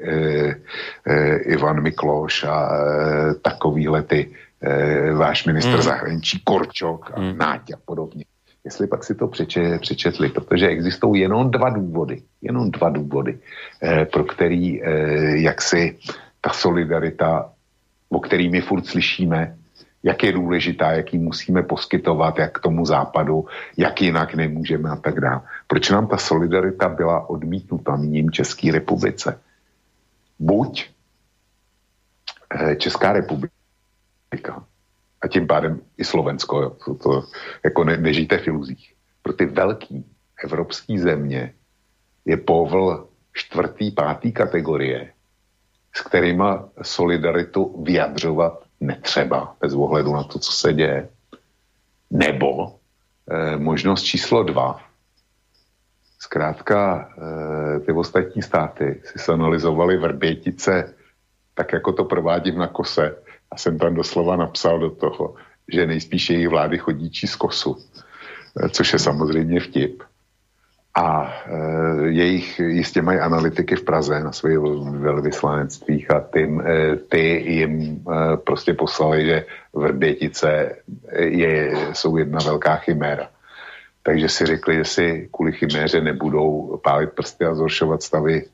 e, Ivan Mikloš a e, takovýhle ty e, váš minister mm. zahraničí Korčok a mm. Náť a podobně. Jestli pak si to přeče, přečetli, protože existují jenom dva důvody, jenom dva důvody, e, pro který e, jak si ta solidarita, o který my furt slyšíme, jak je důležitá, jak ji musíme poskytovat, jak tomu západu, jak jinak nemůžeme a tak dále. Proč nám ta solidarita byla odmítnuta nyním České republice? Buď Česká republika a tím pádem i Slovensko, jo, to, to jako ne, nežijte v iluzích. Pro ty velký evropské země je povl čtvrtý, pátý kategorie, s kterýma solidaritu vyjadřovat netřeba, bez ohledu na to, co se děje. Nebo eh, možnost číslo dva. Zkrátka eh, ty ostatní státy si sanalizovali vrbětice tak, jako to provádím na kose, a jsem tam doslova napsal do toho, že nejspíš jejich vlády chodí z kosu, eh, což je samozřejmě vtip. A e, jejich jistě mají analytiky v Praze na svých velvyslanectvích a ty, e, ty jim e, prostě poslali, že Vrbětice je, jsou jedna velká chiméra. Takže si řekli, že si kvůli chiméře nebudou pálit prsty a zhoršovat stavy,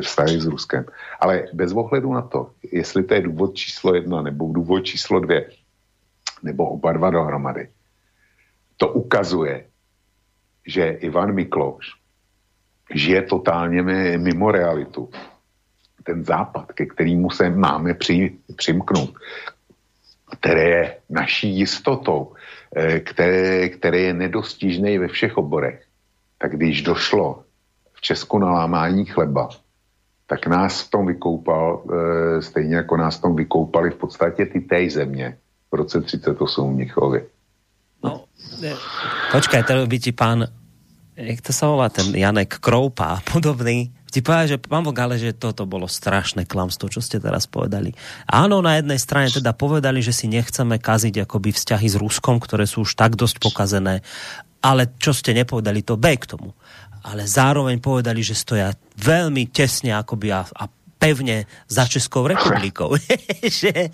vztahy s Ruskem. Ale bez ohledu na to, jestli to je důvod číslo jedna nebo důvod číslo dvě, nebo oba dva dohromady, to ukazuje, že Ivan Mikloš žije totálně mimo realitu. Ten západ, ke kterému se máme při, přimknout, které je naší jistotou, Eh, které, které je nedostižný ve všech oborech, tak když došlo Česku na lámání chleba, tak nás v tom vykoupal, e, stejně jako nás v tom vykoupali v podstatě ty té země v roce 38 v Mnichově. No, ne, počkaj, to by ti pán, jak to sa volá, ten Janek Kroupa podobný, ti povedal, že pán Vogale, že toto bolo strašné klamstvo, čo ste teraz povedali. Áno, na jednej strane teda povedali, že si nechceme kaziť akoby vzťahy s Ruskom, ktoré sú už tak dosť pokazené, ale čo ste nepovedali, to B k tomu. Ale zároveň povedali, že stoja veľmi tesne akoby a, a pevne za Českou republikou. že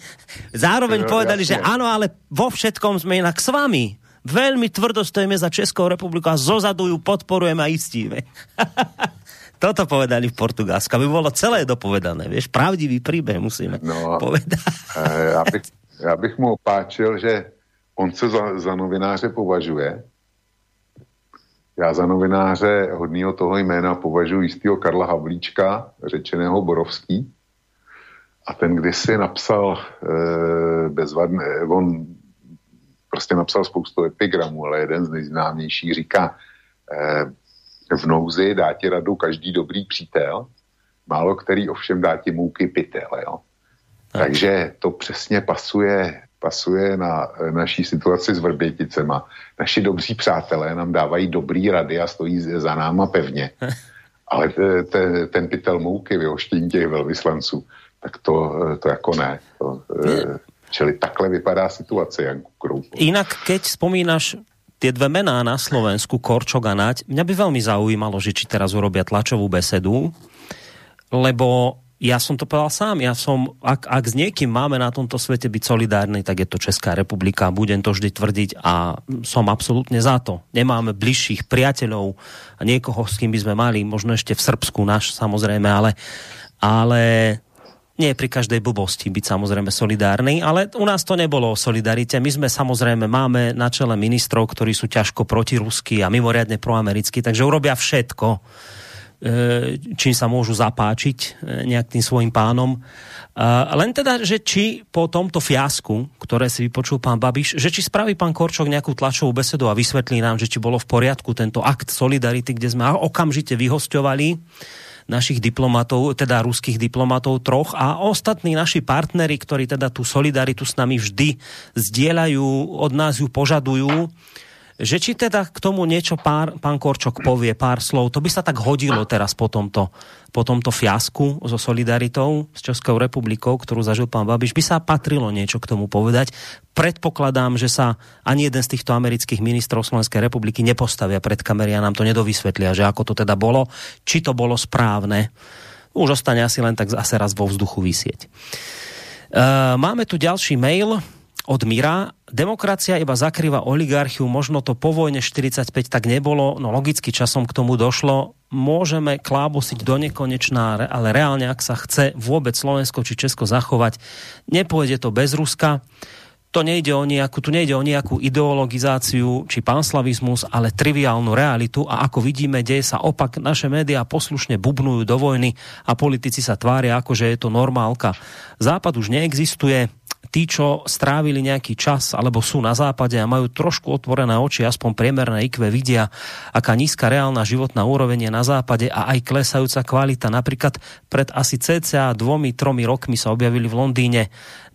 zároveň no, povedali, jasne. že áno, ale vo všetkom sme inak s vami. Veľmi tvrdo stojíme za Českou republikou a zozadu ju podporujeme a istíme. Toto povedali v Portugalsku, aby bolo celé dopovedané. Vieš, pravdivý príbeh musíme no, povedať. Já bych, já bych mu opáčil, že on se za, za novináře považuje. Já za novináře hodného toho jména považuji jistého Karla Havlíčka, řečeného Borovský. a ten kdysi napsal e, bezvadné, on prostě napsal spoustu epigramů, ale jeden z nejznámějších říká, e, v nouzi dá ti radu každý dobrý přítel, málo který ovšem dá ti mouky pytel, jo. Takže to přesně pasuje, pasuje na naší situaci s Vrběticema. Naši dobří přátelé nám dávají dobrý rady a stojí za náma pevně. Ale te, te, ten pytel mouky, vyhoštění těch velvyslanců, tak to, to jako ne. To, ne. Čili takhle vypadá situace, Janku Kroupo. Inak, keď spomínaš tie dve mená na Slovensku, Korčok a Nať, mňa by veľmi zaujímalo, že či teraz urobia tlačovú besedu, lebo ja som to povedal sám, ja som, ak, ak s niekým máme na tomto svete byť solidárny, tak je to Česká republika, budem to vždy tvrdiť a som absolútne za to. Nemáme bližších priateľov a niekoho, s kým by sme mali, možno ešte v Srbsku náš samozrejme, ale, ale nie pri každej blbosti byť samozrejme solidárny, ale u nás to nebolo o solidarite. My sme samozrejme máme na čele ministrov, ktorí sú ťažko protirusky a mimoriadne proamerickí, takže urobia všetko, čím sa môžu zapáčiť e, nejak tým svojim pánom. Len teda, že či po tomto fiasku, ktoré si vypočul pán Babiš, že či spraví pán Korčok nejakú tlačovú besedu a vysvetlí nám, že či bolo v poriadku tento akt solidarity, kde sme okamžite vyhosťovali našich diplomatov, teda ruských diplomatov troch a ostatní naši partnery, ktorí teda tú solidaritu s nami vždy zdieľajú, od nás ju požadujú, že či teda k tomu niečo pár, pán Korčok povie, pár slov, to by sa tak hodilo teraz po tomto, po tomto fiasku so solidaritou s Českou republikou, ktorú zažil pán Babiš, by sa patrilo niečo k tomu povedať. Predpokladám, že sa ani jeden z týchto amerických ministrov Slovenskej republiky nepostavia pred kamery a nám to nedovysvetlia, že ako to teda bolo, či to bolo správne. Už ostane asi len tak zase raz vo vzduchu vysieť. Uh, máme tu ďalší mail od Mira. Demokracia iba zakrýva oligarchiu, možno to po vojne 45 tak nebolo, no logicky časom k tomu došlo. Môžeme klábosiť do nekonečná, ale reálne, ak sa chce vôbec Slovensko či Česko zachovať, nepôjde to bez Ruska. To nejde o nejakú, tu nejde o nejakú ideologizáciu či panslavizmus, ale triviálnu realitu a ako vidíme, deje sa opak. Naše médiá poslušne bubnujú do vojny a politici sa tvária, ako že je to normálka. Západ už neexistuje, tí, čo strávili nejaký čas alebo sú na západe a majú trošku otvorené oči, aspoň priemerné IQ, vidia, aká nízka reálna životná úroveň je na západe a aj klesajúca kvalita. Napríklad pred asi cca dvomi, tromi rokmi sa objavili v Londýne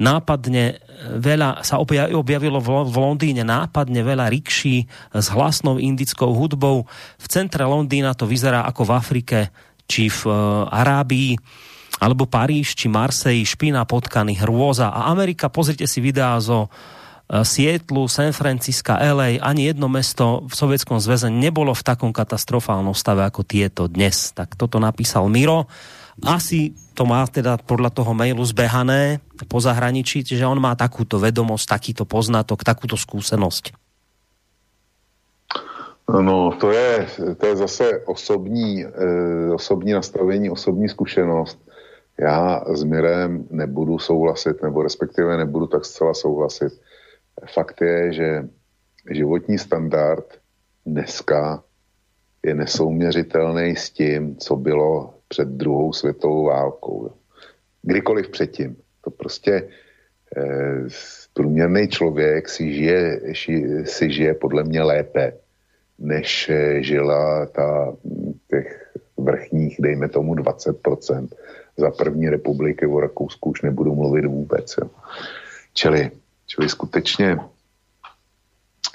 nápadne veľa, sa objavilo v Londýne nápadne veľa rikší s hlasnou indickou hudbou. V centre Londýna to vyzerá ako v Afrike či v e, Arábii alebo Paríž či Marseille, špina potkany, hrôza a Amerika, pozrite si videá zo e, Sietlu, San Francisco, LA, ani jedno mesto v Sovietskom zväze nebolo v takom katastrofálnom stave ako tieto dnes. Tak toto napísal Miro. Asi to má teda podľa toho mailu zbehané po zahraničí, čiže on má takúto vedomosť, takýto poznatok, takúto skúsenosť. No, to je, to je zase osobní, e, osobní nastavení, osobní zkušenost já s Mirem nebudu souhlasit, nebo respektive nebudu tak zcela souhlasit. Fakt je, že životní standard dneska je nesouměřitelný s tím, co bylo před druhou světovou válkou. Kdykoliv předtím. To prostě eh, průměrný člověk si žije, ži, si žije podle mě lépe, než eh, žila ta těch vrchních, dejme tomu 20% za první republiky o Rakousku už nebudu mluvit vůbec. Jo. Čili, čili skutečně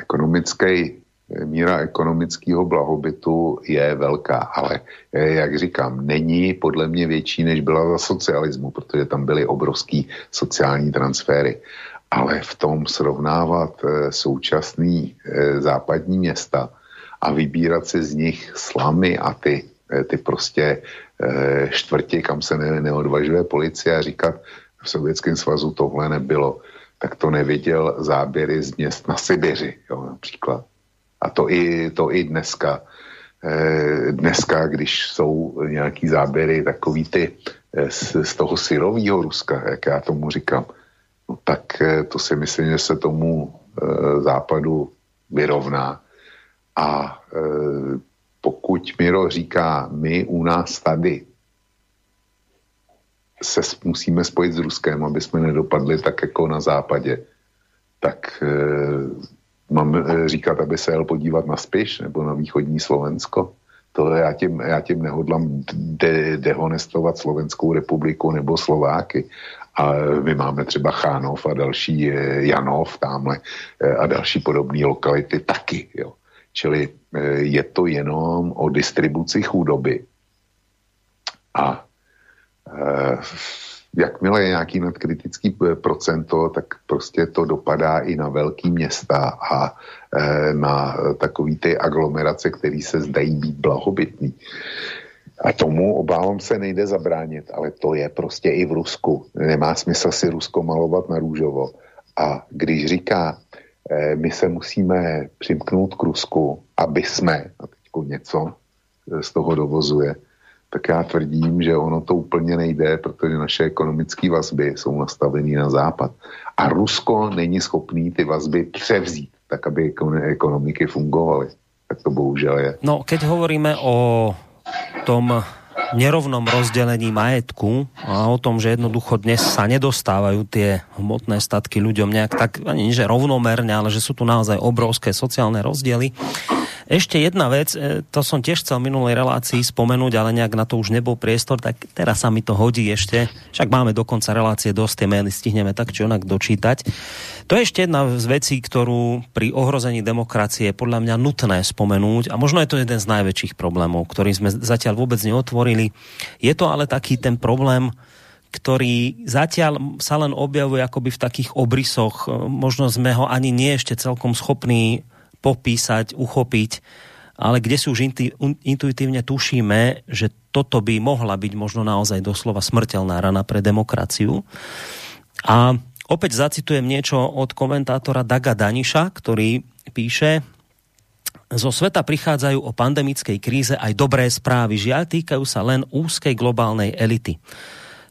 ekonomický, míra ekonomického blahobytu je velká, ale jak říkám, není podle mě větší, než byla za socialismu, protože tam byly obrovský sociální transfery. Ale v tom srovnávat eh, současný eh, západní města a vybírat si z nich slamy a ty, ty prostě čtvrti, kam se ne, neodvažuje policie a říkat, v Sovětském svazu tohle nebylo, tak to neviděl záběry z měst na Sibiři, jo, například. A to i, to i dneska. Eh, dneska, když jsou nějaký záběry takový ty eh, z, z toho syrového Ruska, jak já tomu říkám, no tak to si myslím, že se tomu západu vyrovná. A pokud Miro říká my u nás tady, se musíme spojit s Ruskem, aby jsme nedopadli tak jako na západě, tak e, mám e, říkat, aby se jel podívat na Spiš nebo na východní Slovensko. To já tím, já tím nehodlám de, dehonestovat Slovenskou republiku nebo Slováky. A my máme třeba Chánov a další e, Janov tamhle a další podobné lokality taky. Jo. Čili e, je to jenom o distribuci chudoby. A e, jakmile je nějaký nadkritický eh, procento, tak prostě to dopadá i na velký města a e, na takový ty aglomerace, které se zdají být blahobytný. A tomu obávám se nejde zabránit, ale to je prostě i v Rusku. Nemá smysl si Rusko malovat na růžovo. A když říká, e, my se musíme přimknout k Rusku, aby jsme, a teď něco z toho dovozuje, tak já tvrdím, že ono to úplně nejde, protože naše ekonomické vazby jsou nastavené na západ. A Rusko není schopný ty vazby převzít, tak aby ekonomiky fungovaly. Tak to bohužel je. No, keď hovoríme o tom nerovnom rozdelení majetku a o tom, že jednoducho dnes sa nedostávajú tie hmotné statky ľuďom nejak tak, ani že rovnomerne, ale že sú tu naozaj obrovské sociálne rozdiely ešte jedna vec, e, to som tiež chcel minulej relácii spomenúť, ale nejak na to už nebol priestor, tak teraz sa mi to hodí ešte. Však máme dokonca relácie dosť, tie maily stihneme tak či onak dočítať. To je ešte jedna z vecí, ktorú pri ohrození demokracie je podľa mňa nutné spomenúť a možno je to jeden z najväčších problémov, ktorý sme zatiaľ vôbec neotvorili. Je to ale taký ten problém, ktorý zatiaľ sa len objavuje akoby v takých obrysoch. Možno sme ho ani nie ešte celkom schopní popísať, uchopiť, ale kde si už intuitívne tušíme, že toto by mohla byť možno naozaj doslova smrteľná rana pre demokraciu. A opäť zacitujem niečo od komentátora Daga Daniša, ktorý píše, zo sveta prichádzajú o pandemickej kríze aj dobré správy. Žiaľ, týkajú sa len úzkej globálnej elity.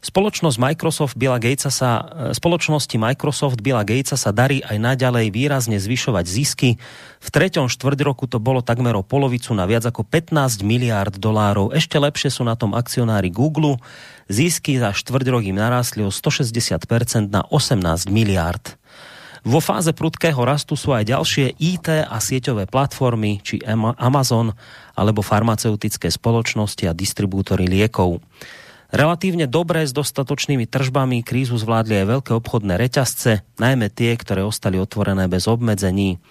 Spoločnosť Microsoft Billa Gatesa sa, e, spoločnosti Microsoft Billa Gatesa sa darí aj naďalej výrazne zvyšovať zisky. V treťom štvrť roku to bolo takmer o polovicu na viac ako 15 miliárd dolárov. Ešte lepšie sú na tom akcionári Google. Zisky za štvrť rok im narástli o 160% na 18 miliárd. Vo fáze prudkého rastu sú aj ďalšie IT a sieťové platformy, či Amazon, alebo farmaceutické spoločnosti a distribútory liekov. Relatívne dobré s dostatočnými tržbami krízu zvládli aj veľké obchodné reťazce, najmä tie, ktoré ostali otvorené bez obmedzení.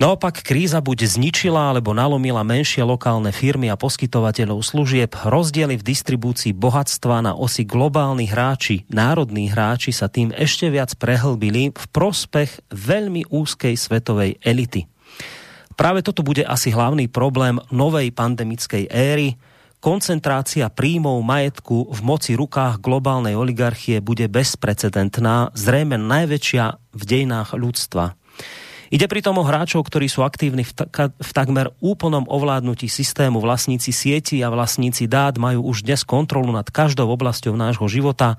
Naopak kríza buď zničila alebo nalomila menšie lokálne firmy a poskytovateľov služieb. Rozdiely v distribúcii bohatstva na osi globálni hráči, národní hráči sa tým ešte viac prehlbili v prospech veľmi úzkej svetovej elity. Práve toto bude asi hlavný problém novej pandemickej éry, koncentrácia príjmov majetku v moci rukách globálnej oligarchie bude bezprecedentná, zrejme najväčšia v dejinách ľudstva. Ide pritom o hráčov, ktorí sú aktívni v, ta- v takmer úplnom ovládnutí systému. Vlastníci sieti a vlastníci dát majú už dnes kontrolu nad každou oblasťou nášho života,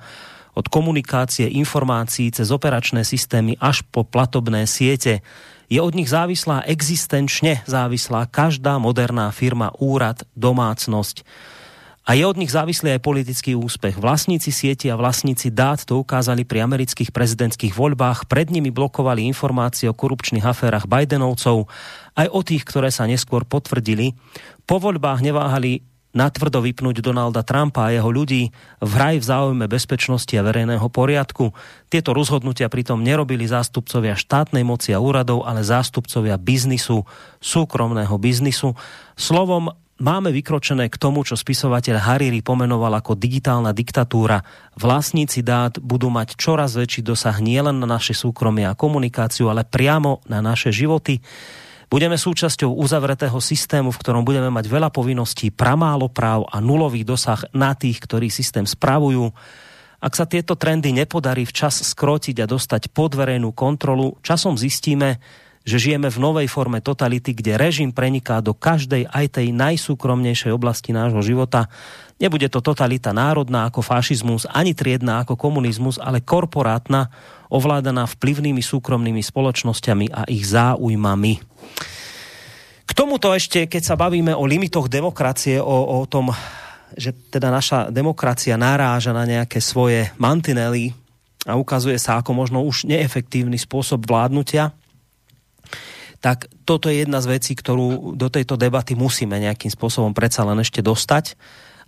od komunikácie, informácií cez operačné systémy až po platobné siete. Je od nich závislá, existenčne závislá každá moderná firma, úrad, domácnosť. A je od nich závislý aj politický úspech. Vlastníci sieti a vlastníci dát to ukázali pri amerických prezidentských voľbách. Pred nimi blokovali informácie o korupčných aférach Bidenovcov, aj o tých, ktoré sa neskôr potvrdili. Po voľbách neváhali natvrdo vypnúť Donalda Trumpa a jeho ľudí v hraj v záujme bezpečnosti a verejného poriadku. Tieto rozhodnutia pritom nerobili zástupcovia štátnej moci a úradov, ale zástupcovia biznisu, súkromného biznisu. Slovom máme vykročené k tomu, čo spisovateľ Hariri pomenoval ako digitálna diktatúra. Vlastníci dát budú mať čoraz väčší dosah nielen na naše súkromie a komunikáciu, ale priamo na naše životy. Budeme súčasťou uzavretého systému, v ktorom budeme mať veľa povinností, pramálo práv a nulový dosah na tých, ktorí systém spravujú. Ak sa tieto trendy nepodarí včas skrotiť a dostať pod verejnú kontrolu, časom zistíme, že žijeme v novej forme totality, kde režim preniká do každej aj tej najsúkromnejšej oblasti nášho života. Nebude to totalita národná ako fašizmus, ani triedna ako komunizmus, ale korporátna, ovládaná vplyvnými súkromnými spoločnosťami a ich záujmami. K tomuto ešte, keď sa bavíme o limitoch demokracie, o, o tom že teda naša demokracia naráža na nejaké svoje mantinely a ukazuje sa ako možno už neefektívny spôsob vládnutia, tak toto je jedna z vecí, ktorú do tejto debaty musíme nejakým spôsobom predsa len ešte dostať.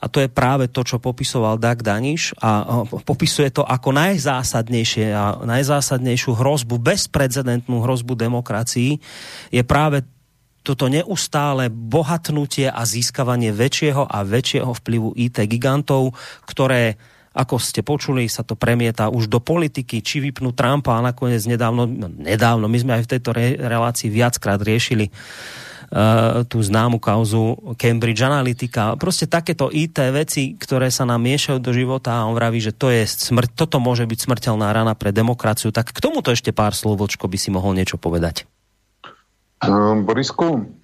A to je práve to, čo popisoval Dag Daniš a popisuje to ako najzásadnejšie a najzásadnejšiu hrozbu, bezprecedentnú hrozbu demokracii. Je práve toto neustále bohatnutie a získavanie väčšieho a väčšieho vplyvu IT gigantov, ktoré ako ste počuli, sa to premieta už do politiky, či vypnú Trumpa a nakoniec nedávno, no nedávno, my sme aj v tejto re, relácii viackrát riešili uh, tú známu kauzu Cambridge Analytica. Proste takéto IT veci, ktoré sa nám miešajú do života a on vraví, že to je smrť, toto môže byť smrteľná rana pre demokraciu. Tak k tomuto ešte pár slov, Vočko, by si mohol niečo povedať. Um, Borisku,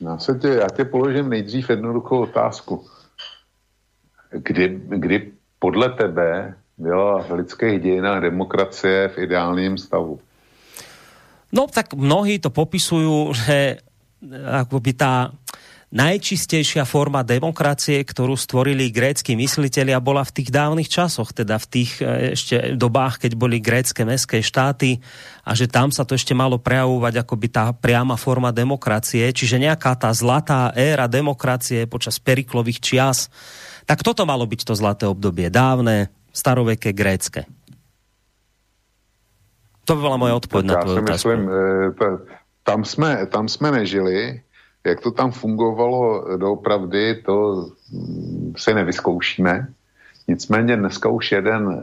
na světě, já tě položím nejdřív jednoduchou otázku. Kdy, kdy podle tebe byla v lidských dějinách demokracie v ideálním stavu? No tak mnohí to popisujú, že akoby tá najčistejšia forma demokracie, ktorú stvorili grécky mysliteľia, bola v tých dávnych časoch, teda v tých e, ešte dobách, keď boli grécké mestské štáty a že tam sa to ešte malo prejavovať akoby tá priama forma demokracie, čiže nejaká tá zlatá éra demokracie počas periklových čias, tak toto malo byť to zlaté obdobie, dávne, staroveké, grécké. To by bola moja odpoveď na tvoju otázku. Myslím, e, tam jsme, tam jsme nežili, jak to tam fungovalo doopravdy, to mm, si nevyzkoušíme. Nicméně dneska už jeden e,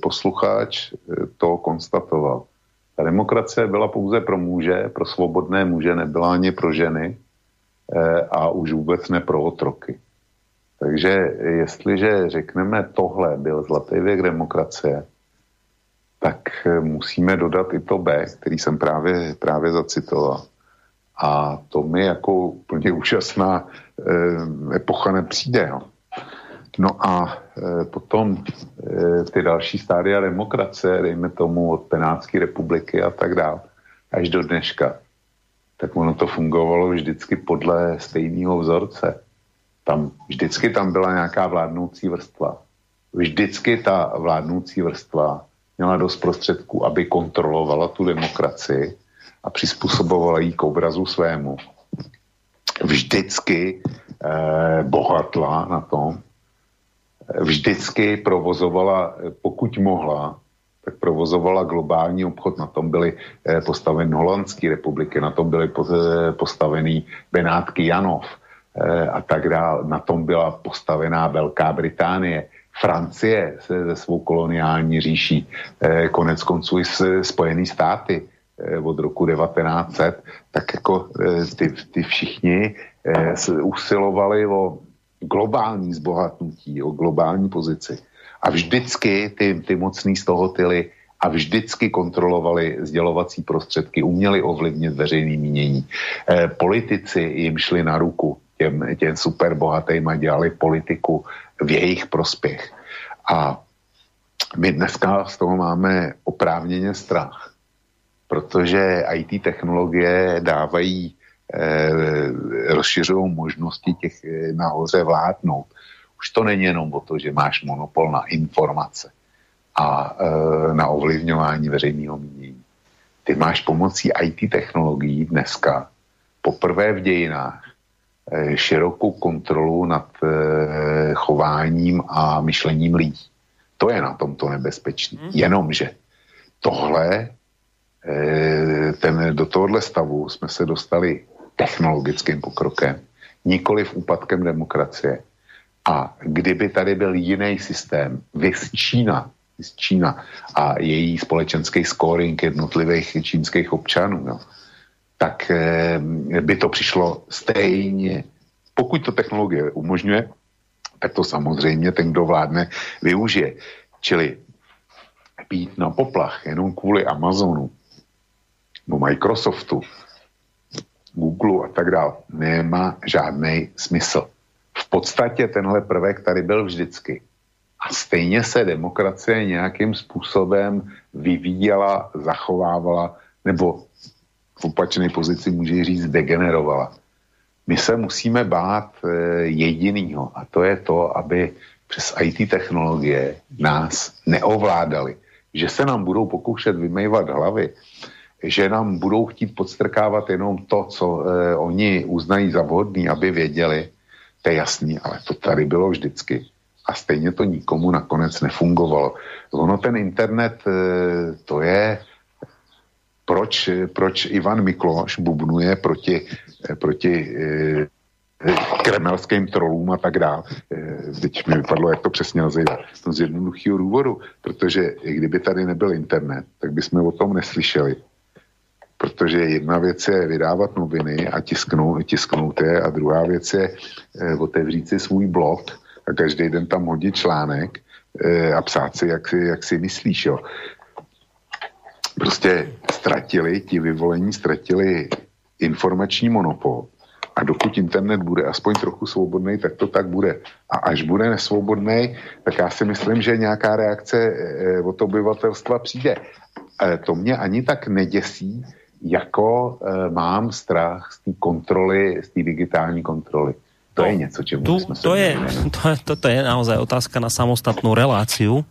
posluchač e, to konstatoval. Ta demokracie byla pouze pro muže, pro svobodné muže, nebyla ani pro ženy e, a už vůbec ne pro otroky. Takže jestliže řekneme, tohle byl zlatý věk demokracie, tak e, musíme dodat i to B, který jsem právě, právě zacitoval. A to mi jako úplně úžasná e, epocha nepřijde. No, no a e, potom e, ty další stádia demokracie, dejme tomu od Penátské republiky a tak dále, až do dneška, tak ono to fungovalo vždycky podle stejného vzorce tam vždycky tam byla nějaká vládnoucí vrstva. Vždycky ta vládnoucí vrstva měla dost prostředků, aby kontrolovala tu demokracii a přizpůsobovala jí k obrazu svému. Vždycky eh, bohatla na tom, vždycky provozovala, pokud mohla, tak provozovala globální obchod. Na tom byly eh, postaveny Holandské republiky, na tom byly eh, postaveny Benátky Janov, Eh, a tak dále. Na tom byla postavená Velká Británie, Francie se ze svou koloniální říší, eh, konec konců i Spojené státy eh, od roku 1900, tak jako ty, ty všichni usilovali o globální zbohatnutí, o globální pozici. A vždycky ty, ty mocní z toho tyly a vždycky kontrolovali sdělovací prostředky, uměli ovlivnit veřejné mínění. E, politici jim šli na ruku těm, těm superbohatým a dělali politiku v jejich prospěch. A my dneska z toho máme oprávněně strach, protože IT technologie dávají, eh, rozšiřují možnosti těch eh, nahoře vládnout. Už to není jenom o to, že máš monopol na informace a eh, na ovlivňování veřejného mínění. Ty máš pomocí IT technologií dneska poprvé v dějinách širokou kontrolu nad eh, chováním a myšlením lidí. To je na tomto nebezpečné. Mm. Jenomže tohle, eh, ten, do tohohle stavu jsme se dostali technologickým pokrokem, nikoli v úpadkem demokracie. A kdyby tady byl jiný systém, vys Čína, vys Čína a její společenský scoring jednotlivých čínských občanů, no, tak eh, by to přišlo stejně. Pokud to technologie umožňuje, tak to samozřejmě ten, kdo vládne, využije. Čili být na poplach jenom kvůli Amazonu, nebo Microsoftu, Google a tak dále, nemá žádný smysl. V podstatě tenhle prvek tady byl vždycky. A stejně se demokracie nějakým způsobem vyvíjela, zachovávala, nebo v opačné pozici může říct degenerovala. My se musíme bát e, jedinýho a to je to, aby přes IT technologie nás neovládali. Že se nám budou pokoušet vymejvat hlavy, že nám budou chtít podstrkávat jenom to, co e, oni uznají za vhodný, aby věděli, to je jasný, ale to tady bylo vždycky. A stejně to nikomu nakonec nefungovalo. Ono ten internet, e, to je, proč, proč Ivan Mikloš bubnuje proti, proti e, kremelským trolům a tak dále. Teď mi vypadlo, jak to přesně nazývá. To z jednoduchého důvodu, protože kdyby tady nebyl internet, tak bychom o tom neslyšeli. Protože jedna věc je vydávat noviny a tisknout, tisknout je a druhá věc je eh, otevřít si svůj blog a každý den tam hodit článek eh, a psát si, jak si, jak si myslíš. Jo. Prostě ztratili, ti vyvolení ztratili informační monopol a dokud internet bude aspoň trochu svobodný, tak to tak bude. A až bude nesvobodný, tak já si myslím, že nějaká reakce eh, od obyvatelstva přijde. To mě ani tak neděsí, jako e, mám strach z té kontroly, z té digitální kontroly. To no, je něco, čemu tu, jsme to je, to, Toto je naozaj otázka na samostatnú reláciu.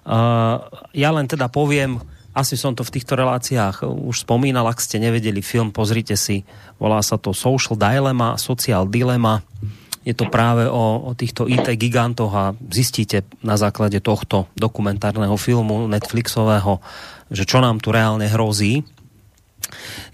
Uh, ja len teda poviem, asi som to v týchto reláciách už spomínal, ak ste nevedeli film, pozrite si, volá sa to Social Dilemma, Social Dilemma. Je to práve o, o týchto IT gigantoch a zistíte na základe tohto dokumentárneho filmu Netflixového, že čo nám tu reálne hrozí.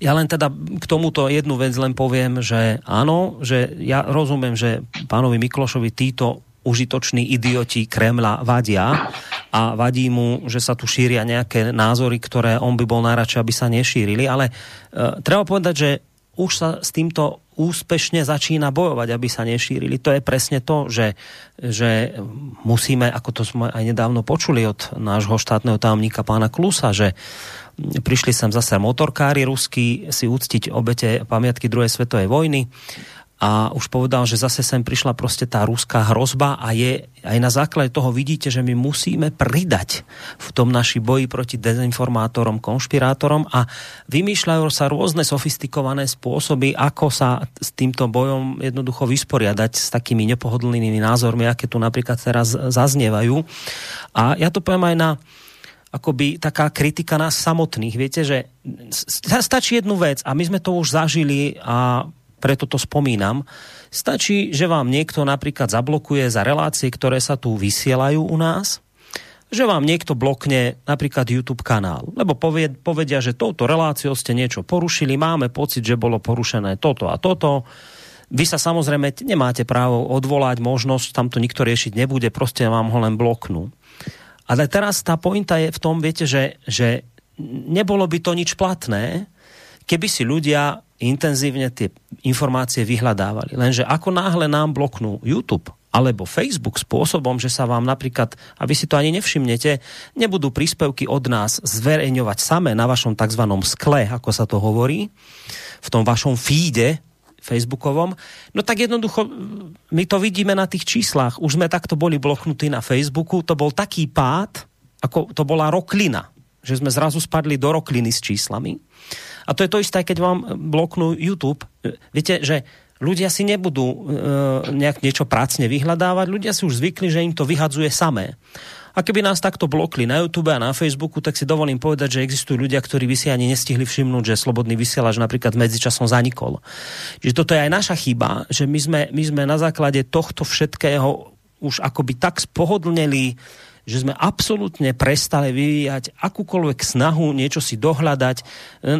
Ja len teda k tomuto jednu vec len poviem, že áno, že ja rozumiem, že pánovi Miklošovi títo užitoční idioti Kremla vadia a vadí mu, že sa tu šíria nejaké názory, ktoré on by bol najradšej, aby sa nešírili, ale uh, treba povedať, že už sa s týmto úspešne začína bojovať, aby sa nešírili. To je presne to, že, že musíme, ako to sme aj nedávno počuli od nášho štátneho tajomníka pána Klusa, že prišli sem zase motorkári ruskí si úctiť obete pamiatky druhej svetovej vojny a už povedal, že zase sem prišla proste tá ruská hrozba a je aj na základe toho vidíte, že my musíme pridať v tom naši boji proti dezinformátorom, konšpirátorom a vymýšľajú sa rôzne sofistikované spôsoby, ako sa s týmto bojom jednoducho vysporiadať s takými nepohodlnými názormi, aké tu napríklad teraz zaznievajú. A ja to poviem aj na akoby taká kritika nás samotných. Viete, že stačí jednu vec a my sme to už zažili a preto to spomínam. Stačí, že vám niekto napríklad zablokuje za relácie, ktoré sa tu vysielajú u nás, že vám niekto blokne napríklad YouTube kanál, lebo povedia, že touto reláciou ste niečo porušili, máme pocit, že bolo porušené toto a toto. Vy sa samozrejme nemáte právo odvolať možnosť, tam to nikto riešiť nebude, proste vám ho len bloknú. Ale teraz tá pointa je v tom, viete, že, že nebolo by to nič platné, keby si ľudia intenzívne tie informácie vyhľadávali. Lenže ako náhle nám bloknú YouTube alebo Facebook spôsobom, že sa vám napríklad, a vy si to ani nevšimnete, nebudú príspevky od nás zverejňovať samé na vašom tzv. skle, ako sa to hovorí, v tom vašom feede, facebookovom, no tak jednoducho my to vidíme na tých číslach. Už sme takto boli bloknutí na Facebooku, to bol taký pád, ako to bola roklina, že sme zrazu spadli do rokliny s číslami. A to je to isté, keď vám bloknú YouTube. Viete, že ľudia si nebudú e, nejak niečo prácne vyhľadávať, ľudia si už zvykli, že im to vyhadzuje samé. A keby nás takto blokli na YouTube a na Facebooku, tak si dovolím povedať, že existujú ľudia, ktorí by si ani nestihli všimnúť, že slobodný vysielač napríklad medzičasom zanikol. Čiže toto je aj naša chyba, že my sme, my sme na základe tohto všetkého už akoby tak spohodlneli, že sme absolútne prestali vyvíjať akúkoľvek snahu niečo si dohľadať.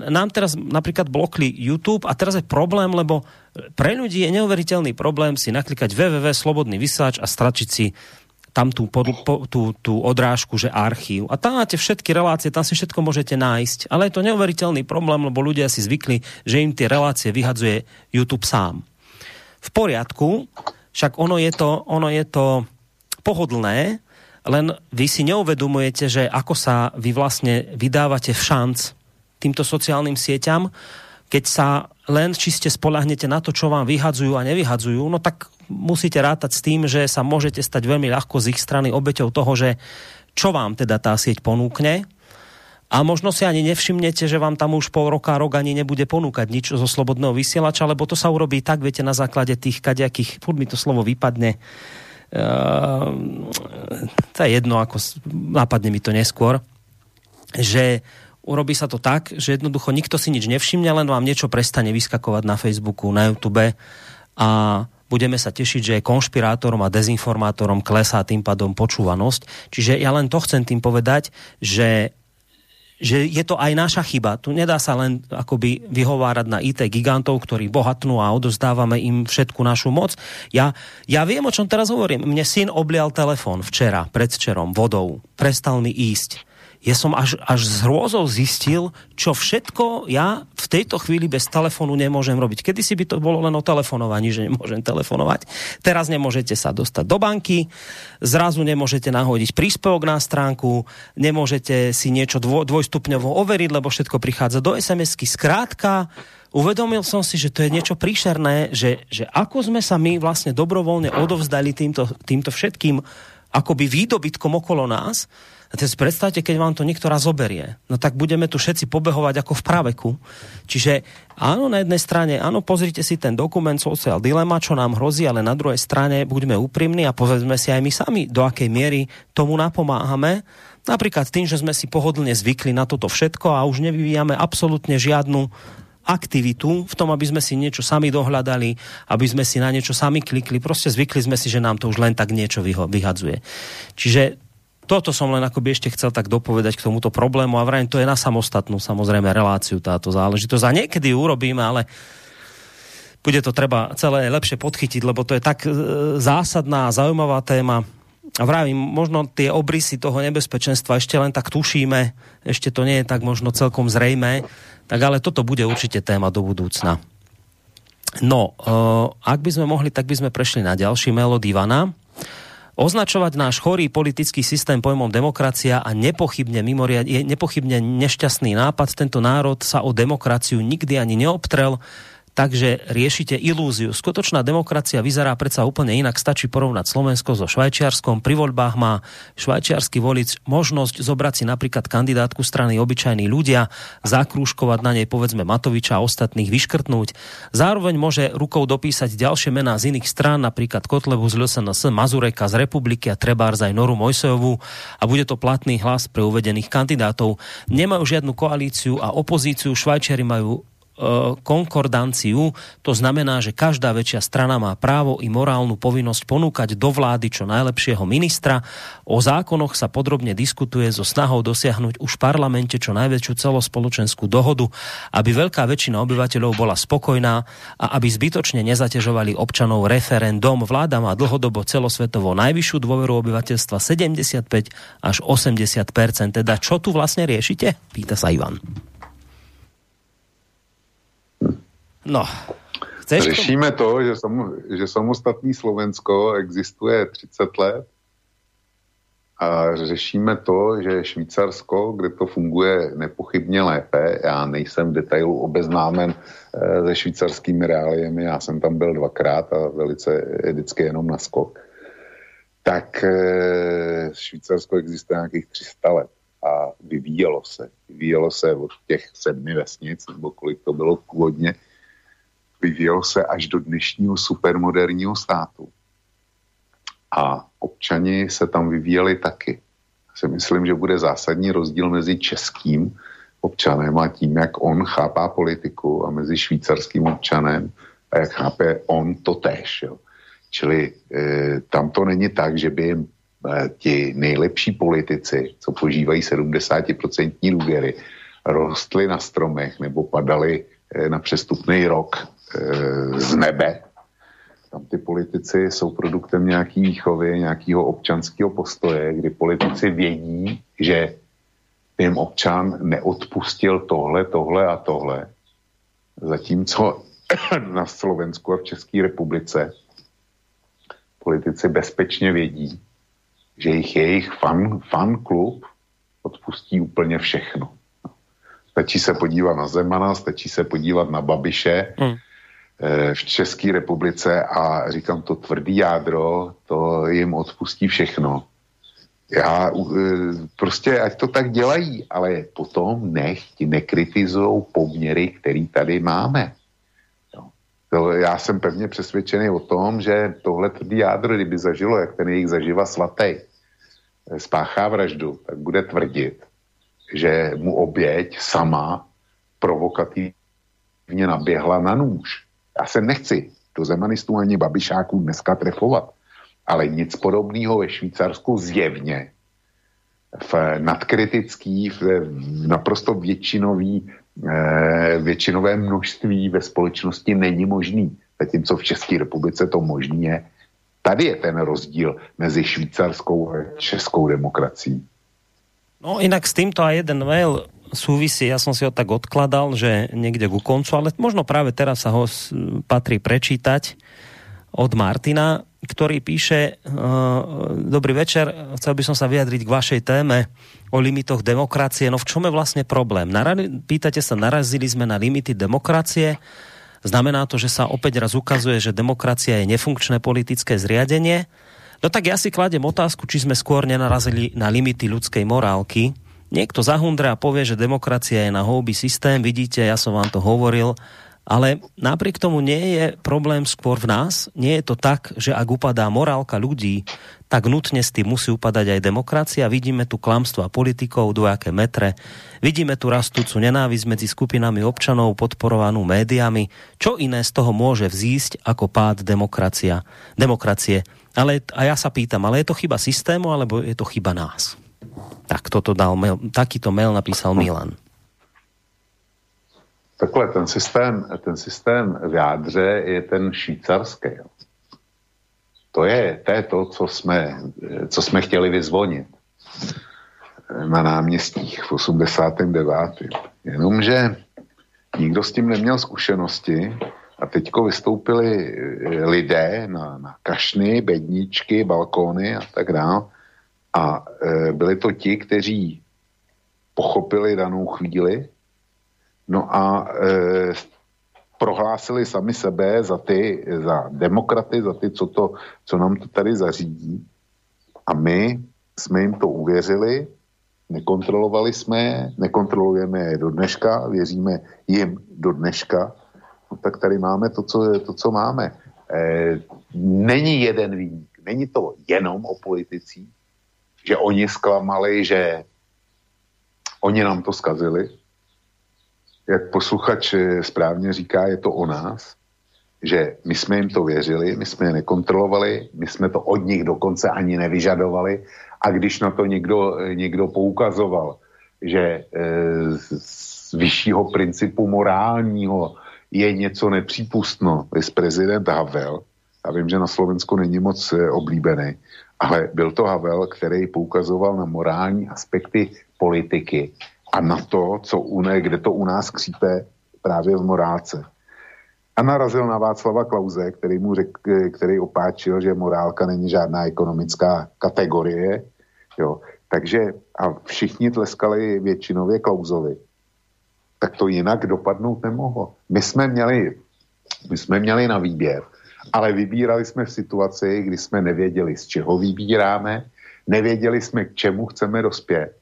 Nám teraz napríklad blokli YouTube a teraz je problém, lebo pre ľudí je neuveriteľný problém si naklikať www slobodný vysielač a stračiť si tam tú, po, po, tú, tú odrážku, že archív. A tam máte všetky relácie, tam si všetko môžete nájsť. Ale je to neuveriteľný problém, lebo ľudia si zvykli, že im tie relácie vyhadzuje YouTube sám. V poriadku, však ono je to, ono je to pohodlné, len vy si neuvedomujete, že ako sa vy vlastne vydávate v šanc týmto sociálnym sieťam, keď sa len čiste spolahnete na to, čo vám vyhadzujú a nevyhadzujú, no tak musíte rátať s tým, že sa môžete stať veľmi ľahko z ich strany obeťou toho, že čo vám teda tá sieť ponúkne. A možno si ani nevšimnete, že vám tam už pol roka, rok ani nebude ponúkať nič zo slobodného vysielača, lebo to sa urobí tak, viete, na základe tých kaďakých, furt mi to slovo vypadne, to je jedno, ako napadne mi to neskôr, že urobí sa to tak, že jednoducho nikto si nič nevšimne, len vám niečo prestane vyskakovať na Facebooku, na YouTube a budeme sa tešiť, že konšpirátorom a dezinformátorom klesá tým pádom počúvanosť. Čiže ja len to chcem tým povedať, že že je to aj naša chyba. Tu nedá sa len akoby vyhovárať na IT gigantov, ktorí bohatnú a odozdávame im všetku našu moc. Ja, ja viem, o čom teraz hovorím. Mne syn oblial telefón včera, predvčerom, vodou. Prestal mi ísť ja som až, až z hrôzou zistil, čo všetko ja v tejto chvíli bez telefónu nemôžem robiť. Kedy si by to bolo len o telefonovaní, že nemôžem telefonovať. Teraz nemôžete sa dostať do banky, zrazu nemôžete nahodiť príspevok na stránku, nemôžete si niečo dvo, dvojstupňovo overiť, lebo všetko prichádza do SMS-ky. Skrátka, uvedomil som si, že to je niečo príšerné, že, že ako sme sa my vlastne dobrovoľne odovzdali týmto, týmto všetkým akoby výdobytkom okolo nás, teraz predstavte, keď vám to niekto raz zoberie, no tak budeme tu všetci pobehovať ako v praveku. Čiže áno, na jednej strane, áno, pozrite si ten dokument Social Dilema, čo nám hrozí, ale na druhej strane buďme úprimní a povedzme si aj my sami, do akej miery tomu napomáhame. Napríklad tým, že sme si pohodlne zvykli na toto všetko a už nevyvíjame absolútne žiadnu aktivitu v tom, aby sme si niečo sami dohľadali, aby sme si na niečo sami klikli. Proste zvykli sme si, že nám to už len tak niečo vyhadzuje. Čiže toto som len akoby ešte chcel tak dopovedať k tomuto problému a vrajím, to je na samostatnú samozrejme reláciu táto záležitosť. A niekedy ju urobíme, ale bude to treba celé lepšie podchytiť, lebo to je tak e, zásadná a zaujímavá téma. A vravím, možno tie obrysy toho nebezpečenstva ešte len tak tušíme, ešte to nie je tak možno celkom zrejme, tak ale toto bude určite téma do budúcna. No, uh, ak by sme mohli, tak by sme prešli na ďalší melód Ivana. Označovať náš chorý politický systém pojmom demokracia a nepochybne, mimoriad, je nepochybne nešťastný nápad. Tento národ sa o demokraciu nikdy ani neobtrel takže riešite ilúziu. Skutočná demokracia vyzerá predsa úplne inak. Stačí porovnať Slovensko so Švajčiarskom. Pri voľbách má švajčiarsky volič možnosť zobrať si napríklad kandidátku strany obyčajní ľudia, zakrúškovať na nej povedzme Matoviča a ostatných vyškrtnúť. Zároveň môže rukou dopísať ďalšie mená z iných strán, napríklad Kotlebu z LSNS, Mazureka z Republiky a Trebárs aj Noru Mojsejovú a bude to platný hlas pre uvedených kandidátov. Nemajú žiadnu koalíciu a opozíciu. Švajčiari majú konkordanciu. To znamená, že každá väčšia strana má právo i morálnu povinnosť ponúkať do vlády čo najlepšieho ministra. O zákonoch sa podrobne diskutuje so snahou dosiahnuť už v parlamente čo najväčšiu celospoločenskú dohodu, aby veľká väčšina obyvateľov bola spokojná a aby zbytočne nezaťažovali občanov referendum. Vláda má dlhodobo celosvetovo najvyššiu dôveru obyvateľstva 75 až 80% Teda čo tu vlastne riešite? Pýta sa Ivan. No, Chceš Řešíme to, že, sam, že samostatný Slovensko existuje 30 let a řešíme to, že Švýcarsko, kde to funguje nepochybně lépe, já nejsem v detailu obeznámen e, se švýcarskými reáliemi, já jsem tam byl dvakrát a velice vždycky jenom na skok, tak e, Švýcarsko existuje nějakých 300 let a vyvíjelo se. Vyvíjelo se od těch sedmi vesnic, nebo kolik to bylo původně, vyvíjel se až do dnešního supermoderního státu. A občani se tam vyvíjeli taky. Si myslím, že bude zásadní rozdíl mezi českým občanem a tím, jak on chápá politiku a mezi švýcarským občanem a jak chápe on to též. Jo. Čili e, tam to není tak, že by e, ti nejlepší politici, co požívají 70% důvěry, rostly na stromech nebo padali e, na přestupný rok z nebe. Tam ty politici jsou produktem nějaký výchovy, nějakého občanského postoje, kdy politici vědí, že jim občan neodpustil tohle, tohle a tohle. Zatímco na Slovensku a v České republice politici bezpečně vědí, že jich jejich fan, fan klub odpustí úplně všechno. Stačí se podívat na Zemana, stačí se podívat na Babiše, hmm. Eh, v České republice a říkám to tvrdý jádro, to jim odpustí všechno. Já prostě, ať to tak dělají, ale potom nech ti nekritizují poměry, který tady máme. To, já jsem pevně přesvědčený o tom, že tohle tvrdý jádro, kdyby zažilo, jak ten jejich zaživa svatý, spáchá vraždu, tak bude tvrdit, že mu oběť sama provokativně naběhla na nůž. Já se nechci do zemanistů ani babišáků dneska trefovat, ale nic podobného ve Švýcarsku zjevně v nadkritický, v naprosto většinový, eh, většinové množství ve společnosti není možný. Zatímco v České republice to možný je. Tady je ten rozdíl mezi švýcarskou a českou demokracií. No inak s týmto aj jeden mail súvisí, ja som si ho tak odkladal, že niekde ku koncu, ale možno práve teraz sa ho patrí prečítať od Martina, ktorý píše uh, Dobrý večer, chcel by som sa vyjadriť k vašej téme o limitoch demokracie. No v čom je vlastne problém? Nara- pýtate sa, narazili sme na limity demokracie. Znamená to, že sa opäť raz ukazuje, že demokracia je nefunkčné politické zriadenie. No tak ja si kladem otázku, či sme skôr nenarazili na limity ľudskej morálky, Niekto zahundra a povie, že demokracia je na houby systém, vidíte, ja som vám to hovoril, ale napriek tomu nie je problém skôr v nás. Nie je to tak, že ak upadá morálka ľudí, tak nutne s tým musí upadať aj demokracia. Vidíme tu klamstva politikov, dvojaké metre. Vidíme tu rastúcu nenávisť medzi skupinami občanov podporovanú médiami. Čo iné z toho môže vzísť ako pád demokracia, demokracie? Ale, a ja sa pýtam, ale je to chyba systému, alebo je to chyba nás? Tak toto dal mail, takýto mail napísal Milan. Takhle, ten systém, ten systém v jádře je ten švýcarský. To je, to je to, co jsme, co jsme chtěli vyzvonit na náměstích v 89. Jenomže nikdo s tím neměl zkušenosti a teďko vystoupili lidé na, na kašny, bedničky, balkóny a tak dále a e, byli to ti, kteří pochopili danou chvíli, no a e, prohlásili sami sebe za ty, za demokraty, za ty, co, to, co nám to tady zařídí. A my jsme jim to uvěřili, nekontrolovali jsme je, nekontrolujeme je do dneška, věříme jim do dneška, no tak tady máme to, co, to, co máme. E, není jeden výnik, není to jenom o politicích, že oni zklamali, že oni nám to skazili. Jak posluchač správně říká, je to o nás, že my jsme jim to věřili, my jsme je nekontrolovali, my jsme to od nich dokonce ani nevyžadovali a když na to někdo, někdo poukazoval, že e, z vyššího principu morálního je něco nepřípustno, je prezident Havel, já vím, že na Slovensku není moc oblíbený, ale byl to Havel, který poukazoval na morální aspekty politiky a na to, co u ne, kde to u nás křípe právě v morálce. A narazil na Václava Klauze, který mu řek, který opáčil, že morálka není žádná ekonomická kategorie. Jo. Takže a všichni tleskali většinově Klauzovi. Tak to jinak dopadnout nemohlo. My jsme měli, my jsme měli na výběr ale vybírali jsme v situaci, kdy jsme nevěděli, z čeho vybíráme, nevěděli jsme, k čemu chceme dospět.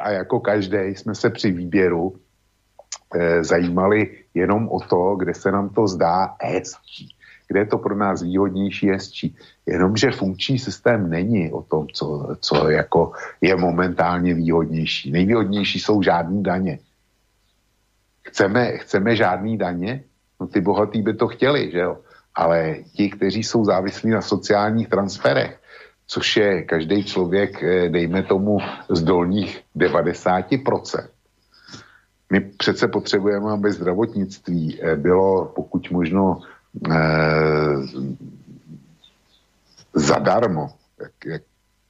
A jako každý jsme se při výběru e, zajímali jenom o to, kde se nám to zdá hezčí, kde je to pro nás výhodnější hezčí. Jenomže funkční systém není o tom, co, co jako je momentálně výhodnější. Nejvýhodnější jsou žádný daně. Chceme, chceme žádný daně? No ty bohatý by to chtěli, že jo? Ale ti, kteří jsou závislí na sociálních transferech, což je každý člověk, eh, dejme tomu, z dolních 90%. My přece potřebujeme, aby zdravotnictví eh, bylo pokud možno eh, zadarmo, jak, jak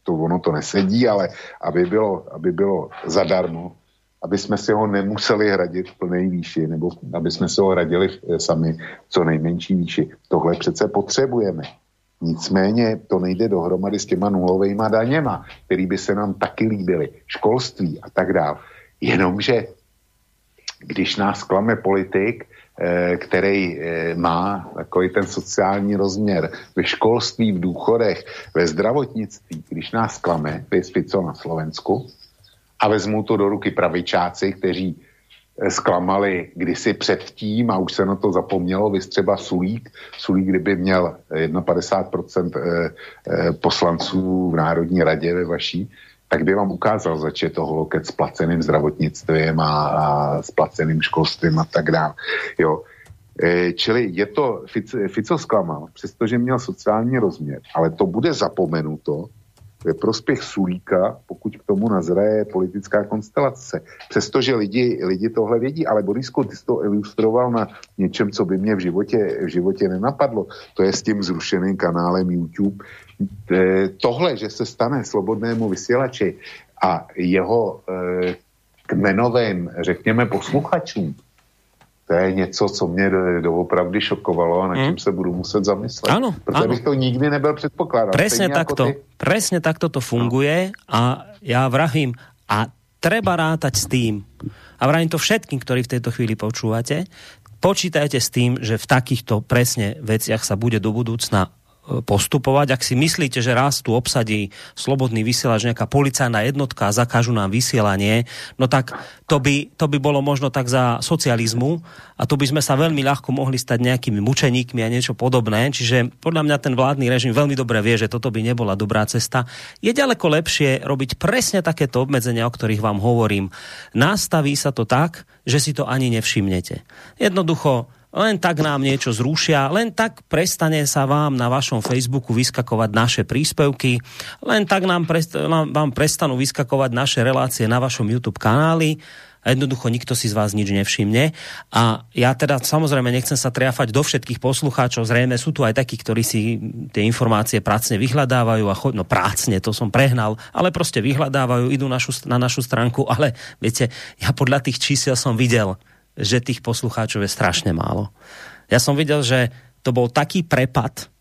to ono to nesedí, ale aby bylo, aby bylo zadarmo, aby jsme si ho nemuseli hradit v plné výši, nebo aby jsme si ho hradili eh, sami co nejmenší výši. Tohle přece potřebujeme. Nicméně to nejde dohromady s těma nulovejma daněma, který by se nám taky líbily, školství a tak dále. Jenomže když nás klame politik, eh, který eh, má takový ten sociální rozměr ve školství, v důchodech, ve zdravotnictví, když nás klame, to je Fico na Slovensku, a vezmou to do ruky pravičáci, kteří zklamali kdysi předtím a už se na to zapomnělo, vy třeba Sulík, Sulík kdyby měl 51% poslanců v Národní radě ve vaší, tak by vám ukázal, zač je to holoket s placeným zdravotnictvím a, a s placeným školstvím a tak dále. Jo. Čili je to, Fico, Fico zklamal, přestože měl sociální rozměr, ale to bude zapomenuto ve prospěch Sulíka, pokud k tomu nazraje politická konstelace. Přestože lidi, lidi tohle vědí, ale Borisku, ty jsi to ilustroval na něčem, co by mě v životě, v životě nenapadlo. To je s tím zrušeným kanálem YouTube. E, tohle, že se stane slobodnému vysílači a jeho e, kmenovým, řekněme, posluchačům, to je něco, co mě doopravdy šokovalo a na čím hmm. se budu muset zamyslet. Ano, Protože bych to nikdy nebyl předpokládal. Presne takto, ty... presne takto to funguje a ja vravím, a treba rátať s tým, a vravím to všetkým, ktorí v tejto chvíli počúvate, počítajte s tým, že v takýchto presne veciach sa bude do budúcna postupovať. Ak si myslíte, že raz tu obsadí slobodný vysielač nejaká policajná jednotka a zakážu nám vysielanie, no tak to by, to by bolo možno tak za socializmu a tu by sme sa veľmi ľahko mohli stať nejakými mučeníkmi a niečo podobné. Čiže podľa mňa ten vládny režim veľmi dobre vie, že toto by nebola dobrá cesta. Je ďaleko lepšie robiť presne takéto obmedzenia, o ktorých vám hovorím. Nastaví sa to tak, že si to ani nevšimnete. Jednoducho len tak nám niečo zrušia, len tak prestane sa vám na vašom Facebooku vyskakovať naše príspevky, len tak nám prest, vám prestanú vyskakovať naše relácie na vašom YouTube kanáli a jednoducho nikto si z vás nič nevšimne. A ja teda samozrejme nechcem sa triafať do všetkých poslucháčov, zrejme sú tu aj takí, ktorí si tie informácie prácne vyhľadávajú a choď, no prácne, to som prehnal, ale proste vyhľadávajú, idú našu, na našu stránku, ale viete, ja podľa tých čísiel som videl, že tých poslucháčov je strašne málo. Ja som videl, že to bol taký prepad,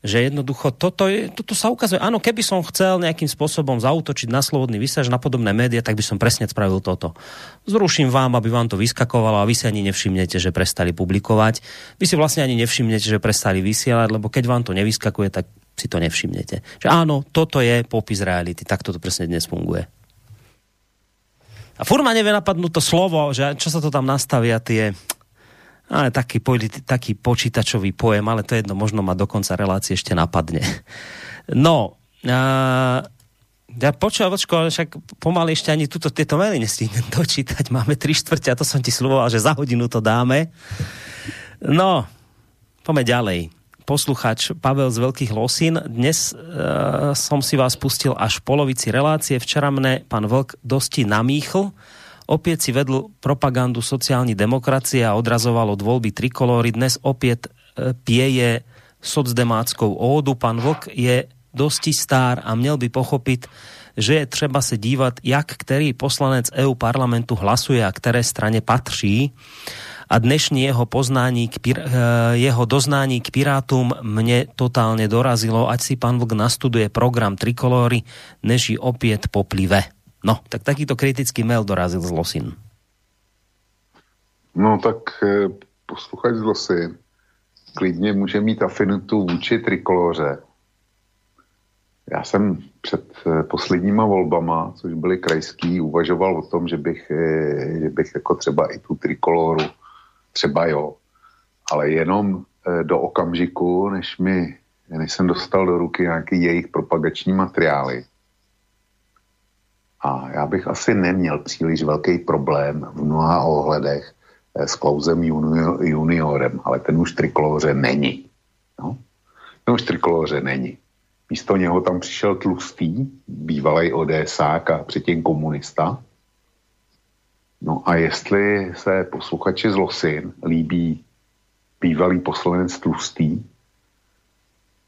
že jednoducho toto, je, toto sa ukazuje. Áno, keby som chcel nejakým spôsobom zautočiť na slobodný vysaž, na podobné médiá, tak by som presne spravil toto. Zruším vám, aby vám to vyskakovalo a vy si ani nevšimnete, že prestali publikovať. Vy si vlastne ani nevšimnete, že prestali vysielať, lebo keď vám to nevyskakuje, tak si to nevšimnete. Že áno, toto je popis reality. Tak toto presne dnes funguje. A furt ma nevie napadnúť to slovo, že čo sa to tam nastavia tie ale taký, taký počítačový pojem, ale to jedno, možno ma do konca relácie ešte napadne. No, a, ja počúvam, ale však pomaly ešte ani tuto, tieto maily nestihnem dočítať. Máme tri štvrte a to som ti sluboval, že za hodinu to dáme. No, poďme ďalej posluchač Pavel z Veľkých Losín. Dnes e, som si vás pustil až v polovici relácie. Včera mne pán Vlk dosti namýchl. Opäť si vedl propagandu sociálnej demokracie a odrazoval od voľby trikolóry. Dnes opäť e, pieje socdemáckou ódu. Pán Vlk je dosti star a měl by pochopit, že je třeba se dívat, jak který poslanec EU parlamentu hlasuje a které straně patří a dnešní jeho poznání k pir, eh, jeho doznání k Pirátum mne totálne dorazilo, ať si pán Vlk nastuduje program Trikolóry, než ji opět poplive. No, tak takýto kritický mail dorazil z Losin. No tak eh, posluchač z Losin klidně může mít afinitu vůči Trikoloře. Já jsem před eh, posledníma volbama, což byly krajský, uvažoval o tom, že bych, že bych jako třeba i tu trikoloru třeba jo, ale jenom e, do okamžiku, než mi, než jsem dostal do ruky nějaký jejich propagační materiály. A já bych asi neměl příliš velký problém v mnoha ohledech e, s Klausem junior, juniorem, ale ten už trikoloře není. No? Ten už trikoloře není. Místo něho tam přišel tlustý, bývalý ODSák a předtím komunista, No a jestli se posluchači z Losin líbí bývalý poslanec Tlustý,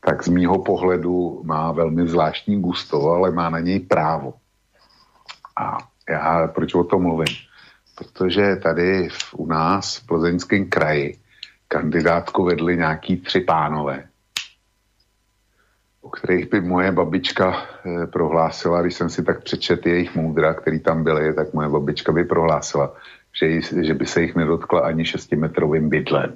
tak z mýho pohledu má velmi zvláštní gusto, ale má na něj právo. A já proč o tom mluvím? Protože tady u nás v plzeňském kraji kandidátku vedli nějaký tři pánové kterých by moje babička eh, prohlásila, když jsem si tak přečet jejich moudra, který tam byly, tak moje babička by prohlásila, že, že by se jich nedotkla ani šestimetrovým bydlem.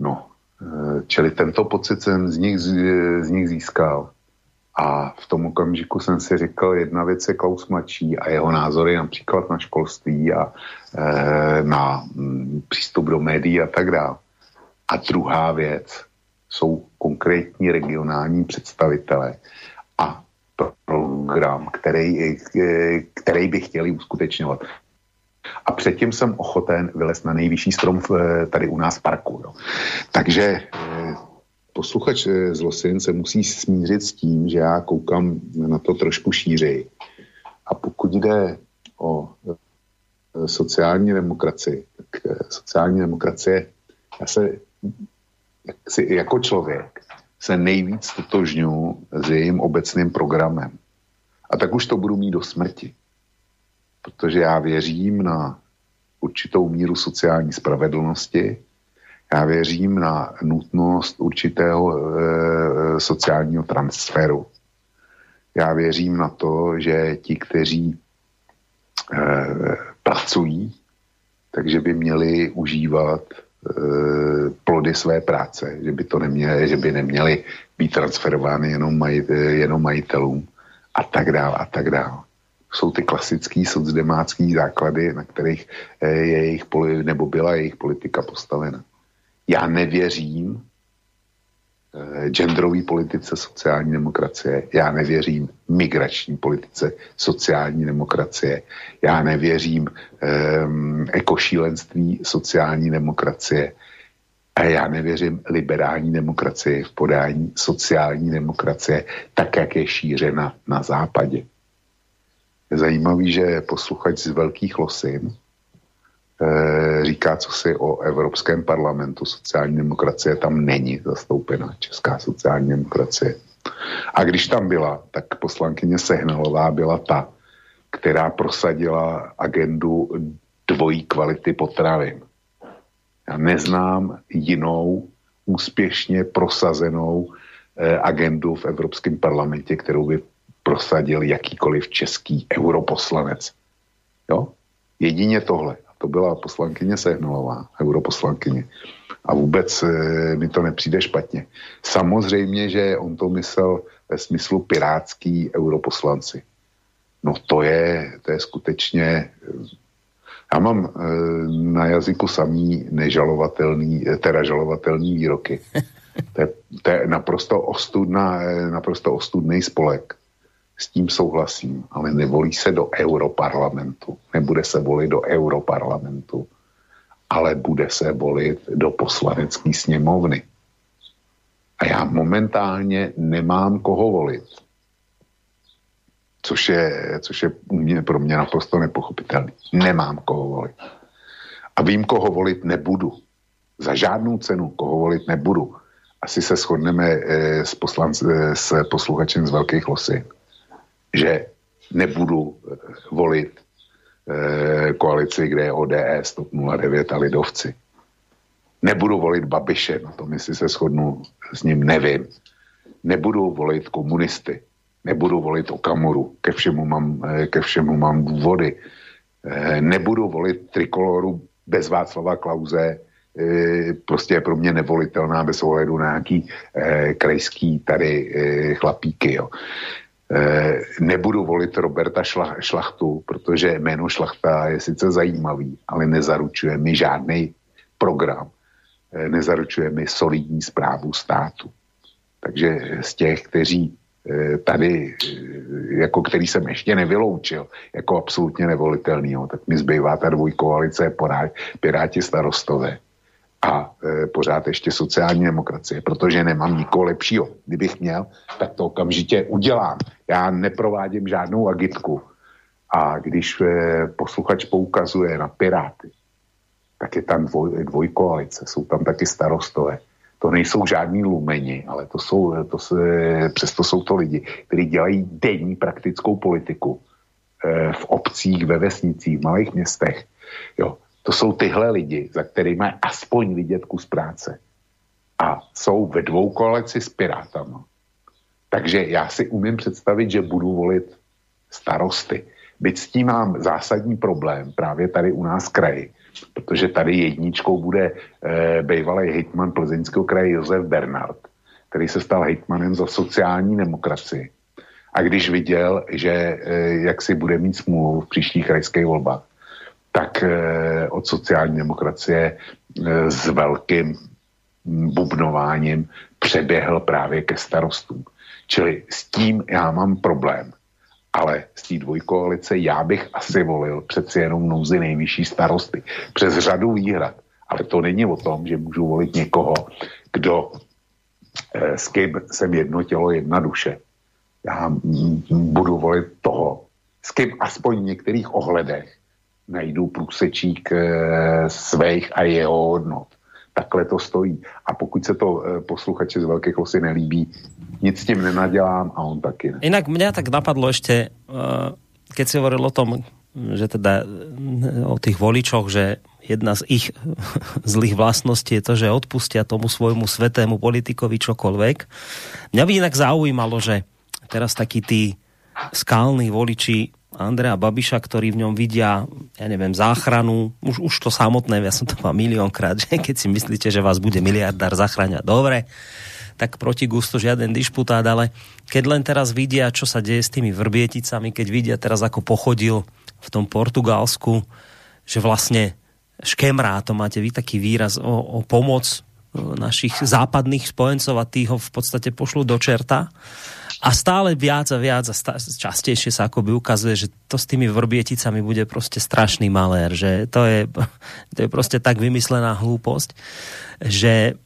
No, eh, čili tento pocit jsem z nich, z nich získal. A v tom okamžiku jsem si říkal, jedna věc je Klaus mladší a jeho názory například na školství a e, na m, přístup do médií a tak dále. A druhá věc jsou konkrétní regionální představitelé a program, který, který by chtěli uskutečňovat. A předtím jsem ochoten vylezt na nejvyšší strom tady u nás v parku. Jo. Takže eh, posluchač eh, z Losin se musí smířit s tím, že já koukám na to trošku šířej. A pokud jde o eh, sociální demokracii, tak sociální demokracie, já se jako člověk se nejvíc totožňu s jejím obecným programem. A tak už to budu mít do smrti. Protože já věřím na určitou míru sociální spravedlnosti, já věřím na nutnost určitého e, sociálního transferu. Já věřím na to, že ti, kteří e, pracují, takže by měli užívat plody své práce, že by to neměli, že by neměly být transferovány jenom, maj, jenom majitelům a tak dále a tak dále. Jsou ty klasický socdemácký základy, na kterých eh, je jejich, nebo byla jejich politika postavena. Já nevěřím genderové politice sociální demokracie, já nevěřím migrační politice sociální demokracie, já nevěřím um, ekošílenství sociální demokracie a já nevěřím liberální demokracie v podání sociální demokracie, tak jak je šířena na západě. Je zajímavý, že posluchač z Velkých Losin Eh, říká, co si o Evropském parlamentu. Sociální demokracie tam není zastoupena, česká sociální demokracie. A když tam byla, tak poslankyně Sehnalová byla ta, která prosadila agendu dvojí kvality potravin. Já neznám jinou úspěšně prosazenou eh, agendu v Evropském parlamentě, kterou by prosadil jakýkoliv český europoslanec. Jo? Jedině tohle. To byla poslankyně Sehnalová, europoslankyně. A vůbec e, mi to nepřijde špatně. Samozřejmě, že on to myslel ve smyslu pirátský europoslanci. No to je, to je skutečně... Já mám e, na jazyku samý nežalovatelný, teda žalovatelný výroky. To je, to je naprosto, ostudná, naprosto ostudný spolek s tím souhlasím, ale nevolí se do europarlamentu. Nebude se volit do europarlamentu, ale bude se volit do poslanecké sněmovny. A já momentálně nemám koho volit. Což je, což je mě, pro mě naprosto nepochopitelný. Nemám koho volit. A vím, koho volit nebudu. Za žádnou cenu koho volit nebudu. Asi se shodneme eh, s, poslanc, eh, s posluchačem z Velkých Losin že nebudu eh, volit eh, koalici, kde je ODS, TOP 09 a Lidovci. Nebudu volit Babiše, na tom jestli se shodnu s ním, nevím. Nebudu volit komunisty. Nebudu volit Okamuru, ke všemu mám, eh, ke všemu mám důvody. Nebudu volit trikoloru bez Václava Klauze, prostě je pro mě nevolitelná bez ohledu na nějaký krajský tady chlapíky. Jo. Eh, nebudu volit Roberta Šlachtu, protože jméno Šlachta je sice zajímavý, ale nezaručuje mi žádný program, eh, nezaručuje mi solidní zprávu státu. Takže z těch, kteří eh, tady, jako který jsem ještě nevyloučil, jako absolutně nevolitelný, tak mi zbývá ta dvojkoalice Piráti starostové a e, pořád ještě sociální demokracie, protože nemám nikoho lepšího. Kdybych měl, tak to okamžitě udělám. Já neprovádím žádnou agitku. A když e, posluchač poukazuje na Piráty, tak je tam dvoj, dvojkoalice, jsou tam taky starostové. To nejsou žádní lumeni, ale to jsou, to se, přesto jsou to lidi, kteří dělají denní praktickou politiku e, v obcích, ve vesnicích, v malých městech. Jo. To jsou tyhle lidi, za kterými aspoň vidět kus práce. A jsou ve dvou koalici s Pirátama. Takže já si umím představit, že budu volit starosty. Byť s tím mám zásadní problém právě tady u nás kraji, protože tady jedničkou bude e, bývalý hejtman plzeňského kraje Josef Bernard, který se stal hejtmanem za sociální demokracii. A když viděl, že e, jak si bude mít smůlu v příštích krajských volbách, tak e, od sociální demokracie e, s velkým bubnováním přeběhl právě ke starostům. Čili s tím já mám problém. Ale z té dvojkoalice já bych asi volil přeci jenom nouzy nejvyšší starosty. Přes řadu výhrad. Ale to není o tom, že můžu volit někoho, kdo eh, s kým jsem jedno tělo, jedna duše. Já budu volit toho, s kým aspoň v některých ohledech najdu průsečík eh, svých a jeho hodnot takhle to stojí. A pokud se to e, posluchači z Velké Klosy nelíbí, nic s tím nenadělám a on taky ne. Inak mňa tak napadlo ešte, e, keď si hovoril o tom, že teda e, o tých voličoch, že jedna z ich zlých vlastností je to, že odpustia tomu svojmu svetému politikovi čokoľvek. Mňa by inak zaujímalo, že teraz takí tí skalní voliči Andrea Babiša, ktorí v ňom vidia, ja neviem, záchranu, už, už to samotné, ja som to mal miliónkrát, že keď si myslíte, že vás bude miliardár zachráňať, dobre, tak proti gustu žiaden dišputát, ale keď len teraz vidia, čo sa deje s tými vrbieticami, keď vidia teraz, ako pochodil v tom Portugalsku, že vlastne škemrá, to máte vy taký výraz o, o pomoc našich západných spojencov a tí ho v podstate pošlu do čerta a stále viac a viac a stá, častejšie sa akoby ukazuje, že to s tými vrbieticami bude proste strašný malér, že to je, to je proste tak vymyslená hlúposť, že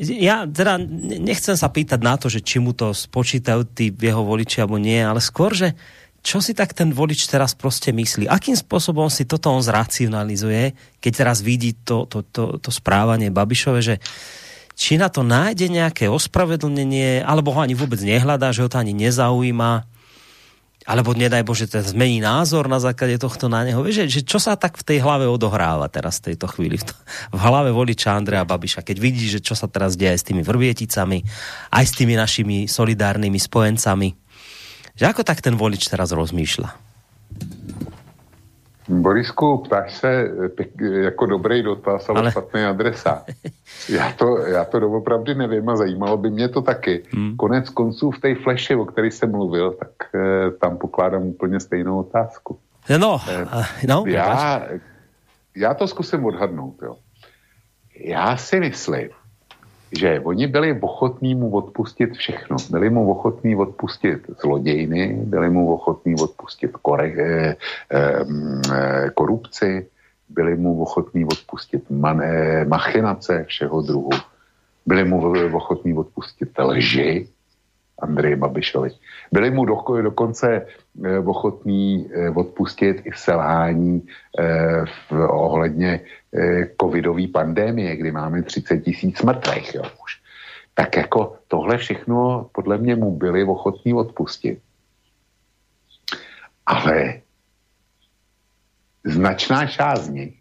ja teda nechcem sa pýtať na to, že či mu to spočítajú tí jeho voliči alebo nie, ale skôr, že čo si tak ten volič teraz proste myslí? Akým spôsobom si toto on zracionalizuje, keď teraz vidí to, to, to, to správanie Babišove, že či na to nájde nejaké ospravedlnenie, alebo ho ani vôbec nehľadá, že ho to ani nezaujíma, alebo nedaj Bože, teda zmení názor na základe tohto na neho. Vieš, že, čo sa tak v tej hlave odohráva teraz v tejto chvíli? V, to, v hlave voliča Andrea Babiša, keď vidí, že čo sa teraz deje s tými vrbieticami, aj s tými našimi solidárnymi spojencami. Že ako tak ten volič teraz rozmýšľa? Borisku, ptáš se jako dobrý dotaz, ale, ale... špatný adresa. Já to, já to doopravdy nevím a zajímalo by mě to taky. Hmm. Konec konců v té fleši, o které jsem mluvil, tak eh, tam pokládám úplně stejnou otázku. No, eh, no já, já to zkusím odhadnout. Jo. Já si myslím, že oni byli ochotní mu odpustit všechno. Byli mu ochotní odpustit zlodějny, byli mu ochotní odpustit korek, eh, eh, korupci, byli mu ochotní odpustit man, eh, machinace všeho druhu, byli mu ochotní odpustit lži, Andreji Babišovi. Byli mu do, dokonce eh, ochotní eh, odpustit i selhání eh, v, ohledně covidové pandémie, kdy máme 30 tisíc mrtvých. Jo, už. Tak jako tohle všechno podle mě mu byli ochotní odpustit. Ale značná část z nich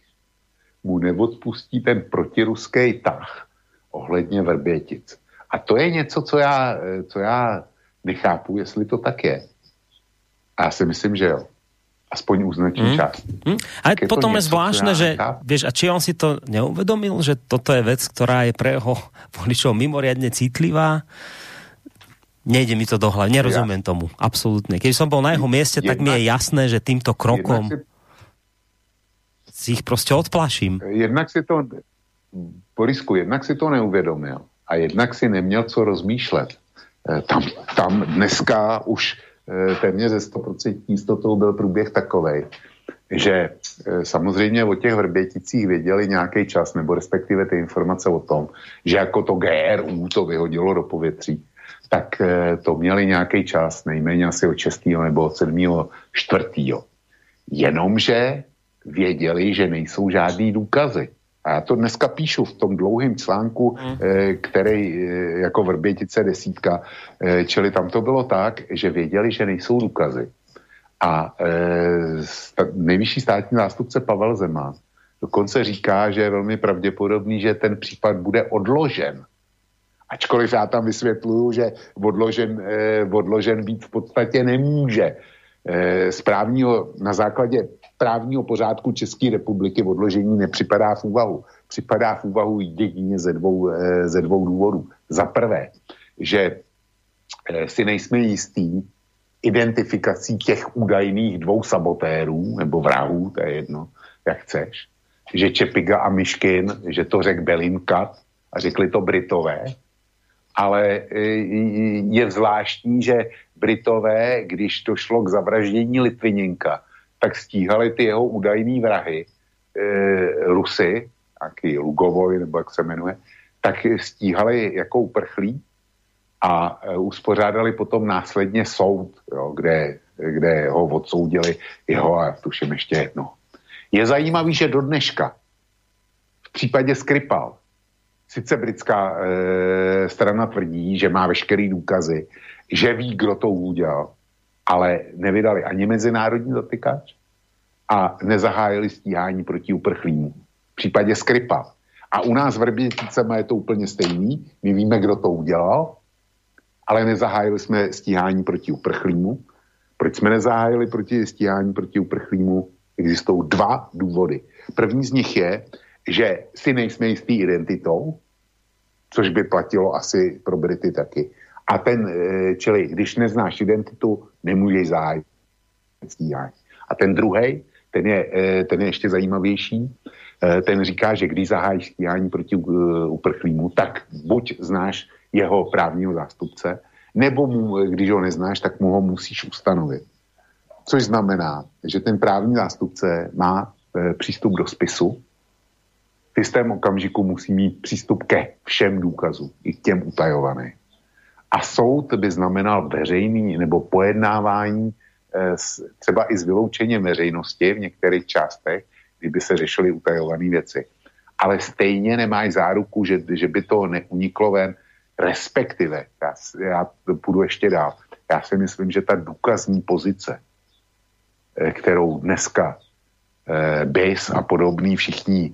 mu neodpustí ten protiruský tah ohledně Verbětic. A to je něco, co já, co já nechápu, jestli to tak je. A já si myslím, že jo. Aspoň u značný hmm. čas. Hmm. A je potom je zvláštne, že vieš, a či on si to neuvedomil, že toto je vec, ktorá je pre jeho voličov mimoriadne citlivá, Nejde mi to do hlavy, nerozumiem ja. tomu, absolútne. Keď som bol na jeho mieste, jednak, tak mi je jasné, že týmto krokom si, si ich proste odplaším. Jednak si to, Borisku, jednak si to neuvědomil a jednak si neměl co rozmýšlet. Eh, tam, tam dneska už téměř ze 100% jistotou byl průběh takovej, že eh, samozřejmě o těch vrběticích věděli nějaký čas, nebo respektive ty informace o tom, že jako to GRU to vyhodilo do povětří, tak to měli nějaký čas, nejméně asi od 6. nebo od 7. 4. Jenomže věděli, že nejsou žádný důkazy. A já to dneska píšu v tom dlouhém článku, mm. který eh, jako Vrbětice desítka, eh, čili tam to bylo tak, že věděli, že nejsou důkazy. A nejvyšší státní zástupce Pavel Zeman dokonce říká, že je velmi pravděpodobný, že ten případ bude odložen. Ačkoliv já tam vysvětluju, že odložen, odložen být v podstatě nemůže, správního, na základě právního pořádku České republiky odložení nepřipadá v úvahu. Připadá v úvahu jedině ze dvou, e, ze dvou důvodů. Za prvé, že e, si nejsme jistý identifikací těch údajných dvou sabotérů, nebo vrahů, to je jedno, jak chceš, že Čepiga a Myškin, že to řekl Belinkat a řekli to Britové, ale e, je zvláštní, že Britové, když to šlo k zavraždění Litviněnka, tak stíhali ty jeho údajný vrahy, e, Rusy, nějaký Lugovoj, nebo jak se jmenuje, tak stíhali jako uprchlí a e, uspořádali potom následně soud, jo, kde, kde ho odsoudili jeho a tuším ještě jedno. Je zajímavý, že do dneška v případě Skripal sice britská e, strana tvrdí, že má veškerý důkazy, že ví, kdo to udělal, ale nevydali ani mezinárodní zatykač a nezahájili stíhání proti uprchlímu. V případě Skripal. A u nás v Vrběticema je to úplně stejný. My víme, kdo to udělal, ale nezahájili jsme stíhání proti uprchlímu. Proč jsme nezahájili proti stíhání proti uprchlímu? Existují dva důvody. První z nich je, že si nejsme jistý identitou, což by platilo asi pro Brity taky. A ten, eh, čili když neznáš identitu, nemůžeš zahájit stíhání. A ten druhý, ten je, eh, ten je ještě zajímavější, eh, ten říká, že když zahájíš stíhání proti uprchlímu, tak buď znáš jeho právního zástupce, nebo mu, když ho neznáš, tak mu ho musíš ustanovit. Což znamená, že ten právní zástupce má přístup do spisu, v jistém okamžiku musí mít přístup ke všem důkazům, i k těm utajovaným. A soud by znamenal veřejný nebo pojednávání eh, třeba i s vyloučením veřejnosti v některých částech, kdyby se řešily utajované věci. Ale stejně nemáš záruku, že, že by to neuniklo ven, respektive, já, já půjdu ještě dál, já si myslím, že ta důkazní pozice, eh, kterou dneska eh, BIS a podobný všichni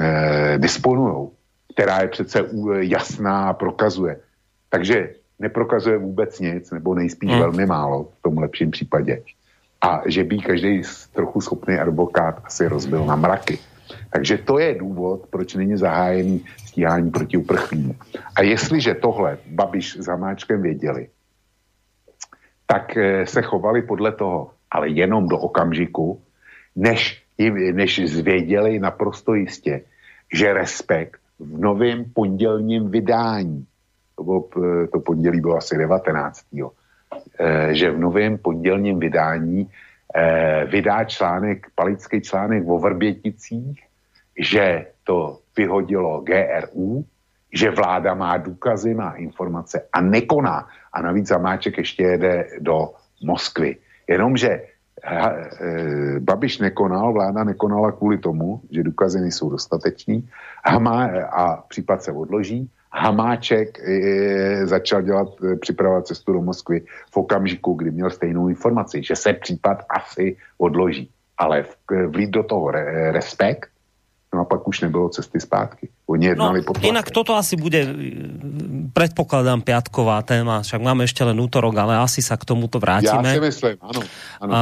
eh, disponují, která je přece jasná a prokazuje. Takže neprokazuje vůbec nic, nebo nejspíš hmm. velmi málo v tom lepším případě. A že by každý trochu schopný advokát asi rozbil na mraky. Takže to je důvod, proč není zahájený stíhání proti uprchlímu. A jestliže tohle Babiš s Hamáčkem věděli, tak eh, se chovali podle toho, ale jenom do okamžiku, než než zvěděli naprosto jistě, že Respekt v novém pondělním vydání, to, bylo, to pondělí bylo asi 19. Eh, že v novém pondělním vydání eh, vydá článek, palický článek o Vrběticích, že to vyhodilo GRU, že vláda má důkazy, má informace a nekoná. A navíc Zamáček ještě jede do Moskvy. Jenomže E, Babiš nekonal, vláda nekonala kvůli tomu, že důkazy nejsou dostatečný Hama, a případ se odloží. Hamáček e, začal dělat, e, připravovat cestu do Moskvy v okamžiku, kdy měl stejnou informaci, že se případ asi odloží. Ale vlít do toho re, respekt No a pak už nebylo cesty zpátky. Oni jednali no, Inak toto asi bude, predpokladám, piatková téma, však máme ešte len útorok, ale asi sa k tomuto vrátime. Ja si myslím, áno. áno, a,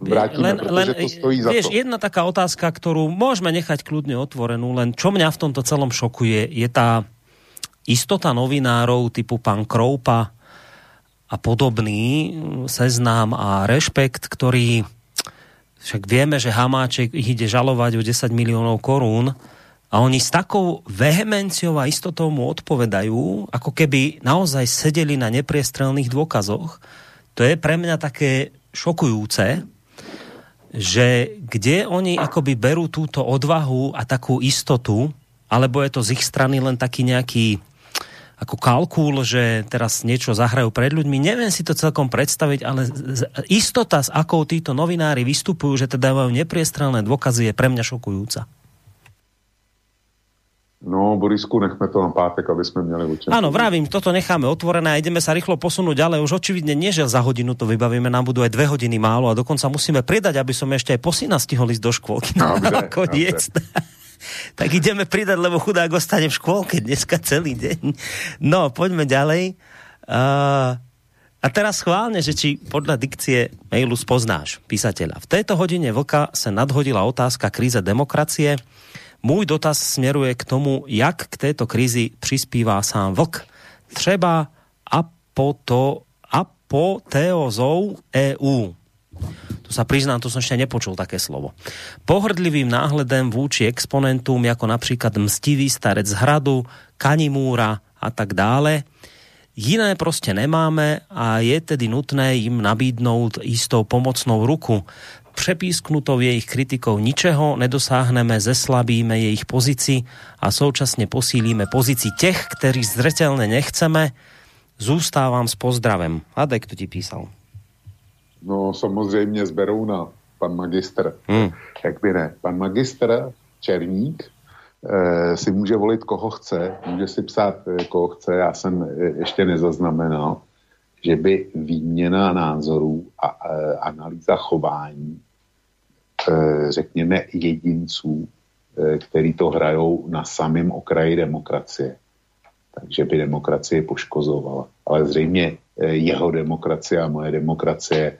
Vrátime, len, len, to stojí za vieš, to. jedna taká otázka, ktorú môžeme nechať kľudne otvorenú, len čo mňa v tomto celom šokuje, je tá istota novinárov typu pán Kroupa a podobný, seznám a rešpekt, ktorý však vieme, že Hamáček ich ide žalovať o 10 miliónov korún a oni s takou vehemenciou a istotou mu odpovedajú, ako keby naozaj sedeli na nepriestrelných dôkazoch. To je pre mňa také šokujúce, že kde oni akoby berú túto odvahu a takú istotu, alebo je to z ich strany len taký nejaký ako kalkul, že teraz niečo zahrajú pred ľuďmi. Neviem si to celkom predstaviť, ale istota, s akou títo novinári vystupujú, že teda majú nepriestrelné dôkazy, je pre mňa šokujúca. No, Borisku, nechme to na pátek, aby sme měli určite. Áno, vravím, toto necháme otvorené a ideme sa rýchlo posunúť ďalej. Už očividne nie, že za hodinu to vybavíme, nám budú aj dve hodiny málo a dokonca musíme pridať, aby som ešte aj po syna stihol ísť do škôlky. No, nakoniec. Tak ideme pridať, lebo chudák ostane v škôlke dneska celý deň. No, poďme ďalej. Uh, A teraz schválne, že či podľa dikcie mailu spoznáš písateľa. V tejto hodine vlka sa nadhodila otázka kríze demokracie. Môj dotaz smeruje k tomu, jak k tejto krízi prispíva sám vlk. Třeba apoto, apoteozou EU. Tu sa priznám, to som ešte nepočul také slovo. Pohrdlivým náhledem vúči exponentum, ako napríklad mstivý starec z hradu, kanimúra a tak dále, Jiné prostě nemáme a je tedy nutné jim nabídnout istou pomocnou ruku. Přepísknutou jejich kritikou ničeho nedosáhneme, zeslabíme jejich pozici a současně posílíme pozici těch, kteří zřetelně nechceme. Zůstávám s pozdravem. Adek, to ti písal? No samozřejmě z Berouna, pan magister. Hmm. Jak by ne? Pan magister Černík Eh, si může volit, koho chce, může si psát, eh, koho chce. Já jsem eh, ještě nezaznamenal, že by výměna názorů a analýza chování, řekněme, jedinců, který to hrajou na samém okraji demokracie, takže by demokracie poškozovala. Ale zřejmě jeho demokracie a moje demokracie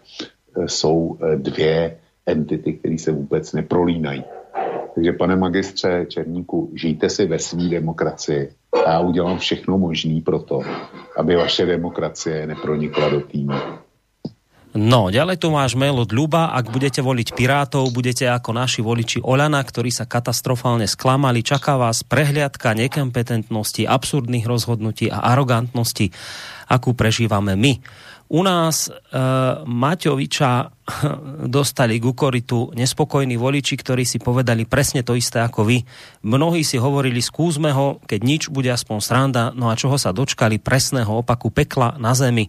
jsou dvě entity, které se vůbec neprolínají. Takže pane magistře Černíku, žijte si ve své demokracii. A já udělám všechno možné pro to, aby vaše demokracie nepronikla do týmu. No, ďalej tu máš mail od Ľuba. Ak budete voliť Pirátov, budete ako naši voliči Olana, ktorí sa katastrofálne sklamali. Čaká vás prehliadka nekompetentnosti, absurdných rozhodnutí a arogantnosti, akú prežívame my. U nás e, Maťoviča dostali k ukoritu nespokojní voliči, ktorí si povedali presne to isté ako vy. Mnohí si hovorili, skúsme ho, keď nič bude aspoň sranda, no a čoho sa dočkali presného opaku pekla na zemi,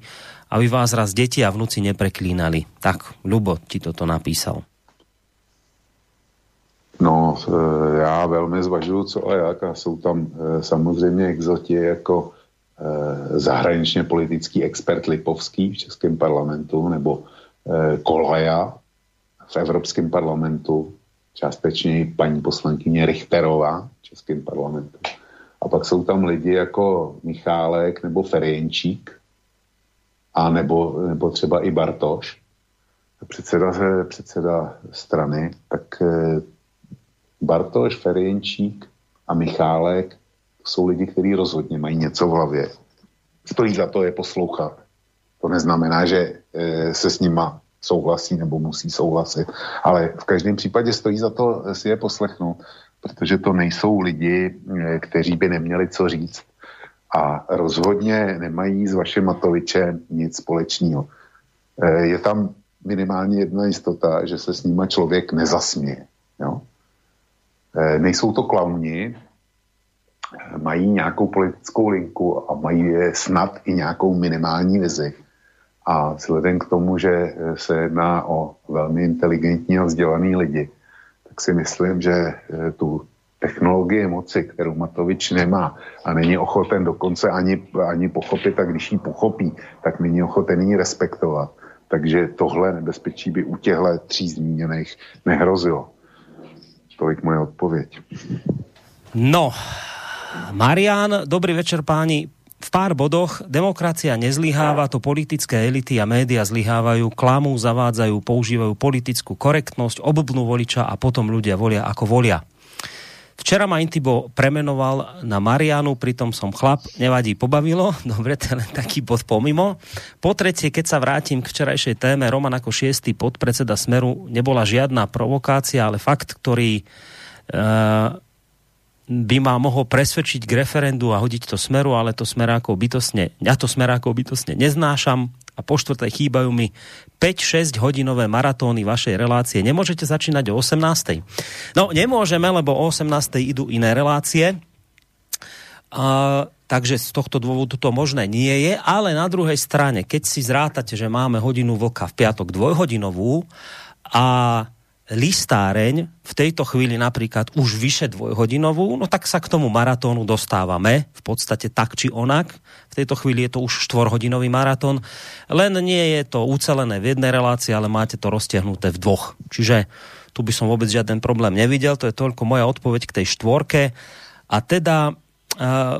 aby vás raz deti a vnúci nepreklínali. Tak, Lubo ti toto napísal. No, e, já velmi zvažuju, co a jak a jsou tam e, samozřejmě exoti jako Eh, zahraničně politický expert Lipovský v Českém parlamentu nebo Kolaja v Evropském parlamentu, částečně i paní poslankyně Richterová v Českém parlamentu. A pak jsou tam lidi jako Michálek nebo Ferienčík, a nebo, nebo třeba i Bartoš, předseda, předseda strany, tak eh, Bartoš, Ferienčík a Michálek jsou lidi, kteří rozhodně mají něco v hlavě. Stojí za to je poslouchat. To neznamená, že e, se s nima souhlasí nebo musí souhlasit, ale v každém případě stojí za to si je poslechnout, protože to nejsou lidi, e, kteří by neměli co říct a rozhodně nemají s vaším Matovičem nic společného. E, je tam minimálně jedna jistota, že se s nima člověk nezasměje. Jo? Nejsou to klauni, mají nějakou politickou linku a mají snad i nějakou minimální vizi. A vzhledem k tomu, že se jedná o velmi inteligentní a vzdělaný lidi, tak si myslím, že tu technologii moci, kterou Matovič nemá a není ochoten dokonce ani, ani pochopit, a když ji pochopí, tak není ochoten ji respektovat. Takže tohle nebezpečí by u těchto tří zmíněných nehrozilo. Tolik moje odpověď. No, Marian, dobrý večer páni. V pár bodoch demokracia nezlyháva, to politické elity a média zlyhávajú, klamú, zavádzajú, používajú politickú korektnosť, obblnú voliča a potom ľudia volia ako volia. Včera ma Intibo premenoval na Marianu, pritom som chlap, nevadí, pobavilo. Dobre, to je len taký bod pomimo. Po tretie, keď sa vrátim k včerajšej téme, Roman ako šiestý podpredseda Smeru nebola žiadna provokácia, ale fakt, ktorý uh, by ma mohol presvedčiť k referendu a hodiť to smeru, ale to smerákov bytosne, ja to smerákov bytosne neznášam a po štvrté chýbajú mi 5-6 hodinové maratóny vašej relácie. Nemôžete začínať o 18. No, nemôžeme, lebo o 18. idú iné relácie. A, takže z tohto dôvodu to možné nie je, ale na druhej strane, keď si zrátate, že máme hodinu vlka v piatok dvojhodinovú a listáreň v tejto chvíli napríklad už vyše dvojhodinovú, no tak sa k tomu maratónu dostávame v podstate tak či onak. V tejto chvíli je to už štvorhodinový maratón. Len nie je to ucelené v jednej relácii, ale máte to roztiahnuté v dvoch. Čiže tu by som vôbec žiaden problém nevidel. To je toľko moja odpoveď k tej štvorke. A teda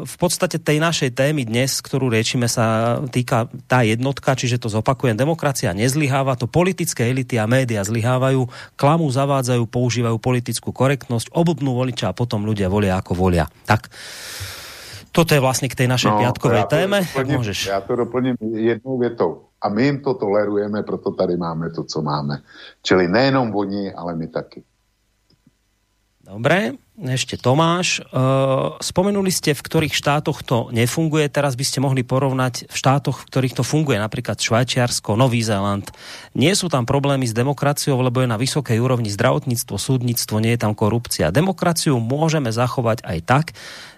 v podstate tej našej témy dnes, ktorú riečime, sa týka tá jednotka, čiže to zopakujem, demokracia nezlyháva, to politické elity a média zlyhávajú, klamú, zavádzajú, používajú politickú korektnosť, obudnú voliča a potom ľudia volia ako volia. Tak, toto je vlastne k tej našej no, piatkovej ja téme. Doplním, môžeš. Ja to doplním jednou větou. A my jim to tolerujeme, proto tady máme to, co máme. Čili nejenom oni, ale my taky. Dobre, ešte Tomáš. Uh, spomenuli ste, v ktorých štátoch to nefunguje. Teraz by ste mohli porovnať v štátoch, v ktorých to funguje, napríklad Švajčiarsko, Nový Zéland. Nie sú tam problémy s demokraciou, lebo je na vysokej úrovni zdravotníctvo, súdnictvo, nie je tam korupcia. Demokraciu môžeme zachovať aj tak,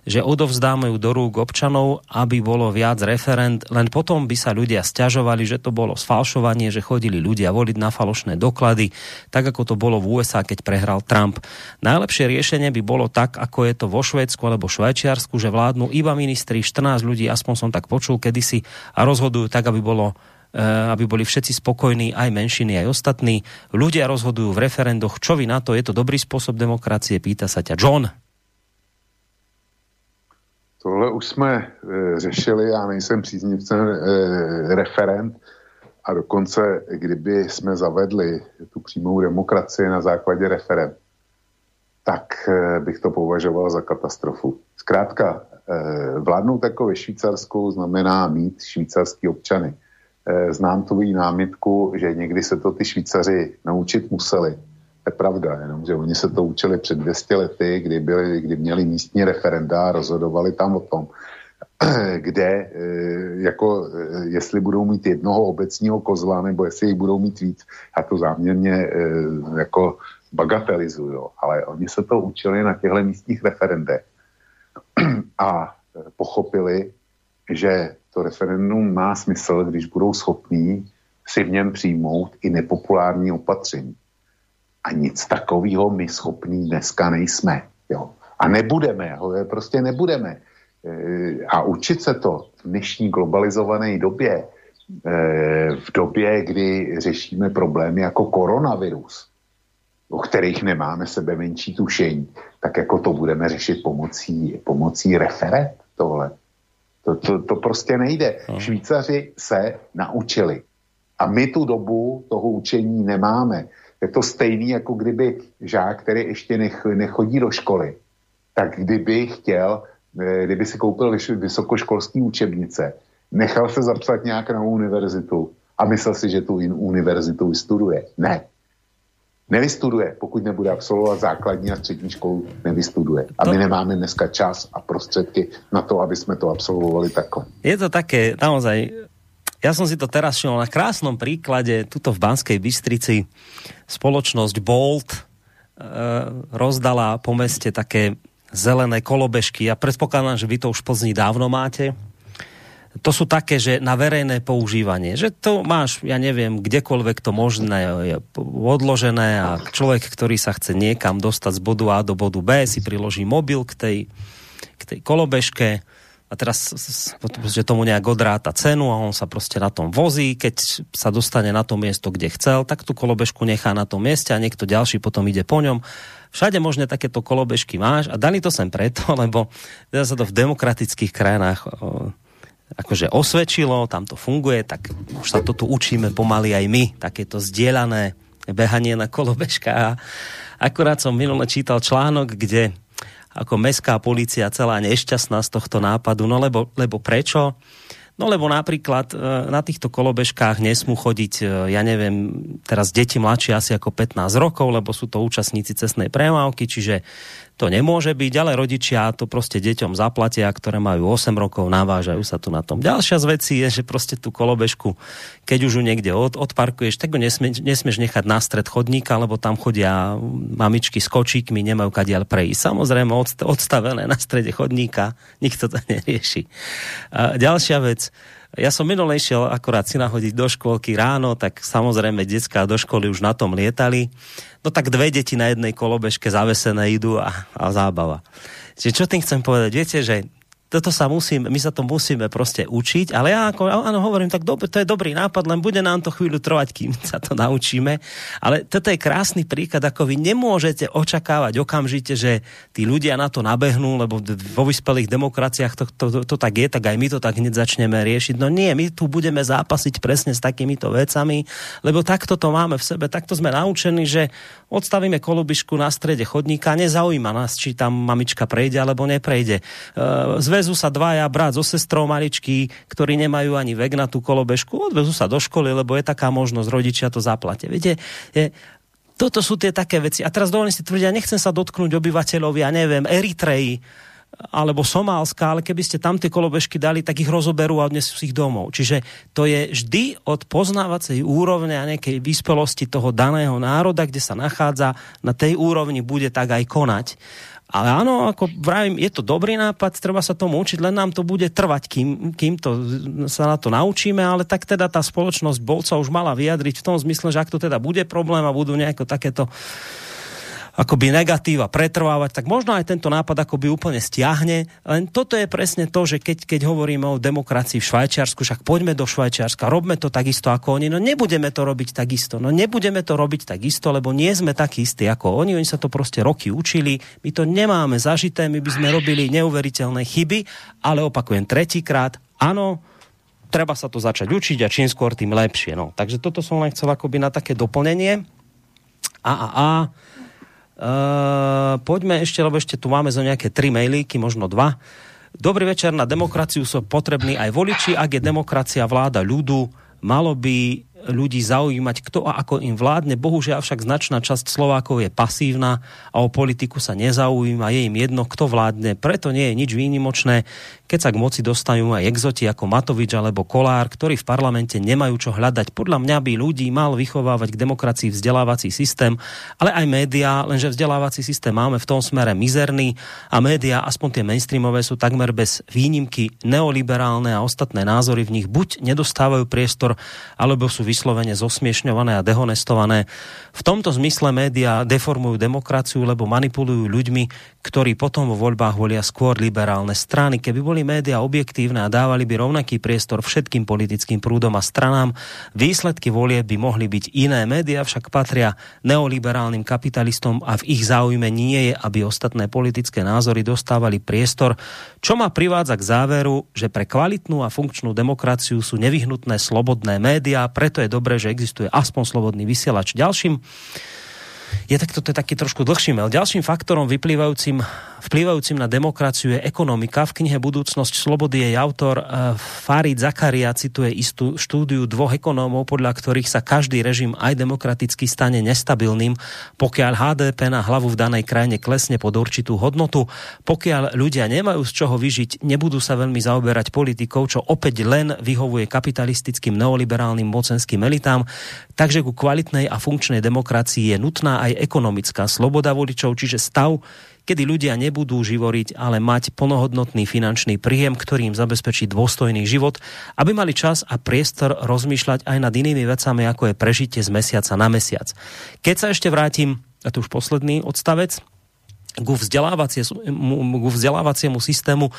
že odovzdáme ju do rúk občanov, aby bolo viac referent, len potom by sa ľudia stiažovali, že to bolo sfalšovanie, že chodili ľudia voliť na falošné doklady, tak ako to bolo v USA, keď prehral Trump. Najlepšie riešenie by bolo tak, ako je to vo Švédsku alebo Švajčiarsku, že vládnu iba ministri, 14 ľudí, aspoň som tak počul kedysi, a rozhodujú tak, aby bolo eh, aby boli všetci spokojní, aj menšiny, aj ostatní. Ľudia rozhodujú v referendoch. Čo vy na to? Je to dobrý spôsob demokracie? Pýta sa ťa John. Tohle už jsme e, řešili, já nejsem příznivcem e, referent a dokonce, kdyby jsme zavedli tu přímou demokracii na základě referent, tak e, bych to považoval za katastrofu. Zkrátka, e, vládnout jako ve Švýcarsku znamená mít švýcarský občany. E, znám tu námitku, že někdy se to ty Švýcaři naučit museli je pravda, jenom, že oni se to učili před 200 lety, kdy, byli, kdy měli místní referenda a rozhodovali tam o tom, kde, eh, jako, eh, jestli budou mít jednoho obecního kozla, nebo jestli jich budou mít víc. Já to záměrně eh, jako bagatelizuju, ale oni se to učili na těchto místních referendech a pochopili, že to referendum má smysl, když budou schopní si v něm přijmout i nepopulární opatření. A nic takového my schopní dneska nejsme. Jo. A nebudeme, ho prostě nebudeme. E, a učit se to v dnešní globalizované době, e, v době, kdy řešíme problémy jako koronavirus, o kterých nemáme sebe menší tušení, tak jako to budeme řešit pomocí, pomocí referet tohle. To, to, to prostě nejde. No. Švýcaři se naučili. A my tu dobu toho učení nemáme je to stejný, jako kdyby žák, který ještě nech, nechodí do školy, tak kdyby chtěl, eh, kdyby si koupil vysokoškolský učebnice, nechal se zapsat nějak na univerzitu a myslel si, že tu univerzitu vystuduje. Ne. Nevystuduje, pokud nebude absolvovat základní a střední školu, nevystuduje. A my nemáme dneska čas a prostředky na to, aby jsme to absolvovali takhle. Je to také naozaj ja som si to teraz šiel na krásnom príklade, tuto v Banskej Bystrici spoločnosť Bolt e, rozdala po meste také zelené kolobežky. Ja predpokladám, že vy to už v Plzni dávno máte. To sú také, že na verejné používanie. Že to máš, ja neviem, kdekoľvek to možné je odložené a človek, ktorý sa chce niekam dostať z bodu A do bodu B, si priloží mobil k tej, k tej kolobežke a teraz že tomu nejak odráta cenu a on sa proste na tom vozí, keď sa dostane na to miesto, kde chcel, tak tú kolobežku nechá na tom mieste a niekto ďalší potom ide po ňom. Všade možné takéto kolobežky máš a dali to sem preto, lebo teda sa to v demokratických krajinách akože osvedčilo, tam to funguje, tak už sa to tu učíme pomaly aj my, takéto zdieľané behanie na kolobežka. Akurát som minule čítal článok, kde ako mestská policia celá nešťastná z tohto nápadu. No lebo, lebo prečo? No lebo napríklad e, na týchto kolobežkách nesmú chodiť, e, ja neviem, teraz deti mladšie asi ako 15 rokov, lebo sú to účastníci cestnej premávky, čiže to nemôže byť, ale rodičia to proste deťom zaplatia, ktoré majú 8 rokov, navážajú sa tu na tom. Ďalšia z vecí je, že proste tú kolobežku, keď už ju niekde od, odparkuješ, tak ho nesmie, nesmieš nechať na stred chodníka, lebo tam chodia mamičky s kočíkmi, nemajú kadiaľ prejsť. Samozrejme odstavené na strede chodníka, nikto to nerieši. A ďalšia vec, ja som minulej šiel akorát si nahodiť do škôlky ráno, tak samozrejme detská do školy už na tom lietali. No tak dve deti na jednej kolobežke zavesené idú a, a zábava. Čiže čo tým chcem povedať? Viete, že toto sa musím, my sa to musíme proste učiť, ale ja ako, áno, hovorím, tak dobre, to je dobrý nápad, len bude nám to chvíľu trvať, kým sa to naučíme. Ale toto je krásny príklad, ako vy nemôžete očakávať okamžite, že tí ľudia na to nabehnú, lebo vo vyspelých demokraciách to, to, to, to tak je, tak aj my to tak hneď začneme riešiť. No nie, my tu budeme zápasiť presne s takýmito vecami, lebo takto to máme v sebe, takto sme naučení, že odstavíme kolubišku na strede chodníka, nezaujíma nás, či tam mamička prejde alebo neprejde. E, zväzu sa dvaja brat so sestrou maličky, ktorí nemajú ani vek na tú kolobežku, odvezú sa do školy, lebo je taká možnosť, rodičia to zaplatia. Viete, je, toto sú tie také veci. A teraz dovolím si tvrdiť, ja nechcem sa dotknúť obyvateľov, ja neviem, Eritreji, alebo Somálska, ale keby ste tam tie kolobežky dali, tak ich rozoberú a odnesú ich domov. Čiže to je vždy od poznávacej úrovne a nejakej vyspelosti toho daného národa, kde sa nachádza, na tej úrovni bude tak aj konať. Ale áno, ako vravím, je to dobrý nápad, treba sa tomu učiť, len nám to bude trvať, kým, kým to, sa na to naučíme, ale tak teda tá spoločnosť bolca už mala vyjadriť v tom zmysle, že ak to teda bude problém a budú nejako takéto akoby negatíva pretrvávať, tak možno aj tento nápad akoby úplne stiahne. Len toto je presne to, že keď, keď hovoríme o demokracii v Švajčiarsku, však poďme do Švajčiarska, robme to takisto ako oni. No nebudeme to robiť takisto. No nebudeme to robiť takisto, lebo nie sme takí istí ako oni. Oni sa to proste roky učili. My to nemáme zažité, my by sme robili neuveriteľné chyby, ale opakujem tretíkrát, áno, treba sa to začať učiť a čím skôr, tým lepšie. No. Takže toto som len chcel akoby na také doplnenie. A, a, a. Uh, poďme ešte, lebo ešte tu máme zo nejaké tri mailíky, možno dva. Dobrý večer, na demokraciu sú potrební aj voliči, ak je demokracia vláda ľudu, malo by ľudí zaujímať, kto a ako im vládne. Bohužiaľ však značná časť Slovákov je pasívna a o politiku sa nezaujíma, je im jedno, kto vládne. Preto nie je nič výnimočné, keď sa k moci dostanú aj exoti ako Matovič alebo Kolár, ktorí v parlamente nemajú čo hľadať. Podľa mňa by ľudí mal vychovávať k demokracii vzdelávací systém, ale aj médiá, lenže vzdelávací systém máme v tom smere mizerný a médiá, aspoň tie mainstreamové, sú takmer bez výnimky neoliberálne a ostatné názory v nich buď nedostávajú priestor, alebo sú vyslovene zosmiešňované a dehonestované. V tomto zmysle médiá deformujú demokraciu, lebo manipulujú ľuďmi, ktorí potom vo voľbách volia skôr liberálne strany. Keby boli médiá objektívne a dávali by rovnaký priestor všetkým politickým prúdom a stranám, výsledky volie by mohli byť iné. Média však patria neoliberálnym kapitalistom a v ich záujme nie je, aby ostatné politické názory dostávali priestor, čo ma privádza k záveru, že pre kvalitnú a funkčnú demokraciu sú nevyhnutné slobodné médiá, preto je dobré, že existuje aspoň slobodný vysielač. Ďalším je tak, toto je taký trošku dlhší mail. Ďalším faktorom vyplývajúcim, vplývajúcim na demokraciu je ekonomika. V knihe Budúcnosť slobody jej autor uh, Farid Zakaria cituje istú štúdiu dvoch ekonómov, podľa ktorých sa každý režim aj demokraticky stane nestabilným, pokiaľ HDP na hlavu v danej krajine klesne pod určitú hodnotu, pokiaľ ľudia nemajú z čoho vyžiť, nebudú sa veľmi zaoberať politikou, čo opäť len vyhovuje kapitalistickým neoliberálnym mocenským elitám, takže ku kvalitnej a funkčnej demokracii je nutná aj ekonomická sloboda voličov, čiže stav, kedy ľudia nebudú živoriť, ale mať plnohodnotný finančný príjem, ktorý im zabezpečí dôstojný život, aby mali čas a priestor rozmýšľať aj nad inými vecami, ako je prežitie z mesiaca na mesiac. Keď sa ešte vrátim, a to už posledný odstavec, ku vzdelávaciemu, vzdelávaciemu systému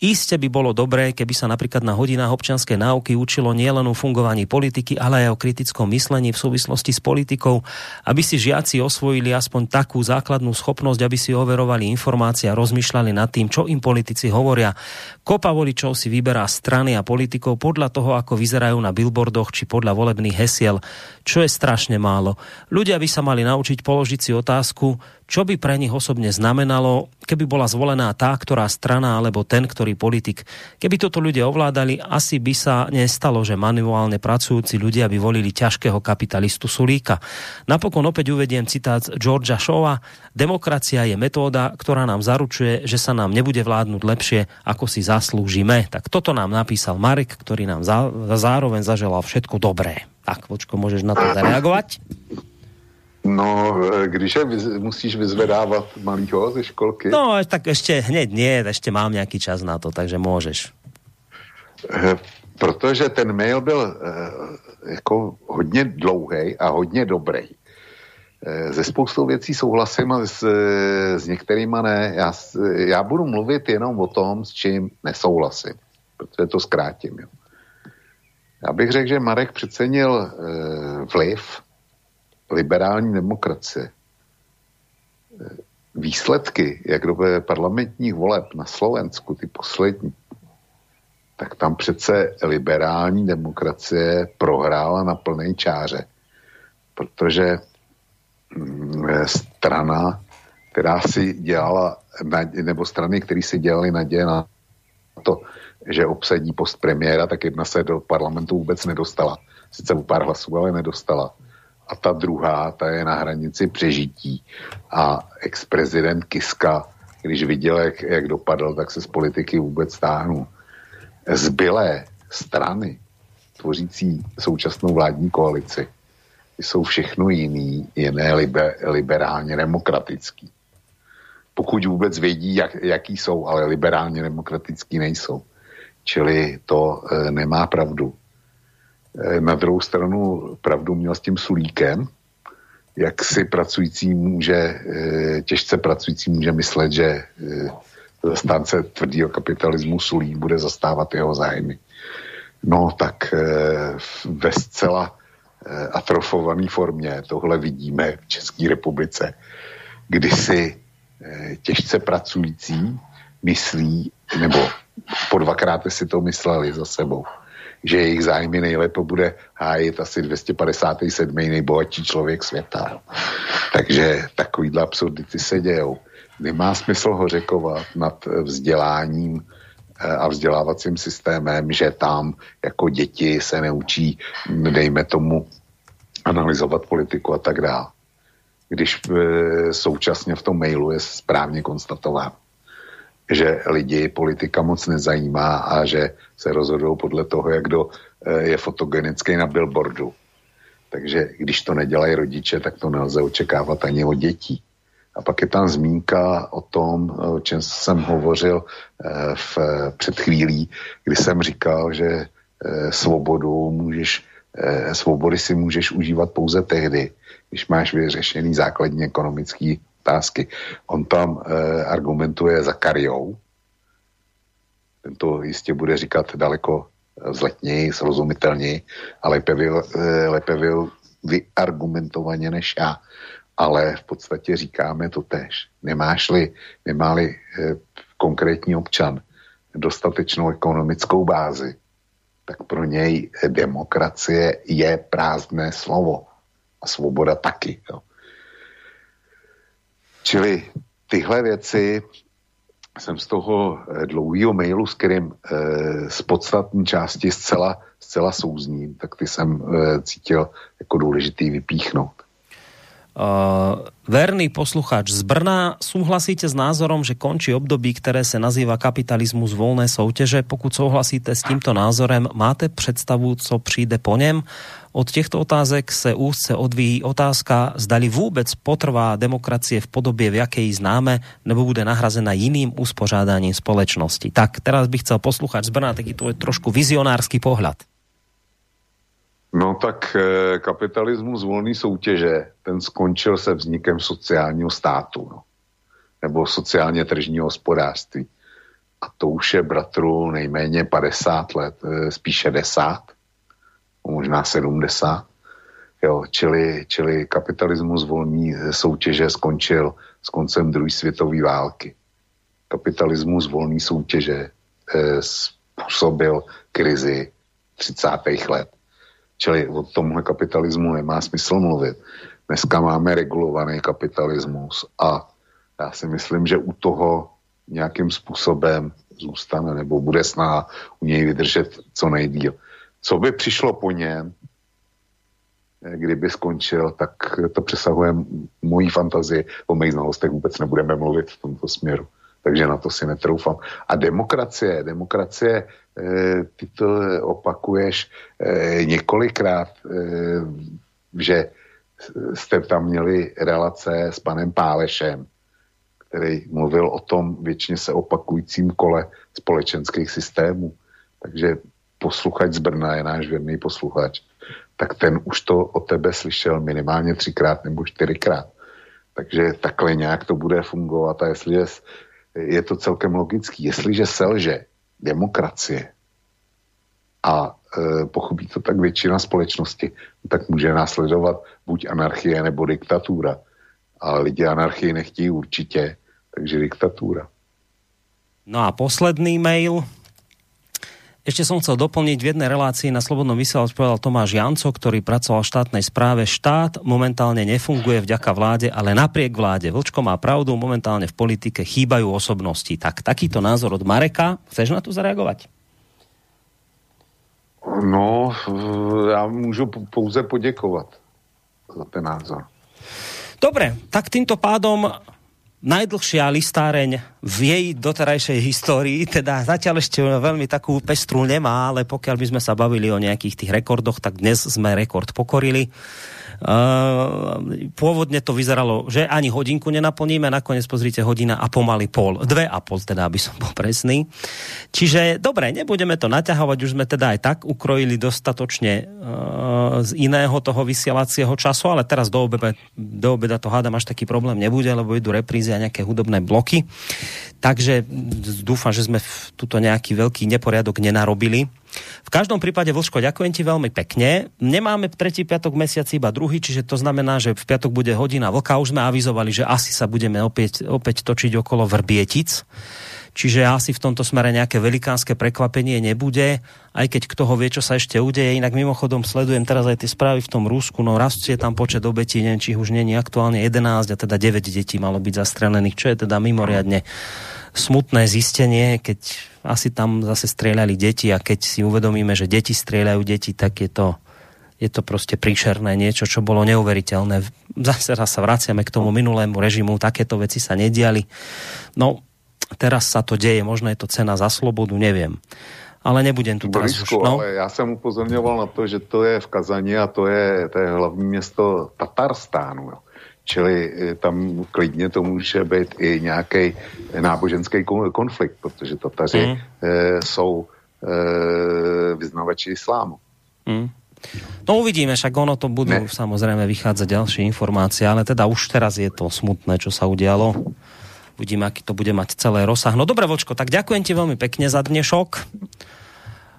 Iste by bolo dobré, keby sa napríklad na hodinách občianskej náuky učilo nielen o fungovaní politiky, ale aj o kritickom myslení v súvislosti s politikou, aby si žiaci osvojili aspoň takú základnú schopnosť, aby si overovali informácie a rozmýšľali nad tým, čo im politici hovoria. Kopa voličov si vyberá strany a politikov podľa toho, ako vyzerajú na billboardoch či podľa volebných hesiel, čo je strašne málo. Ľudia by sa mali naučiť položiť si otázku, čo by pre nich osobne znamenalo, keby bola zvolená tá, ktorá strana alebo ten, ktorý politik. Keby toto ľudia ovládali, asi by sa nestalo, že manuálne pracujúci ľudia by volili ťažkého kapitalistu Sulíka. Napokon opäť uvediem citát Georgia Shawa. Demokracia je metóda, ktorá nám zaručuje, že sa nám nebude vládnuť lepšie, ako si zaslúžime. Tak toto nám napísal Marek, ktorý nám zároveň zaželal všetko dobré. Tak, počko, môžeš na to zareagovať? No, e, když je, musíš vyzvedávat malýho ze školky? No, tak ešte hneď nie, ešte mám nějaký čas na to, takže můžeš. E, protože ten mail byl e, jako hodně dlouhý a hodně dobrý. ze spoustou věcí souhlasím a s, s některýma ne. Já, já budu mluvit jenom o tom, s čím nesouhlasím, protože to zkrátím. Jo. Já bych řekl, že Marek přecenil e, vliv liberální demokracie. Výsledky, jak do parlamentních voleb na Slovensku, ty poslední, tak tam přece liberální demokracie prohrála na plné čáře. Protože mm, strana, která si dělala, nebo strany, které si dělali naděje na to, že obsadí post premiéra, tak jedna se do parlamentu vůbec nedostala. Sice u pár hlasů, ale nedostala. A ta druhá, ta je na hranici přežití. A ex-prezident Kiska, když viděl, jak, jak dopadl, tak se z politiky vůbec stáhnul zbylé strany tvořící současnou vládní koalici jsou všechno jiný, jiné liber, liberálně demokratický. Pokud vůbec vědí, jak, jaký jsou, ale liberálně demokratický nejsou. Čili to e, nemá pravdu. E, na druhou stranu pravdu měl s tím Sulíkem, jak si pracující může, e, těžce pracující může myslet, že e, zastánce tvrdého kapitalismu Sulík bude zastávat jeho zájmy. No tak ve zcela atrofované formě tohle vidíme v České republice, kdy si těžce pracující myslí, nebo po dvakrát si to mysleli za sebou, že jejich zájmy nejlépe bude hájit asi 257. nejbohatší člověk světa. Takže takovýhle absurdity se dějou nemá smysl hořekovat nad vzděláním eh, a vzdělávacím systémem, že tam jako děti se neučí, dejme tomu, analyzovat politiku a tak dále. Když e, současně v tom mailu je správně konstatováno, že lidi politika moc nezajímá a že se rozhodují podle toho, jak kdo e, je fotogenický na billboardu. Takže když to nedělají rodiče, tak to nelze očekávat ani od dětí. A pak je tam zmínka o tom, o čem jsem hovořil eh, v, před chvílí, kdy jsem říkal, že eh, svobodu můžeš, eh, svobody si můžeš užívat pouze tehdy, když máš vyřešený základní ekonomické otázky. On tam argumentuje za kariou, ten to jistě bude říkat daleko vzletněji, srozumitelněji a lépe, vy, lépe vy, vyargumentovaně než já ale v podstatě říkáme to tež. Nemáš-li, nemá-li eh, konkrétní občan dostatečnou ekonomickou bázi, tak pro něj demokracie je prázdné slovo. A svoboda taky. Jo. Čili tyhle věci jsem z toho eh, dlouhého mailu, s kterým e, z podstatní části zcela, zcela souzním, tak ty jsem e, cítil jako důležitý vypíchnout. Uh, verný poslucháč z Brna, súhlasíte s názorom, že končí období, ktoré sa nazýva kapitalizmus voľné soutěže? Pokud souhlasíte s tímto názorem, máte představu, co přijde po něm? Od těchto otázek se úzce odvíjí otázka, zdali vůbec potrvá demokracie v podobě, v jaké známe, nebo bude nahrazena jiným uspořádáním společnosti. Tak, teraz bych chcel posluchať z Brna taký to je trošku vizionársky pohľad. No tak e, kapitalismus volné soutěže, ten skončil se vznikem sociálního státu, no. nebo sociálně tržního hospodářství. A to už je bratru nejméně 50 let, e, spíš 60, možná 70. Jo, čili, čili kapitalismus volný soutěže skončil s koncem druhé světové války. Kapitalismus volný soutěže e, způsobil krizi 30. let Čili o tomhle kapitalismu nemá smysl mluvit. Dneska máme regulovaný kapitalismus a já si myslím, že u toho nějakým způsobem zůstane nebo bude snaha u něj vydržet co nejdíl. Co by přišlo po něm, kdyby skončil, tak to přesahuje mojí fantazii. O mých znalostech vůbec nebudeme mluvit v tomto směru. Takže na to si netroufám. A demokracie, demokracie Eh, ty to opakuješ eh, několikrát, eh, že jste tam měli relace s panem Pálešem, který mluvil o tom většině se opakujícím kole společenských systémů. Takže posluchač z Brna je náš věrný posluchač. tak ten už to od tebe slyšel minimálně třikrát nebo čtyřikrát. Takže takhle nějak to bude fungovat a jestliže je to celkem logický, jestliže selže demokracie a e, pochopí to tak většina společnosti, tak může následovat buď anarchie nebo diktatura. A lidi anarchii nechtějí určitě, takže diktatúra. No a posledný mail. Ešte som chcel doplniť v jednej relácii na Slobodnom vysielač povedal Tomáš Janco, ktorý pracoval v štátnej správe. Štát momentálne nefunguje vďaka vláde, ale napriek vláde. Vlčko má pravdu, momentálne v politike chýbajú osobnosti. Tak takýto názor od Mareka. Chceš na to zareagovať? No, já můžu pouze poděkovat za ten názor. Dobre, tak týmto pádom najdlhšia listáreň v jej doterajšej histórii, teda zatiaľ ešte veľmi takú pestru nemá, ale pokiaľ by sme sa bavili o nejakých tých rekordoch, tak dnes sme rekord pokorili. Uh, pôvodne to vyzeralo, že ani hodinku nenaplníme, nakoniec pozrite hodina a pomaly pol, dve a pol teda, aby som bol presný. Čiže dobre, nebudeme to naťahovať, už sme teda aj tak ukrojili dostatočne uh, z iného toho vysielacieho času, ale teraz do obeda, do obeda to hádam až taký problém nebude, lebo idú reprízy a nejaké hudobné bloky. Takže dúfam, že sme tuto nejaký veľký neporiadok nenarobili. V každom prípade, Vlško, ďakujem ti veľmi pekne. Nemáme tretí piatok mesiaci iba druhý, čiže to znamená, že v piatok bude hodina vlka. Už sme avizovali, že asi sa budeme opäť, opäť točiť okolo Vrbietic. Čiže asi v tomto smere nejaké velikánske prekvapenie nebude, aj keď kto ho vie, čo sa ešte udeje. Inak mimochodom sledujem teraz aj tie správy v tom Rusku, no rastie tam počet obetí, neviem, či už je aktuálne 11 a teda 9 detí malo byť zastrelených, čo je teda mimoriadne smutné zistenie, keď asi tam zase strieľali deti a keď si uvedomíme, že deti strieľajú deti, tak je to, je to proste príšerné niečo, čo bolo neuveriteľné. Zase raz sa vraciame k tomu minulému režimu, takéto veci sa nediali. No, teraz sa to deje, možno je to cena za slobodu, neviem. Ale nebudem tu teraz Borisku, už, no. ale já jsem upozorňoval na to, že to je v Kazani a to je, to je hlavní město Tatarstánu. Jo. Čili eh, tam klidně to může být i nějaký náboženský konflikt, protože Tataři mm. e, jsou e, vyznavači islámu. Mm. No uvidíme, však ono to budú ne. samozrejme vychádzať ďalšie informácie, ale teda už teraz je to smutné, čo sa udialo. Uvidíme, aký to bude mať celé rozsah. No dobre, Vočko, tak ďakujem ti veľmi pekne za dnešok.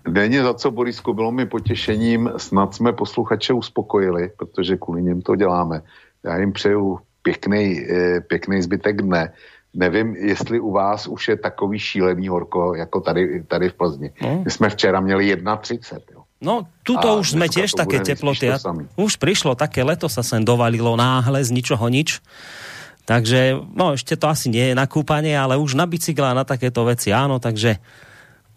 Denně za co, Borisku, bylo mi potěšením, snad jsme posluchače uspokojili, protože kvůli něm to děláme já jim přeju pěkný, eh, pěkný zbytek dne. Nevím, jestli u vás už je takový šílený horko, jako tady, tady v Plzni. No. My jsme včera měli 1,30. Jo. No, tuto a už sme tiež také teploty. Už prišlo také leto, sa sem dovalilo náhle z ničoho nič. Takže, no, ešte to asi nie je na kúpanie, ale už na bicykla na takéto veci áno, takže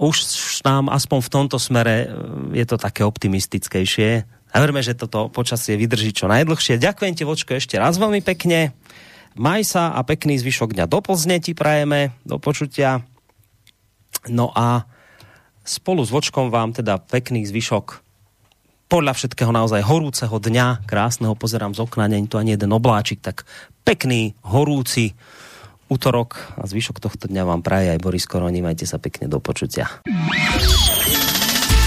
už nám aspoň v tomto smere eh, je to také optimistickejšie. A verme, že toto počasie vydrží čo najdlhšie. Ďakujem ti, Vočko, ešte raz veľmi pekne. Maj sa a pekný zvyšok dňa do Plzne ti prajeme, do počutia. No a spolu s Vočkom vám teda pekný zvyšok podľa všetkého naozaj horúceho dňa, krásneho, pozerám z okna, nie je tu ani jeden obláčik, tak pekný, horúci útorok a zvyšok tohto dňa vám praje aj Boris Koroni. Majte sa pekne do počutia.